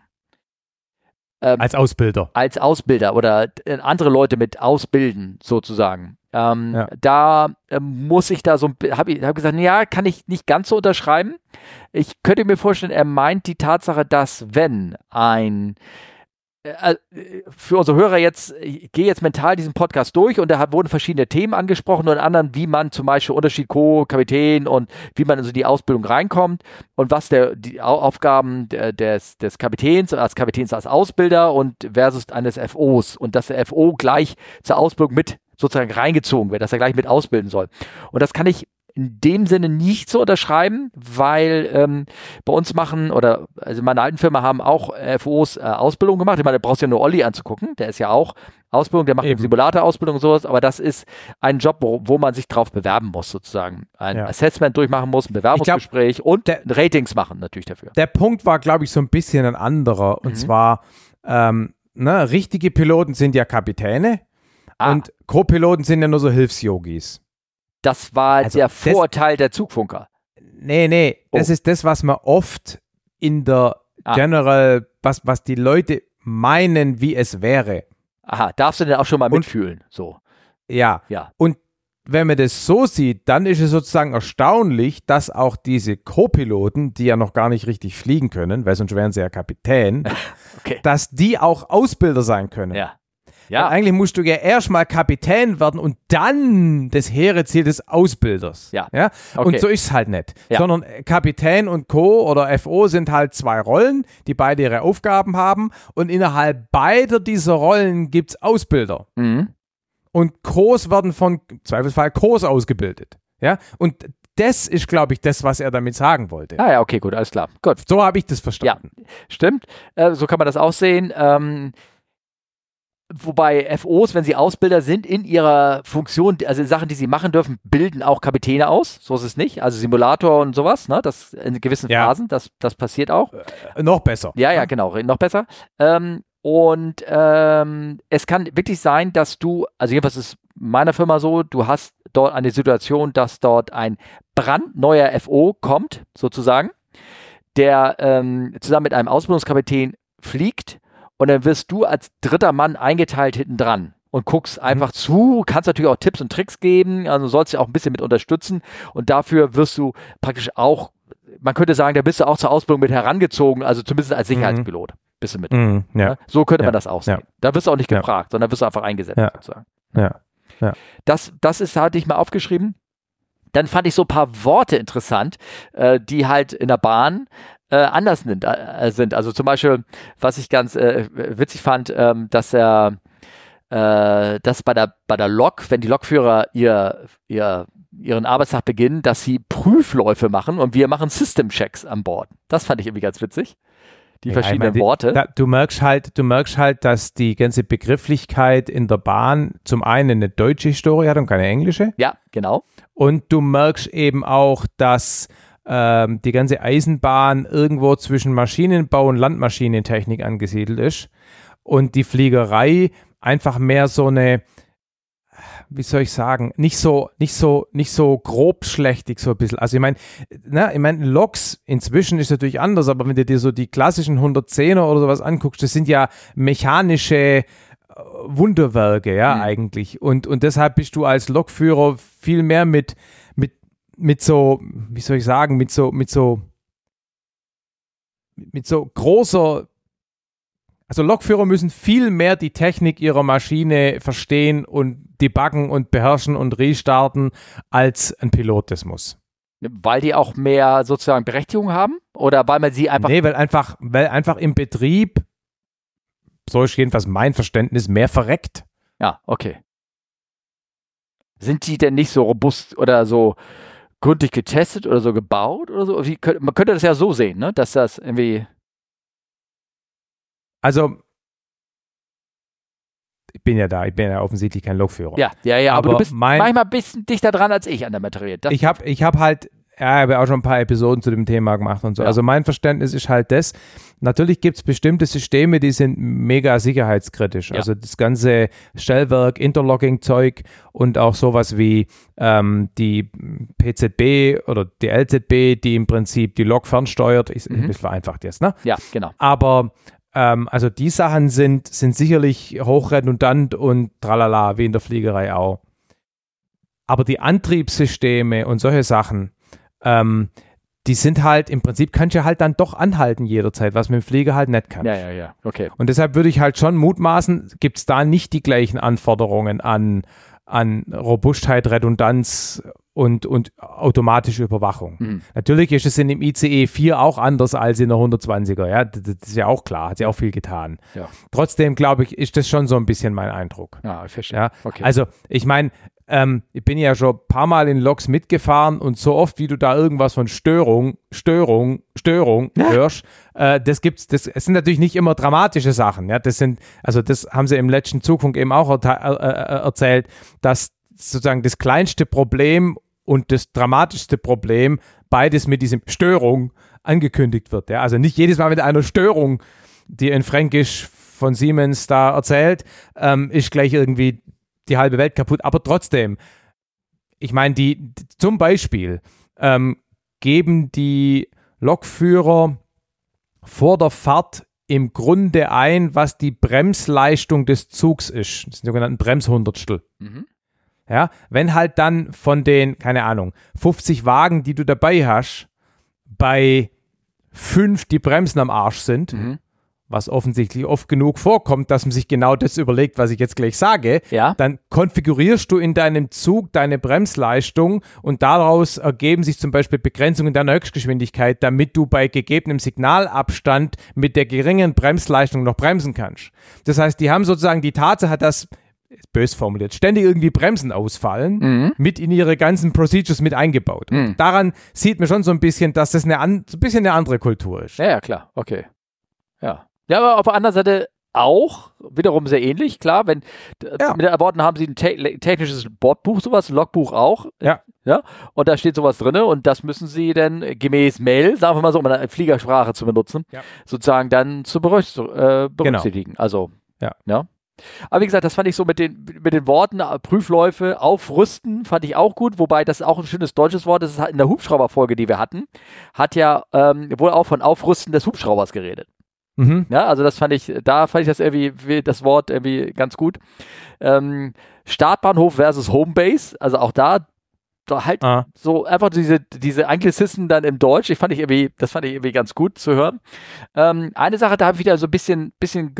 Ähm, als Ausbilder. Als Ausbilder oder äh, andere Leute mit ausbilden, sozusagen. Ähm, ja. Da äh, muss ich da so, habe ich hab gesagt, ja, kann ich nicht ganz so unterschreiben. Ich könnte mir vorstellen, er meint die Tatsache, dass wenn ein für unsere Hörer jetzt, ich gehe jetzt mental diesen Podcast durch und da wurden verschiedene Themen angesprochen und anderen, wie man zum Beispiel Unterschied Co-Kapitän und wie man also die Ausbildung reinkommt und was der, die Aufgaben des, des Kapitäns als Kapitäns als Ausbilder und versus eines FOs und dass der FO gleich zur Ausbildung mit sozusagen reingezogen wird, dass er gleich mit ausbilden soll. Und das kann ich in dem Sinne nicht so unterschreiben, weil ähm, bei uns machen oder also meine alten Firma haben auch FOs äh, Ausbildung gemacht. Ich meine, du brauchst ja nur Olli anzugucken, der ist ja auch Ausbildung, der macht Eben. Simulator-Ausbildung und sowas, aber das ist ein Job, wo, wo man sich drauf bewerben muss, sozusagen. Ein ja. Assessment durchmachen muss, ein Bewerbungsgespräch glaub, und der, Ratings machen natürlich dafür. Der Punkt war, glaube ich, so ein bisschen ein anderer. Und mhm. zwar, ähm, ne, richtige Piloten sind ja Kapitäne ah. und Co-Piloten sind ja nur so Hilfsyogis. Das war also der Vorteil der Zugfunker. Nee, nee, oh. das ist das, was man oft in der ah. General, was, was die Leute meinen, wie es wäre. Aha, darfst du denn auch schon mal mitfühlen? Und, so. Ja. ja. Und wenn man das so sieht, dann ist es sozusagen erstaunlich, dass auch diese Co-Piloten, die ja noch gar nicht richtig fliegen können, weil sonst wären sie ja Kapitän, okay. dass die auch Ausbilder sein können. Ja. Ja. Weil eigentlich musst du ja erstmal Kapitän werden und dann das hehre Ziel des Ausbilders. Ja. ja? Okay. Und so ist es halt nicht. Ja. Sondern Kapitän und Co. oder FO sind halt zwei Rollen, die beide ihre Aufgaben haben. Und innerhalb beider dieser Rollen gibt es Ausbilder. Mhm. Und Co's werden von Zweifelsfall Co's ausgebildet. Ja. Und das ist, glaube ich, das, was er damit sagen wollte. Ah ja, okay, gut, alles klar. Gut. So habe ich das verstanden. Ja, stimmt. Äh, so kann man das auch sehen. Ähm, wobei FOs, wenn sie Ausbilder sind, in ihrer Funktion, also Sachen, die sie machen dürfen, bilden auch Kapitäne aus. So ist es nicht. Also Simulator und sowas, ne? Das in gewissen Ja. Phasen, das, das passiert auch. Äh, noch besser. Ja, ja, genau, noch besser. Ähm, und ähm, es kann wirklich sein, dass du, also jedenfalls ist meiner Firma so, du hast dort eine Situation, dass dort ein brandneuer FO kommt, sozusagen, der ähm, zusammen mit einem Ausbildungskapitän fliegt und dann wirst du als dritter Mann eingeteilt hinten dran und guckst einfach zu, kannst natürlich auch Tipps und Tricks geben, also sollst ja auch ein bisschen mit unterstützen und dafür wirst du praktisch auch, man könnte sagen, da bist du auch zur Ausbildung mit herangezogen, also zumindest als Sicherheitspilot bist du mit. Mhm, ja. Ne? So könnte Ja. man das auch sehen. Ja. Da wirst du auch nicht gefragt, sondern wirst du einfach eingesetzt. Sozusagen. Ja. Das, das ist, hatte ich mal aufgeschrieben. Dann fand ich so ein paar Worte interessant, äh, die halt in der Bahn äh, anders sind, äh, sind. Also zum Beispiel, was ich ganz äh, witzig fand, ähm, dass er äh, dass bei der, bei der Lok, wenn die Lokführer ihr, ihr, ihren Arbeitstag beginnen, dass sie Prüfläufe machen und wir machen System-Checks an Bord. Das fand ich irgendwie ganz witzig. Die Ja, verschiedenen meine, die- Worte. Da, du merkst halt, du merkst halt, dass die ganze Begrifflichkeit in der Bahn zum einen eine deutsche Historie hat und keine englische. ja, genau. Und du merkst eben auch, dass ähm, die ganze Eisenbahn irgendwo zwischen Maschinenbau und Landmaschinentechnik angesiedelt ist. Und die Fliegerei einfach mehr so eine, wie soll ich sagen, nicht so, nicht so, nicht so grobschlächtig so ein bisschen. Also ich meine, ich meine, Loks inzwischen ist natürlich anders, aber wenn du dir so die klassischen 110er oder sowas anguckst, das sind ja mechanische äh, Wunderwerke, ja, Mhm. eigentlich. Und, und deshalb bist du als Lokführer viel mehr mit, mit, so, wie soll ich sagen, mit so, mit so, mit so großer, also Lokführer müssen viel mehr die Technik ihrer Maschine verstehen und debuggen und beherrschen und restarten, als ein Pilot das muss. Weil die auch mehr sozusagen Berechtigung haben? Oder weil man sie einfach. nee, weil einfach, weil einfach im Betrieb, so ist jedenfalls mein Verständnis, mehr verreckt. Ja, okay. Sind die denn nicht so robust oder so gründlich getestet oder so gebaut oder so? Wie, man könnte das ja so sehen, ne? Dass das irgendwie. Also, ich bin ja da, ich bin ja offensichtlich kein Lokführer. Ja, ja, ja, aber, Aber du bist mein- manchmal ein bisschen dichter dran als ich an der Materie. Das, ich habe ich hab halt, ja, ich habe auch schon ein paar Episoden zu dem Thema gemacht und so. Ja. Also mein Verständnis ist halt das, natürlich gibt es bestimmte Systeme, die sind mega sicherheitskritisch. Ja. Also das ganze Stellwerk, Interlocking-Zeug und auch sowas wie ähm, die PZB oder die LZB, die im Prinzip die Lok fernsteuert, ist Mhm. ein bisschen vereinfacht jetzt, ne? ja, genau. Aber ähm, also die Sachen sind, sind sicherlich hochredundant und tralala, wie in der Fliegerei auch. Aber die Antriebssysteme und solche Sachen, ähm, die sind halt, im Prinzip kannst du halt dann doch anhalten jederzeit, was mit dem Flieger halt nicht kann. Ja, ja, ja. Okay. Und deshalb würde ich halt schon mutmaßen, gibt es da nicht die gleichen Anforderungen an, an Robustheit, Redundanz und, und automatische Überwachung. Mhm. Natürlich ist es in dem ICE 4 auch anders als in der 120er, ja, das, ist ja auch klar, hat sie auch viel getan. Ja. Trotzdem, glaube ich, ist das schon so ein bisschen mein Eindruck. Ja, ich verstehe. Ja, Okay. Also, ich meine, ähm, ich bin ja schon ein paar Mal in Loks mitgefahren und so oft, wie du da irgendwas von Störung, Störung, Störung hörst, äh, das gibt's, das es sind natürlich nicht immer dramatische Sachen, ja, das sind, also das haben sie im letzten Zugfunk eben auch erte- äh, äh, erzählt, dass sozusagen das kleinste Problem und das dramatischste Problem beides mit diesem Störung angekündigt wird, ja, also nicht jedes Mal mit einer Störung, die in Fränkisch von Siemens da erzählt, ähm, ist gleich irgendwie die halbe Welt kaputt. Aber trotzdem, ich meine, die zum Beispiel ähm, geben die Lokführer vor der Fahrt im Grunde ein, was die Bremsleistung des Zugs ist. Das sind sogenannten Bremshundertstel. Mhm. Ja, wenn halt dann von den, keine Ahnung, 50 Wagen, die du dabei hast, bei fünf die Bremsen am Arsch sind, Mhm. Was offensichtlich oft genug vorkommt, dass man sich genau das überlegt, was ich jetzt gleich sage, Ja. dann konfigurierst du in deinem Zug deine Bremsleistung und daraus ergeben sich zum Beispiel Begrenzungen deiner Höchstgeschwindigkeit, damit du bei gegebenem Signalabstand mit der geringen Bremsleistung noch bremsen kannst. Das heißt, die haben sozusagen die Tatsache, dass bös formuliert, ständig irgendwie Bremsen ausfallen, Mhm. mit in ihre ganzen Procedures mit eingebaut. Mhm. daran sieht man schon so ein bisschen, dass das eine an, so ein bisschen eine andere Kultur ist. Ja, ja, klar, okay. Ja. Ja, aber auf der anderen Seite auch, wiederum sehr ähnlich, klar, wenn Ja. mit den Worten haben sie ein te technisches Bordbuch, sowas, ein Logbuch auch. Ja. Ja, und da steht sowas drin und das müssen sie dann gemäß Mail, sagen wir mal so, um eine Fliegersprache zu benutzen, Ja. sozusagen dann zu berücks äh, berücksichtigen. Also, Ja. ja. Aber wie gesagt, das fand ich so mit den, mit den Worten äh, Prüfläufe, aufrüsten, fand ich auch gut, wobei das auch ein schönes deutsches Wort ist. In der Hubschrauberfolge, die wir hatten, hat ja ähm, wohl auch von Aufrüsten des Hubschraubers geredet. Mhm. Ja, also das fand ich, da fand ich das irgendwie, wie- das Wort irgendwie ganz gut. Ähm, Startbahnhof versus Homebase, also auch da, da halt Ah. so einfach diese, diese Anglizisten dann im Deutsch, ich fand ich irgendwie, das fand ich irgendwie ganz gut zu hören. Ähm, eine Sache, da habe ich wieder so ein bisschen, bisschen,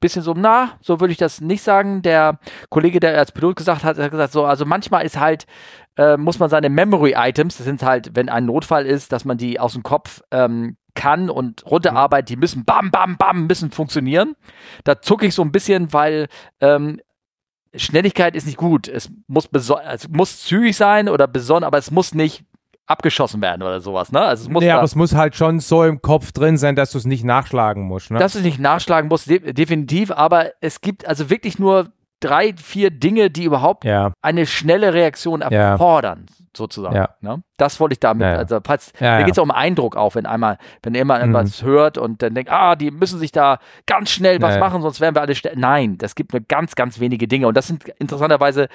bisschen so, na, so würde ich das nicht sagen. Der Kollege, der als Pilot gesagt hat, hat gesagt, so, also manchmal ist halt, äh, muss man seine Memory-Items, das sind halt, wenn ein Notfall ist, dass man die aus dem Kopf ähm, kann und runterarbeitet, die müssen bam, bam, bam, müssen funktionieren. Da zucke ich so ein bisschen, weil ähm, Schnelligkeit ist nicht gut. Es muss, beso- es muss zügig sein oder besonnen, aber es muss nicht abgeschossen werden oder sowas. Ne? Also es muss ja, da- aber es muss halt schon so im Kopf drin sein, dass du es nicht nachschlagen musst. Ne? dass es nicht nachschlagen muss, de definitiv, aber es gibt also wirklich nur drei, vier Dinge, die überhaupt ja, eine schnelle Reaktion Ja. erfordern, sozusagen. Ja. Ne? Das wollte ich damit. Ja, ja. Also Ja, mir ja. geht es um Eindruck auch, wenn einmal, wenn immer Mhm. etwas hört und dann denkt, ah, die müssen sich da ganz schnell was Ja, ja. machen, sonst wären wir alle schnell. Nein, das gibt nur ganz, ganz wenige Dinge. Und das sind interessanterweise,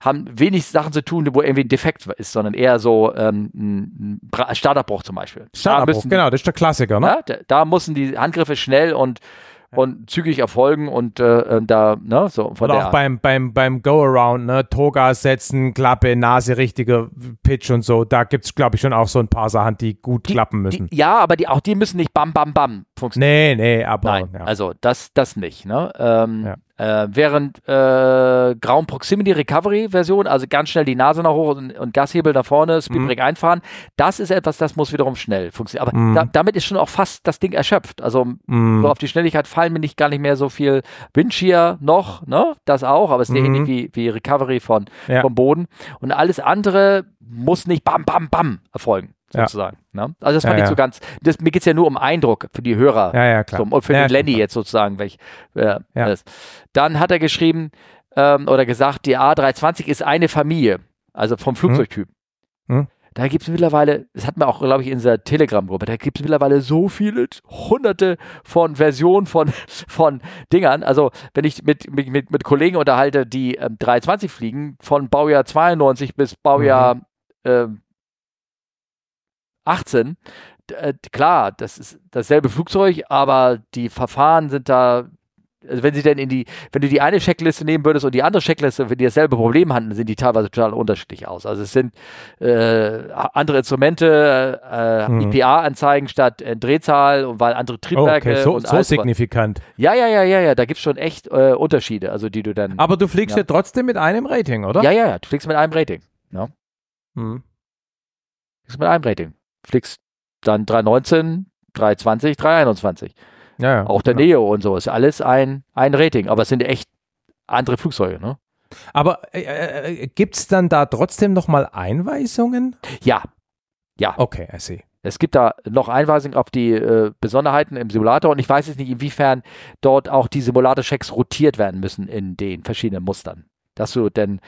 haben wenig Sachen zu tun, wo irgendwie ein Defekt ist, sondern eher so ähm, ein Starterbruch zum Beispiel. Da Starterbruch, müssen- genau, das ist der Klassiker. Ne? ja, da, da müssen die Handgriffe schnell und, und zügig erfolgen und äh, äh, da, ne, so von Oder der auch beim, beim, beim Go-Around, ne? Toga setzen, Klappe, Nase, richtiger Pitch und so. Da gibt es, glaube ich, schon auch so ein paar Sachen, die gut klappen müssen. die, Ja, aber die, auch die müssen nicht bam, bam, bam funktionieren. nee, nee, aber. Nein, ja. also das, das nicht. Ne? Ähm, Ja. Äh, während äh, Ground Proximity Recovery Version, also ganz schnell die Nase nach hoch und, und Gashebel nach vorne, Speedbrake einfahren, das ist etwas, das muss wiederum schnell funktionieren. Aber Mhm. da, damit ist schon auch fast das Ding erschöpft. Also Mm, so auf die Schnelligkeit fallen mir nicht gar nicht mehr so viel Windshear noch, ne? Das auch, aber es ist ja Mhm. ähnlich wie, wie Recovery von, Ja. vom Boden. Und alles andere muss nicht bam, bam, bam erfolgen, Ja. sozusagen. Ne? Also das fand Ja, ich so ja. ganz, das, mir geht es ja nur um Eindruck für die Hörer. ja, ja, klar. So, und für ja, den Lenny klar. jetzt sozusagen. Welch, äh, Ja. Dann hat er geschrieben ähm, oder gesagt, die A320 ist eine Familie, also vom Flugzeugtyp. Hm. Da gibt es mittlerweile, das hat man auch, glaube ich, in dieser Telegram-Gruppe, da gibt es mittlerweile so viele, hunderte von Versionen von, von Dingern. Also, wenn ich mit, mit, mit, Kollegen unterhalte, die ähm, 320 fliegen, von Baujahr 92 bis Baujahr ähm, 18, d- äh, klar, das ist dasselbe Flugzeug, aber die Verfahren sind da, also wenn sie denn in die, wenn du die eine Checkliste nehmen würdest und die andere Checkliste, wenn die dasselbe Problem hatten, sind die teilweise total unterschiedlich aus. Also es sind äh, andere Instrumente, äh, Mhm. IPA-Anzeigen statt äh, Drehzahl und weil andere Oh, Triebwerke okay, so, und so signifikant. Ja, ja, ja, ja, ja, da gibt es schon echt äh, Unterschiede, also die du dann. Aber du fliegst ja. Ja. trotzdem mit einem Rating, oder? ja, ja, ja, du fliegst mit einem Rating. Hm. Fliegst mit einem Rating. Fliegst dann 319, 320, 321. ja, ja. Auch der genau. Neo und so ist alles ein, ein Rating, aber es sind echt andere Flugzeuge, ne? Aber äh, äh, gibt es dann da trotzdem nochmal Einweisungen? Ja, ja. Okay, I see. Es gibt da noch Einweisungen auf die äh, Besonderheiten im Simulator und ich weiß jetzt nicht, inwiefern dort auch die Simulator-Checks rotiert werden müssen in den verschiedenen Mustern. Dass du denn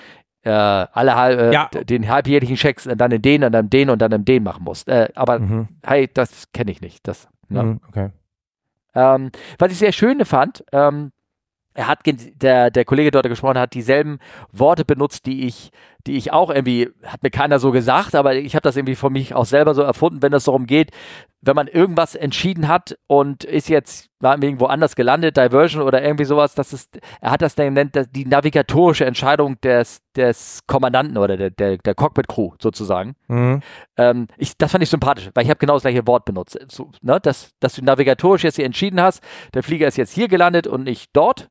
äh, alle halb, äh, Ja. den halbjährlichen Checks dann in den und dann in den und dann in den machen musst. Äh, aber Mhm. hey, das kenne ich nicht. Das, ne? Mhm, okay. Ähm, was ich sehr schön fand, ähm, er hat der, der Kollege dort der gesprochen hat dieselben Worte benutzt, die ich, die ich auch irgendwie, hat mir keiner so gesagt, aber ich habe das irgendwie von mich auch selber so erfunden, wenn es darum geht, wenn man irgendwas entschieden hat und ist jetzt irgendwo anders gelandet, Diversion oder irgendwie sowas, das ist, er hat das dann das- die navigatorische Entscheidung des, des Kommandanten oder der, der, der Cockpit-Crew sozusagen. Mhm. Ähm, ich, das fand ich sympathisch, weil ich habe genau das gleiche Wort benutzt. So, ne, dass, dass du navigatorisch jetzt hier entschieden hast, der Flieger ist jetzt hier gelandet und nicht dort.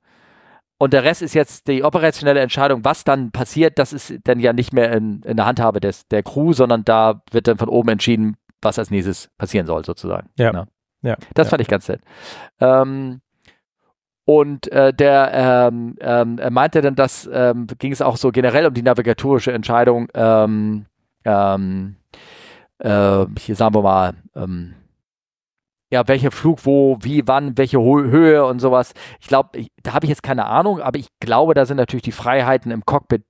Und der Rest ist jetzt die operationelle Entscheidung, was dann passiert, das ist dann ja nicht mehr in, in der Handhabe des, der Crew, sondern da wird dann von oben entschieden, was als nächstes passieren soll, sozusagen. Ja. Ne? Ja. Das ja. fand ich ganz nett. Ähm, und äh, der ähm, ähm, er meinte dann, dass ähm, ging es auch so generell um die navigatorische Entscheidung, ähm, ähm, äh, hier sagen wir mal, ähm, ja, welcher Flug, wo, wie, wann, welche Höhe und sowas. Ich glaube, da habe ich jetzt keine Ahnung, aber ich glaube, da sind natürlich die Freiheiten im Cockpit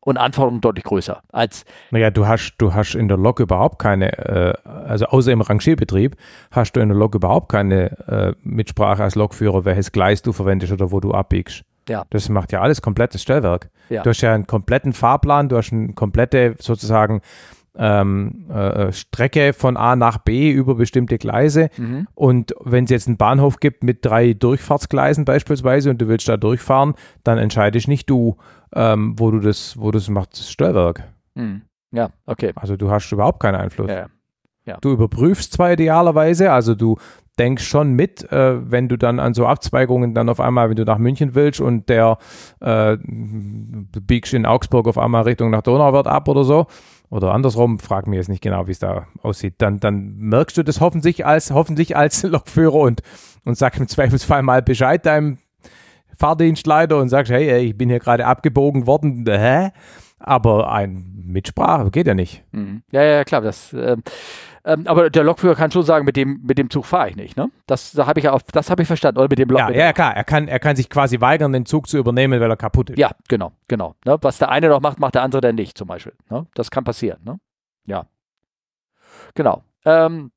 und Anforderungen deutlich größer als. Naja, du hast, du hast in der Lok überhaupt keine, äh, also außer im Rangierbetrieb, hast du in der Lok überhaupt keine äh, Mitsprache als Lokführer, welches Gleis du verwendest oder wo du abbiegst. Ja. Das macht ja alles komplettes Stellwerk. Ja. Du hast ja einen kompletten Fahrplan, du hast eine komplette sozusagen ähm, äh, Strecke von A nach B über bestimmte Gleise. Mhm. Und wenn es jetzt einen Bahnhof gibt mit drei Durchfahrtsgleisen beispielsweise und du willst da durchfahren, dann entscheidest nicht du, ähm, wo du das, wo du das machst, das Steuerwerk. Mhm. Ja, okay. Also du hast überhaupt keinen Einfluss. Ja, ja. Du überprüfst zwar idealerweise, also du denkst schon mit, äh, wenn du dann an so Abzweigungen dann auf einmal, wenn du nach München willst und der äh, biegst in Augsburg auf einmal Richtung nach Donauwörth ab oder so, oder andersrum, frag mir jetzt nicht genau, wie es da aussieht, dann, dann merkst du das hoffentlich als, hoffentlich als Lokführer und, und sag im Zweifelsfall mal Bescheid deinem Fahrdienstleiter und sagst, hey, ich bin hier gerade abgebogen worden, hä? Aber ein Mitsprache geht ja nicht. Mhm. Ja, ja, klar, das, ähm, ähm, aber der Lokführer kann schon sagen, mit dem, mit dem Zug fahre ich nicht, ne? Das da habe ich ja auch, das habe ich verstanden, oder mit dem Lok. Ja, ja, klar, er kann, er kann sich quasi weigern, den Zug zu übernehmen, weil er kaputt ist. Ja, genau, genau. Ne? Was der eine noch macht, macht der andere dann nicht, zum Beispiel. Ne? Das kann passieren, ne? Ja. Genau. Ähm,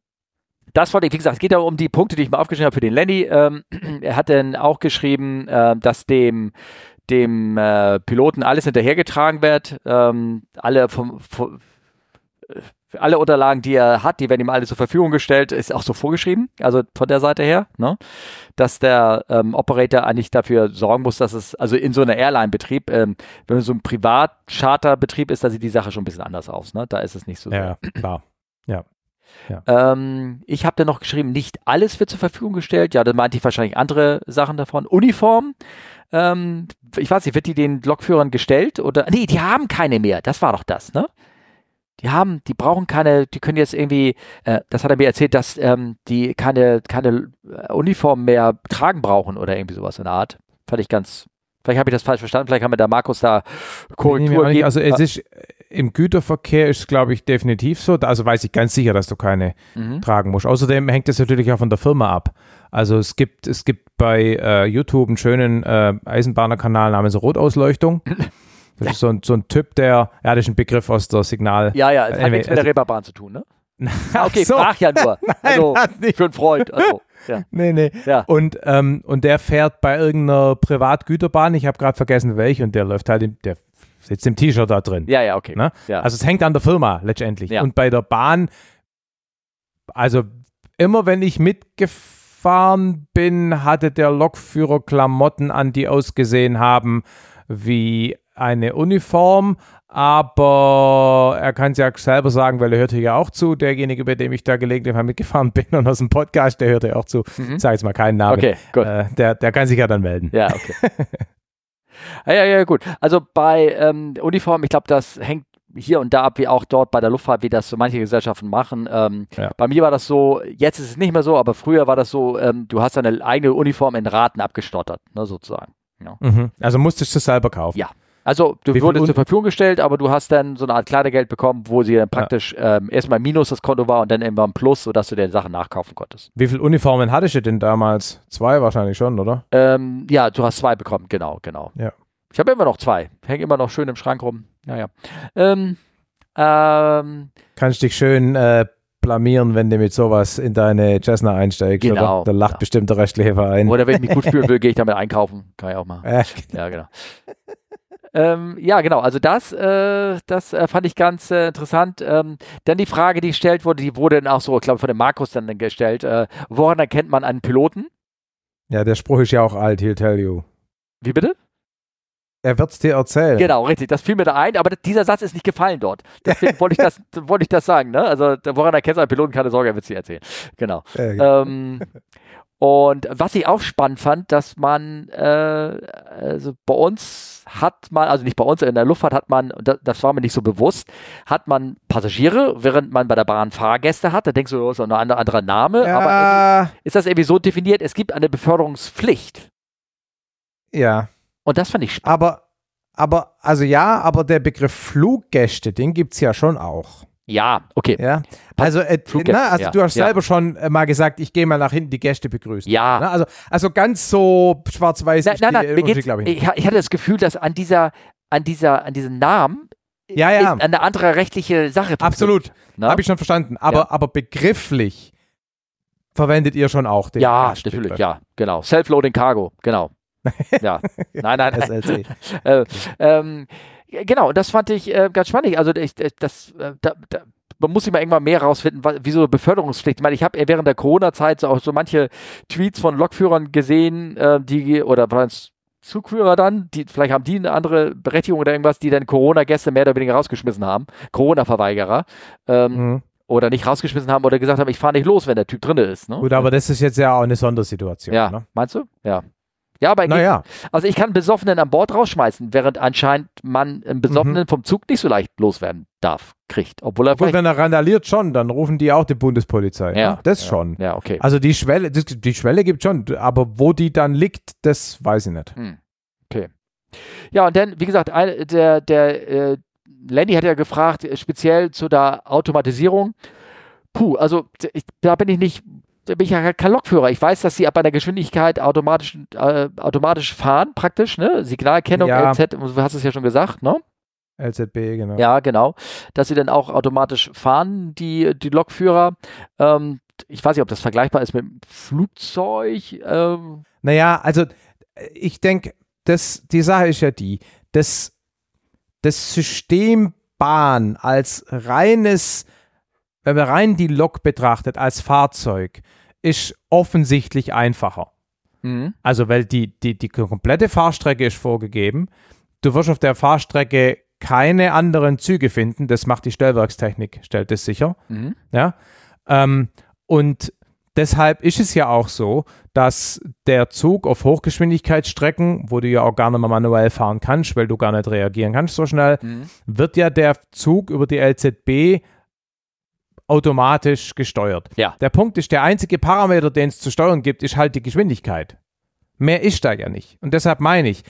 das wollte ich, wie gesagt, es geht ja um die Punkte, die ich mal aufgeschrieben habe für den Lenny. Ähm, er hat dann auch geschrieben, äh, dass dem, dem äh, Piloten alles hinterhergetragen wird. Ähm, alle vom, vom alle Unterlagen, die er hat, die werden ihm alle zur Verfügung gestellt, ist auch so vorgeschrieben, also von der Seite her, ne? dass der ähm, Operator eigentlich dafür sorgen muss, dass es, also in so einer Airline-Betrieb, ähm, wenn so ein Privat-Charter-Betrieb ist, da sieht die Sache schon ein bisschen anders aus, ne? da ist es nicht so. Ja, klar. Ja. Ähm, ich habe dann noch geschrieben, nicht alles wird zur Verfügung gestellt. Ja, da meinte ich wahrscheinlich andere Sachen davon. Uniform, ähm, ich weiß nicht, wird die den Lokführern gestellt oder? Nee, die haben keine mehr. Das war doch das, ne? Die haben, die brauchen keine, die können jetzt irgendwie, äh, das hat er mir erzählt, dass ähm, die keine, keine Uniform mehr tragen brauchen oder irgendwie sowas in der Art. Fand ich ganz, vielleicht habe ich das falsch verstanden, vielleicht haben wir da Markus da Korrektur gegeben. Also es ist im Güterverkehr ist es, glaube ich, definitiv so. Also weiß ich ganz sicher, dass du keine Mhm. tragen musst. Außerdem hängt es natürlich auch von der Firma ab. Also es gibt, es gibt bei äh, YouTube einen schönen äh, Eisenbahnerkanal namens Rotausleuchtung. Das ist so ein, so ein Typ, der, ja, das ist ein Begriff aus der Signal. Ja, ja, es hat Anyway, nichts mit der also- Reeperbahn zu tun, ne? Ach Okay, so. frag ja nur. Also, hat nicht. für einen Freund. Also, ja. Nee, nee. Ja. Und, ähm, und der fährt bei irgendeiner Privatgüterbahn, ich habe gerade vergessen welche, und der läuft halt, im, der sitzt im T-Shirt da drin. ja, ja, okay. Ne? Ja. Also es hängt an der Firma letztendlich. Ja. Und bei der Bahn, also immer wenn ich mitgefahren bin, hatte der Lokführer Klamotten an, die ausgesehen haben wie eine Uniform, aber er kann es ja selber sagen, weil er hört hier ja auch zu, derjenige, bei dem ich da gelegentlich mal mitgefahren bin und aus dem Podcast, der hört ja auch zu. Mhm. Ich sage jetzt mal keinen Namen. Okay, gut. Äh, der, der kann sich ja dann melden. Ja, okay. ja, ja, ja, gut. Also bei ähm, Uniform, ich glaube, das hängt hier und da ab, wie auch dort bei der Luftfahrt, wie das so manche Gesellschaften machen. Ähm, Ja. Bei mir war das so, jetzt ist es nicht mehr so, aber früher war das so, ähm, du hast deine eigene Uniform in Raten abgestottert, ne, sozusagen. Ja. Mhm. Also musstest du selber kaufen. Ja. Also du wurdest zur Verfügung gestellt, aber du hast dann so eine Art Kleidergeld bekommen, wo sie dann praktisch ähm, erstmal minus das Konto war und dann irgendwann plus, sodass du dir Sachen nachkaufen konntest. Wie viele Uniformen hattest du denn damals? Zwei wahrscheinlich schon, oder? Ähm, ja, du hast zwei bekommen, genau, genau. Ja. Ich habe immer noch zwei. Hängen immer noch schön im Schrank rum. Naja. Ähm, ähm, Kannst dich schön äh, blamieren, wenn du mit sowas in deine Cessna einsteigst. Genau, Oder? Da lacht ja. bestimmt der restliche Verein. oder wenn ich mich gut fühlen will, gehe ich damit einkaufen. Kann ich auch mal. Äh, Ja, genau. Ähm, ja, genau. Also das, äh, das äh, fand ich ganz äh, interessant. Ähm, dann die Frage, die gestellt wurde, die wurde dann auch so, ich glaube, von dem Markus dann gestellt. Äh, woran erkennt man einen Piloten? ja, der Spruch ist ja auch alt, he'll tell you. Wie bitte? Er wird's dir erzählen. Genau, richtig. Das fiel mir da ein, aber dieser Satz ist nicht gefallen dort. Deswegen wollte ich das, wollte ich das sagen. Ne? Also woran erkennst du einen Piloten? Keine Sorge, er wird es dir erzählen. Genau. Äh, ähm, und was ich auch spannend fand, dass man, äh, also bei uns hat man, also nicht bei uns, in der Luftfahrt hat man, das, das war mir nicht so bewusst, hat man Passagiere, während man bei der Bahn Fahrgäste hat. Da denkst du, das ist ein anderer, anderer Name, aber ja, ist das irgendwie so definiert, es gibt eine Beförderungspflicht. Ja. Und das fand ich spannend. Aber, aber, also ja, aber der Begriff Fluggäste, den gibt es ja schon auch. Ja, okay. Ja. Also, äh, na, also ja, du hast ja. selber schon äh, mal gesagt, ich gehe mal nach hinten die Gäste begrüßen. Ja. Na, also, also ganz so schwarz-weiß Nein, nein, nein, ich. ich, ich hatte das Gefühl, dass an dieser, an dieser, an diesem Namen Ja, ja. eine andere rechtliche Sache. Absolut. Ne? Habe ich schon verstanden. Aber, Ja. aber begrifflich verwendet ihr schon auch den Ja, natürlich, ja, genau. Self-Loading Cargo, genau. Ja, nein, nein, nein. SLC. äh, ähm, genau, das fand ich äh, ganz spannend. Also ich, äh, das, äh, da, da, man muss sich mal irgendwann mehr rausfinden, wa- wieso Beförderungspflicht. Ich meine, ich habe während der Corona-Zeit so auch so manche Tweets von Lokführern gesehen, äh, die oder waren es Zugführer dann, die vielleicht haben die eine andere Berechtigung oder irgendwas, die dann Corona-Gäste mehr oder weniger rausgeschmissen haben, Corona-Verweigerer. Ähm, Mhm. Oder nicht rausgeschmissen haben oder gesagt haben, ich fahre nicht los, wenn der Typ drin ist. Ne? Gut, aber das ist jetzt ja auch eine Sondersituation. ja, Ne? meinst du? Ja. Ja, aber Naja, also ich kann einen Besoffenen an Bord rausschmeißen, während anscheinend man einen Besoffenen vom Zug nicht so leicht loswerden darf, kriegt. Obwohl er vielleicht... wenn er randaliert schon, dann rufen die auch die Bundespolizei. Ja, ne? Das ja. schon. Ja, okay. Also die Schwelle, das, die Schwelle gibt schon, aber wo die dann liegt, das weiß ich nicht. Hm. Okay. Ja, und dann, wie gesagt, ein, der, der äh, Lenny hat ja gefragt, äh, speziell zu der Automatisierung. Puh, also ich, da bin ich nicht, bin ich ja kein Lokführer. Ich weiß, dass sie ab einer Geschwindigkeit automatisch, äh, automatisch fahren, praktisch, ne? Signalkennung, Ja. LZ, du hast es ja schon gesagt, ne? LZB, genau. Ja, genau. Dass sie dann auch automatisch fahren, die, die Lokführer. Ähm, ich weiß nicht, ob das vergleichbar ist mit dem Flugzeug. Ähm, Naja, also ich denke, die Sache ist ja die, das, das System Bahn als reines, wenn man rein die Lok betrachtet, als Fahrzeug, ist offensichtlich einfacher. mhm. Also, weil die, die, die komplette Fahrstrecke ist vorgegeben. Du wirst auf der Fahrstrecke keine anderen Züge finden. Das macht die Stellwerkstechnik, stellt es sicher. Mhm. Ja. Ähm, und deshalb ist es ja auch so, dass der Zug auf Hochgeschwindigkeitsstrecken, wo du ja auch gar nicht mehr manuell fahren kannst, weil du gar nicht reagieren kannst so schnell, Mhm. wird ja der Zug über die LZB automatisch gesteuert. Ja. Der Punkt ist, der einzige Parameter, den es zu steuern gibt, ist halt die Geschwindigkeit. Mehr ist da ja nicht. Und deshalb meine ich,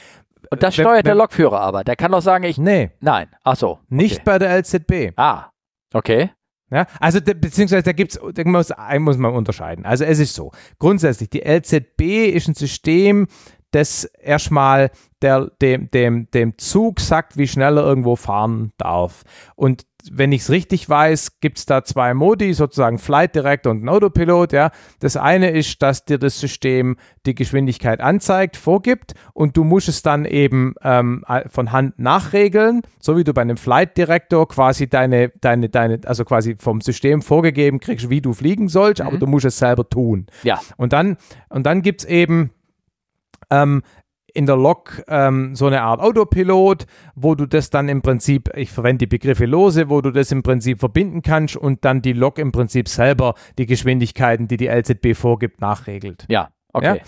Und das Wenn- steuert der wenn- Lokführer aber. Der kann doch sagen, ich. nee, Nein. Ach so. nicht Okay. bei der LZB. Ah. Okay. Ja, also de, beziehungsweise da gibt's, da muss, ein muss man unterscheiden. Also es ist so, grundsätzlich, die LZB ist ein System, das erstmal der, dem, dem, dem Zug sagt, wie schnell er irgendwo fahren darf. Und wenn ich es richtig weiß, gibt es da zwei Modi, sozusagen Flight Director und ein Autopilot. Ja. Das eine ist, dass dir das System die Geschwindigkeit anzeigt, vorgibt und du musst es dann eben ähm, von Hand nachregeln, so wie du bei einem Flight Director quasi deine, deine, deine, also quasi vom System vorgegeben kriegst, wie du fliegen sollst, aber du musst es selber tun. Ja. Und dann, und dann gibt es eben ähm, in der Lok ähm, so eine Art Autopilot, wo du das dann im Prinzip, ich verwende die Begriffe lose, wo du das im Prinzip verbinden kannst und dann die Lok im Prinzip selber die Geschwindigkeiten, die die LZB vorgibt, nachregelt. Ja. Okay.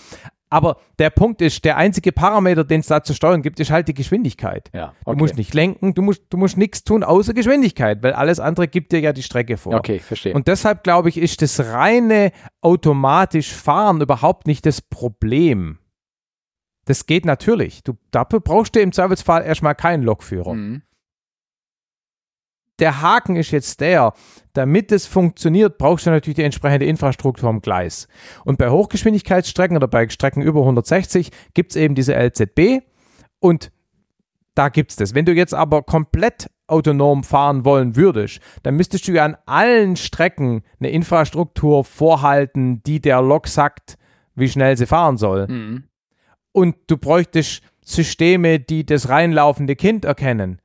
Aber der Punkt ist, der einzige Parameter, den es da zu steuern gibt, ist halt die Geschwindigkeit. Ja. Du Okay. musst nicht lenken, du musst, du musst nichts tun außer Geschwindigkeit, weil alles andere gibt dir ja die Strecke vor. Okay, verstehe. Und deshalb glaube ich, ist das reine automatisch Fahren überhaupt nicht das Problem. Das geht natürlich. Du, dafür brauchst du im Zweifelsfall erstmal keinen Lokführer. Mhm. Der Haken ist jetzt der, damit es funktioniert, brauchst du natürlich die entsprechende Infrastruktur am Gleis. Und bei Hochgeschwindigkeitsstrecken oder bei Strecken über 160 gibt es eben diese LZB und da gibt es das. Wenn du jetzt aber komplett autonom fahren wollen würdest, dann müsstest du ja an allen Strecken eine Infrastruktur vorhalten, die der Lok sagt, wie schnell sie fahren soll. Mhm. Und du bräuchtest Systeme, die das reinlaufende Kind erkennen.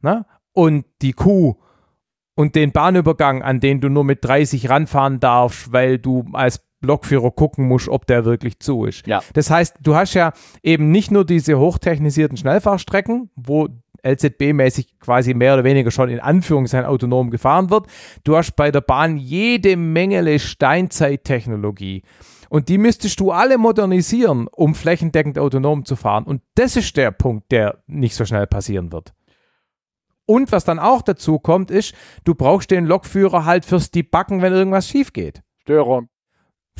Ne? Und die Kuh und den Bahnübergang, an den du nur mit 30 ranfahren darfst, weil du als Lokführer gucken musst, ob der wirklich zu ist. Ja. Das heißt, du hast ja eben nicht nur diese hochtechnisierten Schnellfahrstrecken, wo LZB-mäßig quasi mehr oder weniger schon in Anführungszeichen autonom gefahren wird. Du hast bei der Bahn jede Menge Steinzeittechnologie. Und die müsstest du alle modernisieren, um flächendeckend autonom zu fahren. Und das ist der Punkt, der nicht so schnell passieren wird. Und was dann auch dazu kommt, ist, du brauchst den Lokführer halt fürs Debuggen, wenn irgendwas schief geht. Störung.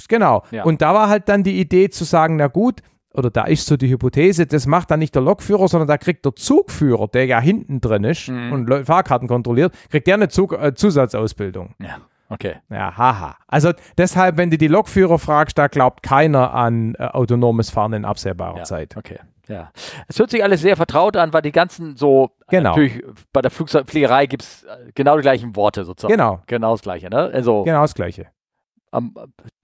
Genau. Ja. Und da war halt dann die Idee zu sagen, na gut, oder da ist so die Hypothese, das macht dann nicht der Lokführer, sondern da kriegt der Zugführer, der ja hinten drin ist Mhm. und Fahrkarten kontrolliert, kriegt der eine Zug äh, Zusatzausbildung. Ja, okay. Ja, haha. Also deshalb, wenn du die Lokführer fragst, da glaubt keiner an äh, autonomes Fahren in absehbarer Ja, Zeit. Okay. Ja. Es hört sich alles sehr vertraut an, weil die ganzen so, Genau. natürlich bei der Flugzeugfliegerei gibt es genau die gleichen Worte sozusagen. Genau, Genau das gleiche, ne? Also genau das Gleiche. am,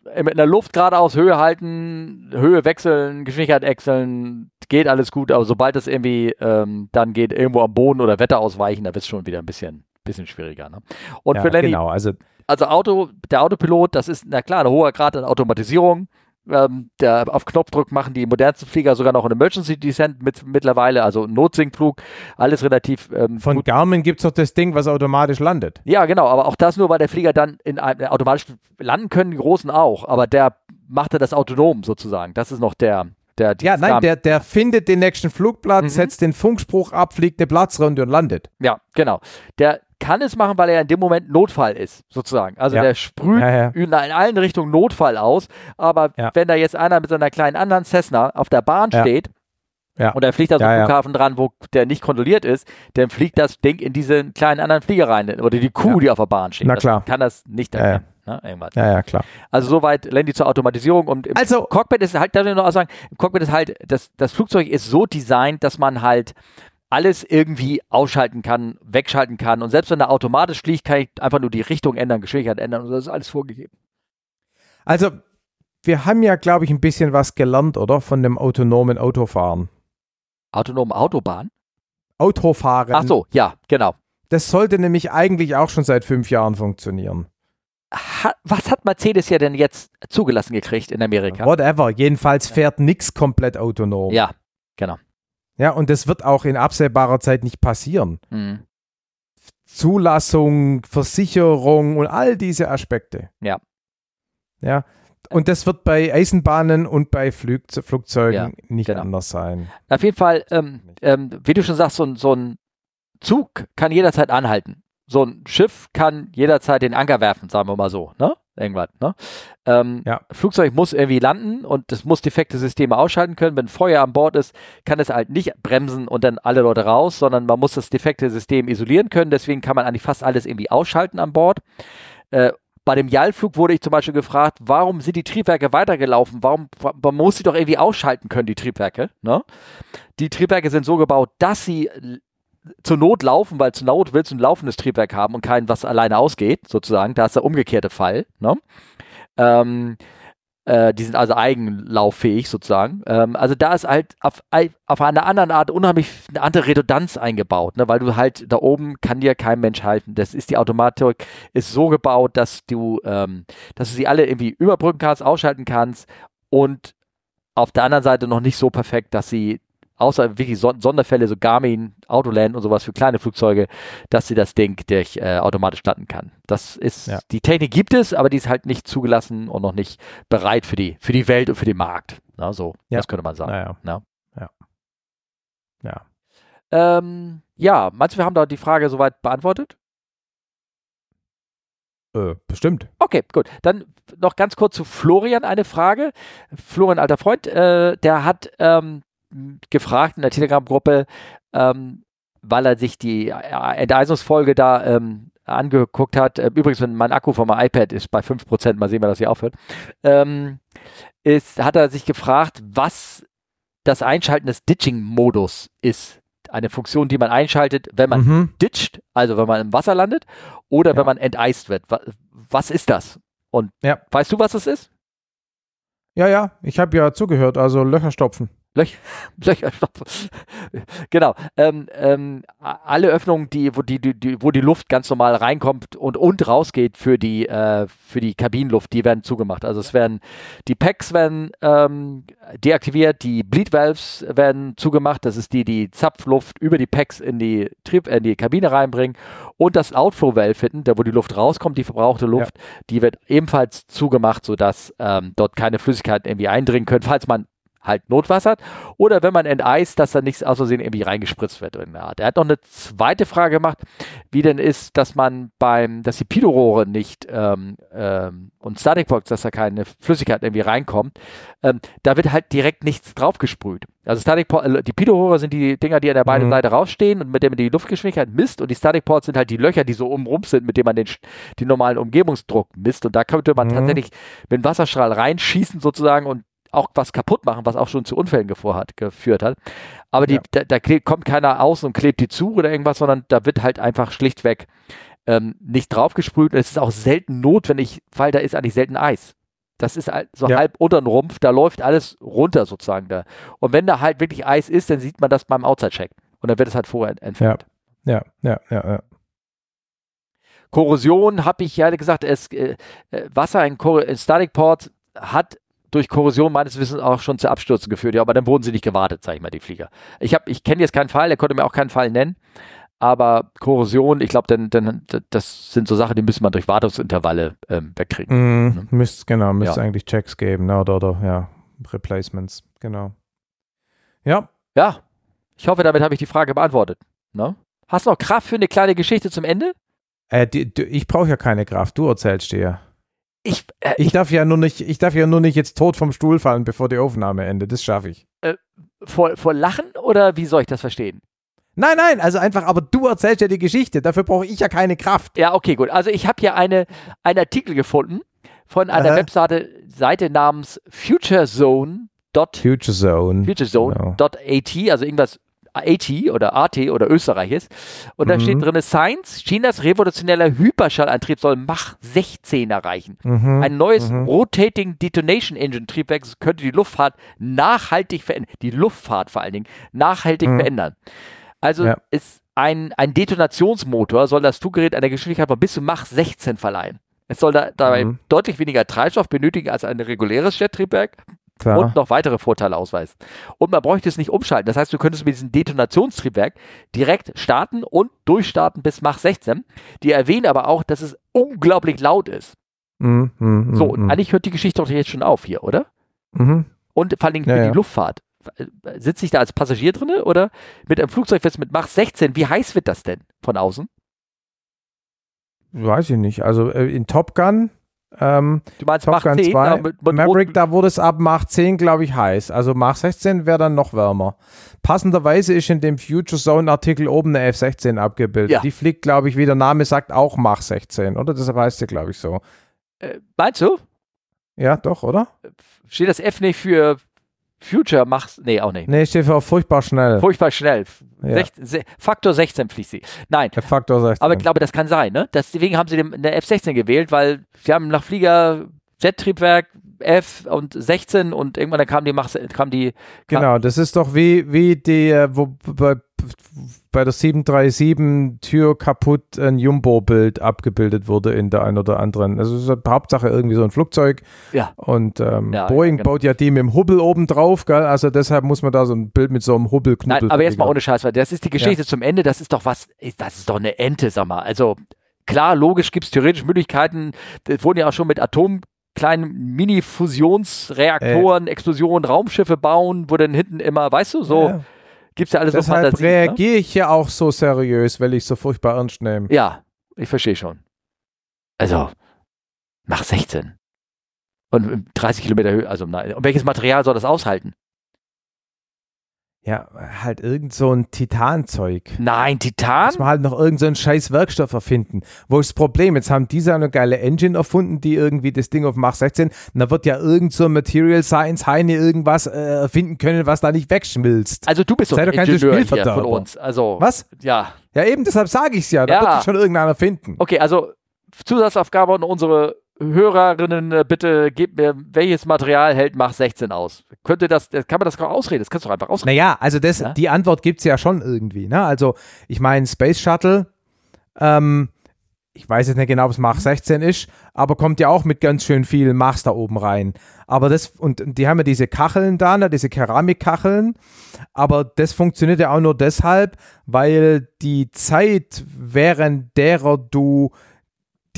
äh, in der Luft geradeaus Höhe halten, Höhe wechseln, Geschwindigkeit wechseln, geht alles gut, aber sobald es irgendwie ähm, dann geht, irgendwo am Boden oder Wetter ausweichen, da wird es schon wieder ein bisschen, bisschen schwieriger. Ne? Und Ja, für Lenny, genau, also also Auto, der Autopilot, das ist, na klar, ein hoher Grad an Automatisierung. Ähm, der, auf Knopfdruck machen die modernsten Flieger sogar noch einen Emergency Descent mit, mittlerweile, also Notsinkflug, alles relativ ähm, von gut. Garmin gibt es doch das Ding, was automatisch landet. Ja, genau, aber auch das nur, weil der Flieger dann in einem, automatisch landen können, die Großen auch, aber der machte das autonom sozusagen. Das ist noch der, der Ja, nein, der, der findet den nächsten Flugplatz, Mhm. setzt den Funkspruch ab, fliegt eine Platzrunde und landet. Ja, genau. Der kann es machen, weil er in dem Moment Notfall ist, sozusagen. Also Ja. der sprüht Ja, ja. in allen Richtungen Notfall aus. Aber wenn da jetzt einer mit seiner kleinen anderen Cessna auf der Bahn steht und er fliegt da so einen. Flughafen dran, wo der nicht kontrolliert ist, dann fliegt das Ding in diesen kleinen anderen Flieger rein. Oder die Kuh, die auf der Bahn steht. Na Das klar. kann das nicht erkennen. Ne? Ja, ja, klar. Also soweit Landy zur Automatisierung und im Also- Cockpit ist halt, darf ich noch sagen, im Cockpit ist halt, das, das Flugzeug ist so designt, dass man halt alles irgendwie ausschalten kann, wegschalten kann und selbst wenn er automatisch fliegt, kann ich einfach nur die Richtung ändern, Geschwindigkeit ändern und das ist alles vorgegeben. Also, wir haben ja, glaube ich, ein bisschen was gelernt, oder? Von dem autonomen Autofahren. Autonome Autobahn? Autofahren. Ach so, ja, genau. Das sollte nämlich eigentlich auch schon seit fünf Jahren funktionieren. Ha, was hat Mercedes ja denn jetzt zugelassen gekriegt in Amerika? Whatever. Jedenfalls fährt nichts komplett autonom. Ja, genau. Ja, und das wird auch in absehbarer Zeit nicht passieren. Mhm. Zulassung, Versicherung und all diese Aspekte. Ja. Ja. Und das wird bei Eisenbahnen und bei Flugze Flugzeugen Ja, nicht genau. anders sein. Auf jeden Fall, ähm, ähm, wie du schon sagst, so, ein- so ein Zug kann jederzeit anhalten. So ein Schiff kann jederzeit den Anker werfen, sagen wir mal so, ne? Irgendwas, ne? Ähm, Ja. Flugzeug muss irgendwie landen und es muss defekte Systeme ausschalten können. Wenn Feuer an Bord ist, kann es halt nicht bremsen und dann alle Leute raus, sondern man muss das defekte System isolieren können. Deswegen kann man eigentlich fast alles irgendwie ausschalten an Bord. Äh, bei dem JAL-Flug wurde ich zum Beispiel gefragt, warum sind die Triebwerke weitergelaufen? Warum, man muss sie doch irgendwie ausschalten können, die Triebwerke. Ne? Die Triebwerke sind so gebaut, dass sie zur Not laufen, weil zur Not willst du ein laufendes Triebwerk haben und kein, was alleine ausgeht, sozusagen. Da ist der umgekehrte Fall. Ne? Ähm, äh, die sind also eigenlauffähig sozusagen. Ähm, also da ist halt auf, auf einer anderen Art unheimlich eine andere Redundanz eingebaut, ne? weil du halt da oben kann dir kein Mensch halten. Das ist die Automatik ist so gebaut, dass du, ähm, dass du sie alle irgendwie überbrücken kannst, ausschalten kannst und auf der anderen Seite noch nicht so perfekt, dass sie außer wirklich Son Sonderfälle, so Garmin, Autoland und sowas für kleine Flugzeuge, dass sie das Ding durch äh, automatisch landen kann. Das ist, Ja. die Technik gibt es, aber die ist halt nicht zugelassen und noch nicht bereit für die, für die Welt und für den Markt. Na, so, Ja. das könnte man sagen. Naja. Ja. Ja. Ja. Ähm, ja, meinst du, wir haben da die Frage soweit beantwortet? Äh, bestimmt. Okay, gut. Dann noch ganz kurz zu Florian eine Frage. Florian, alter Freund, äh, der hat ähm, gefragt in der Telegram-Gruppe, ähm, weil er sich die äh, Enteisungsfolge da ähm, angeguckt hat. Äh, übrigens, wenn mein Akku von meinem iPad ist bei 5%, mal sehen, wann das hier aufhört, ähm, ist, hat er sich gefragt, was das Einschalten des Ditching-Modus ist. Eine Funktion, die man einschaltet, wenn man Mhm. ditcht, also wenn man im Wasser landet, oder Ja. wenn man enteist wird. Was, was ist das? Und Ja. weißt du, was es ist? Ja, ja, ich habe ja zugehört, also Löcher stopfen. Löcher stopfen. genau. Ähm, ähm, alle Öffnungen, die, wo die, die, wo die Luft ganz normal reinkommt und, und rausgeht für die, äh, für die Kabinenluft, die werden zugemacht. Also es werden, die Packs werden ähm, deaktiviert, die Bleed Valves werden zugemacht. Das ist die, die Zapfluft über die Packs in die, Trieb, in die Kabine reinbringen. Und das Outflow Valve hinten, da wo die Luft rauskommt, die verbrauchte Luft, die wird ebenfalls zugemacht, sodass ähm, dort keine Flüssigkeiten irgendwie eindringen können, falls man halt notwassert oder wenn man enteist, dass da nichts aus Versehen irgendwie reingespritzt wird in der Art. Er hat noch eine zweite Frage gemacht, wie denn ist, dass man beim, dass die Pilorohre nicht ähm, ähm, und Staticbox, dass da keine Flüssigkeit irgendwie reinkommt, ähm, da wird halt direkt nichts draufgesprüht. Also Static äh, die Pilorohre sind die Dinger, die an der beiden mhm. Seite rausstehen und mit denen man die Luftgeschwindigkeit misst und die Static Ports sind halt die Löcher, die so umrum sind, mit denen man den, den normalen Umgebungsdruck misst und da könnte man mhm. tatsächlich mit dem Wasserstrahl reinschießen sozusagen und auch was kaputt machen, was auch schon zu Unfällen hat, geführt hat. Aber die, ja. da, da kommt keiner aus und klebt die zu oder irgendwas, sondern da wird halt einfach schlichtweg ähm, nicht draufgesprüht. Und es ist auch selten notwendig, weil da ist eigentlich selten Eis. Das ist so ja. halb unter den Rumpf, da läuft alles runter sozusagen da. Und wenn da halt wirklich Eis ist, dann sieht man das beim Outside-Check. Und dann wird es halt vorher entfernt. Ja, ja, ja, ja. ja. Korrosion habe ich ja gesagt, es, äh, äh Wasser in, in Static Ports hat durch Korrosion meines Wissens auch schon zu Abstürzen geführt. Ja, aber dann wurden sie nicht gewartet, sage ich mal, die Flieger. Ich, ich kenne jetzt keinen Fall, er konnte mir auch keinen Fall nennen. Aber Korrosion, ich glaube, denn, denn, das sind so Sachen, die müssen man durch Wartungsintervalle ähm, wegkriegen. Mm, ne? Müsst, genau, müsste ja. eigentlich Checks geben, ne? oder, oder ja, Replacements, genau. Ja. Ja, ich hoffe, damit habe ich die Frage beantwortet. Ne? Hast du noch Kraft für eine kleine Geschichte zum Ende? Äh, die, die, ich brauche ja keine Kraft, du erzählst dir. Ich, äh, ich, darf ja nur nicht, ich darf ja nur nicht jetzt tot vom Stuhl fallen, bevor die Aufnahme endet. Das schaffe ich. Äh, vor, vor Lachen oder wie soll ich das verstehen? Nein, nein, also einfach, aber du erzählst ja die Geschichte. Dafür brauche ich ja keine Kraft. Ja, okay, gut. Also ich habe hier eine, einen Artikel gefunden von einer äh. Webseite Seite namens futurezone. Futurezone. Futurezone.at, genau. also irgendwas AT oder AT oder Österreich ist. Und mhm. da steht drin, Science, Chinas revolutioneller Hyperschallantrieb soll Mach 16 erreichen. Mhm. Ein neues mhm. Rotating Detonation Engine Triebwerk könnte die Luftfahrt nachhaltig verändern, die Luftfahrt vor allen Dingen nachhaltig mhm. verändern. Also ja. ist ein, ein Detonationsmotor soll das Fluggerät einer Geschwindigkeit von bis zu Mach 16 verleihen. Es soll da, dabei mhm. deutlich weniger Treibstoff benötigen als ein reguläres Jettriebwerk Klar. und noch weitere Vorteile ausweisen. Und man bräuchte es nicht umschalten. Das heißt, du könntest mit diesem Detonationstriebwerk direkt starten und durchstarten bis Mach 16. Die erwähnen aber auch, dass es unglaublich laut ist. Mhm, mh, so, und mh. eigentlich hört die Geschichte doch jetzt schon auf hier, oder? Mhm. Und vor allem für ja, die ja. Luftfahrt sitze ich da als Passagier drin oder mit einem Flugzeug jetzt mit Mach 16? Wie heiß wird das denn von außen? Weiß ich nicht. Also äh, in Top Gun. Ähm, du meinst Top Mach Gun 10? 2, da mit, mit Maverick, da wurde es ab Mach 10, glaube ich, heiß. Also Mach 16 wäre dann noch wärmer. Passenderweise ist in dem Future Zone Artikel oben eine F-16 abgebildet. Ja. Die fliegt, glaube ich, wie der Name sagt, auch Mach 16, oder? Deshalb heißt sie, glaube ich, so. Äh, meinst du? Ja, doch, oder? Steht das F nicht für Future machst, nee, auch nicht. Nee, steht für furchtbar schnell. Furchtbar schnell. Ja. 16, Faktor 16 fließt sie. Nein. Der Faktor 16. Aber ich glaube, das kann sein, ne? Deswegen haben sie den, eine F16 gewählt, weil sie haben nach Flieger Jet-Triebwerk F und 16 und irgendwann kam die, kam die. Kam genau, das ist doch wie, wie die, äh, wo bei, bei der 737 Tür kaputt ein Jumbo-Bild abgebildet wurde in der einen oder anderen. Also es ist Hauptsache irgendwie so ein Flugzeug. Ja. Und ähm, ja, Boeing ja, genau. baut ja die mit dem Hubbel oben drauf, gell? Also deshalb muss man da so ein Bild mit so einem Hubbelknubbel. Nein, aber jetzt mal ohne Scheiß, weil das ist die Geschichte zum Ende, das ist doch was, das ist doch eine Ente, sag mal. Also klar, logisch gibt es theoretisch Möglichkeiten, das wurden ja auch schon mit Atom kleinen Mini-Fusionsreaktoren, äh. Explosionen, Raumschiffe bauen, wo dann hinten immer, weißt du, so ja. Gibt es ja alles Deshalb so Fantasie, ne? reagiere ne? ich ja auch so seriös, weil ich so furchtbar ernst nehme. Ja, ich verstehe schon. Also, nach 16. Und 30 Kilometer Höhe, also nein. Und welches Material soll das aushalten? Ja, halt irgend so ein Titanzeug. Nein, Titan? Muss man halt noch irgend so einen scheiß Werkstoff erfinden. Wo ist das Problem? Jetzt haben diese eine geile Engine erfunden, die irgendwie das Ding auf Mach 16, und da wird ja irgend so ein Material Science Heine irgendwas äh, erfinden können, was da nicht wegschmilzt. Also du bist doch ein Ingenieur hier von uns. Also, was? Ja. Ja, eben deshalb sage ich es ja. Da ja. wird schon irgendeiner finden. Okay, also Zusatzaufgabe an unsere Hörerinnen, äh, bitte gebt mir, welches Material hält Mach 16 aus? Könnte das, kann man das auch ausreden? Das kannst du doch einfach ausreden. Naja, also das, ja? die Antwort gibt es ja schon irgendwie. Ne? Also, ich meine, Space Shuttle, ähm, ich weiß jetzt nicht genau, ob es Mach 16 ist, aber kommt ja auch mit ganz schön viel Machs da oben rein. Aber das, und die haben ja diese Kacheln da, ne, diese Keramikkacheln, aber das funktioniert ja auch nur deshalb, weil die Zeit, während derer du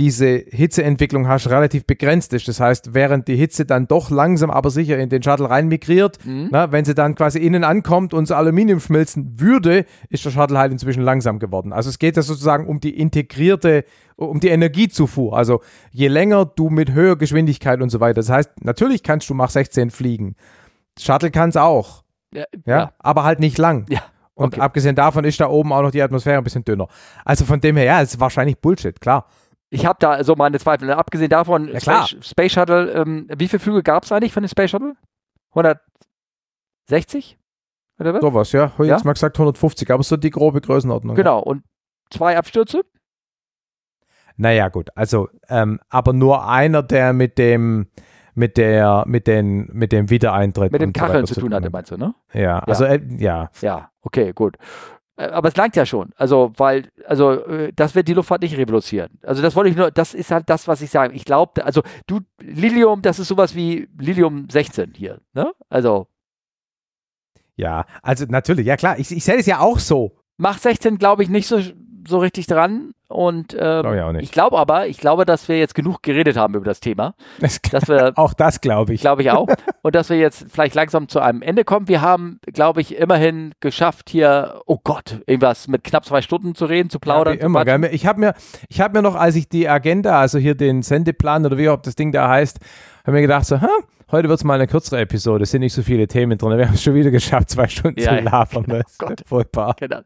diese Hitzeentwicklung hast, relativ begrenzt ist. Das heißt, während die Hitze dann doch langsam, aber sicher in den Shuttle rein migriert, Mhm. na, wenn sie dann quasi innen ankommt und das Aluminium schmelzen würde, ist der Shuttle halt inzwischen langsam geworden. Also es geht ja sozusagen um die integrierte, um die Energiezufuhr. Also je länger du mit höherer Geschwindigkeit und so weiter. Das heißt, natürlich kannst du Mach 16 fliegen. Shuttle kann es auch, Ja, ja, ja. aber halt nicht lang. Ja, Und okay. abgesehen davon ist da oben auch noch die Atmosphäre ein bisschen dünner. Also von dem her, ja, es ist wahrscheinlich Bullshit, klar. Ich habe da so meine Zweifel. Abgesehen davon, Ja. Space, Space Shuttle, ähm, wie viele Flüge gab es eigentlich von dem Space Shuttle? 160? Oder was? Sowas, ja. Habe Ja? jetzt mal gesagt 150, aber so die grobe Größenordnung. Genau. Und zwei Abstürze? Naja, gut. Also, ähm, aber nur einer, der mit dem, mit der, mit den, mit dem Wiedereintritt. Mit dem so Kacheln weiter zu tun hatte, meinst du, ne? Ja, also, äh, ja. Ja, okay, gut. Äh, Aber es langt ja schon. Also, weil, also, äh, das wird die Luftfahrt nicht revolutionieren. Also, das wollte ich nur, das ist halt das, was ich sage. Ich glaube, also, du, Lilium, das ist sowas wie Lilium 16 hier, ne? Also, Ja, also natürlich, ja klar. Ich, ich sehe es ja auch so. Mach 16 glaube ich nicht so, so richtig dran. Und ähm, Glaube ich ich glaube aber, ich glaube, dass wir jetzt genug geredet haben über das Thema. Das, Dass wir, auch das glaube ich. glaube ich auch. Und dass wir jetzt vielleicht langsam zu einem Ende kommen. Wir haben, glaube ich, immerhin geschafft, hier, oh Gott, irgendwas mit knapp zwei Stunden zu reden, zu plaudern. Zu immer, gell? Ich habe mir, ich hab mir noch, als ich die Agenda, also hier den Sendeplan oder wie auch das Ding da heißt, habe mir gedacht, so, ha, heute wird es mal eine kürzere Episode, es sind nicht so viele Themen drin. Wir haben es schon wieder geschafft, zwei Stunden Ja, zu labern. genau. Das ist Gott. Furchtbar. Genau.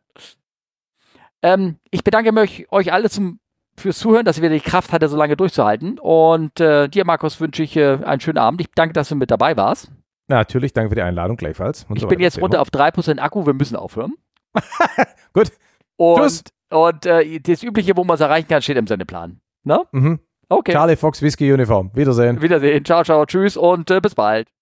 Ähm, ich bedanke mich euch alle zum, fürs Zuhören, dass ihr wieder die Kraft hatte, so lange durchzuhalten. Und äh, dir, Markus, wünsche ich äh, einen schönen Abend. Ich danke, dass du mit dabei warst. Natürlich, danke für die Einladung gleichfalls. Und Ich so bin jetzt runter auf 3% Akku, wir müssen aufhören. Gut. Und, Tschüss. und äh, das Übliche, wo man es erreichen kann, steht im Sendeplan. Ne? Mhm. Okay. Charlie Fox Whisky Uniform. Wiedersehen. Wiedersehen. Ciao, ciao, tschüss und äh, bis bald.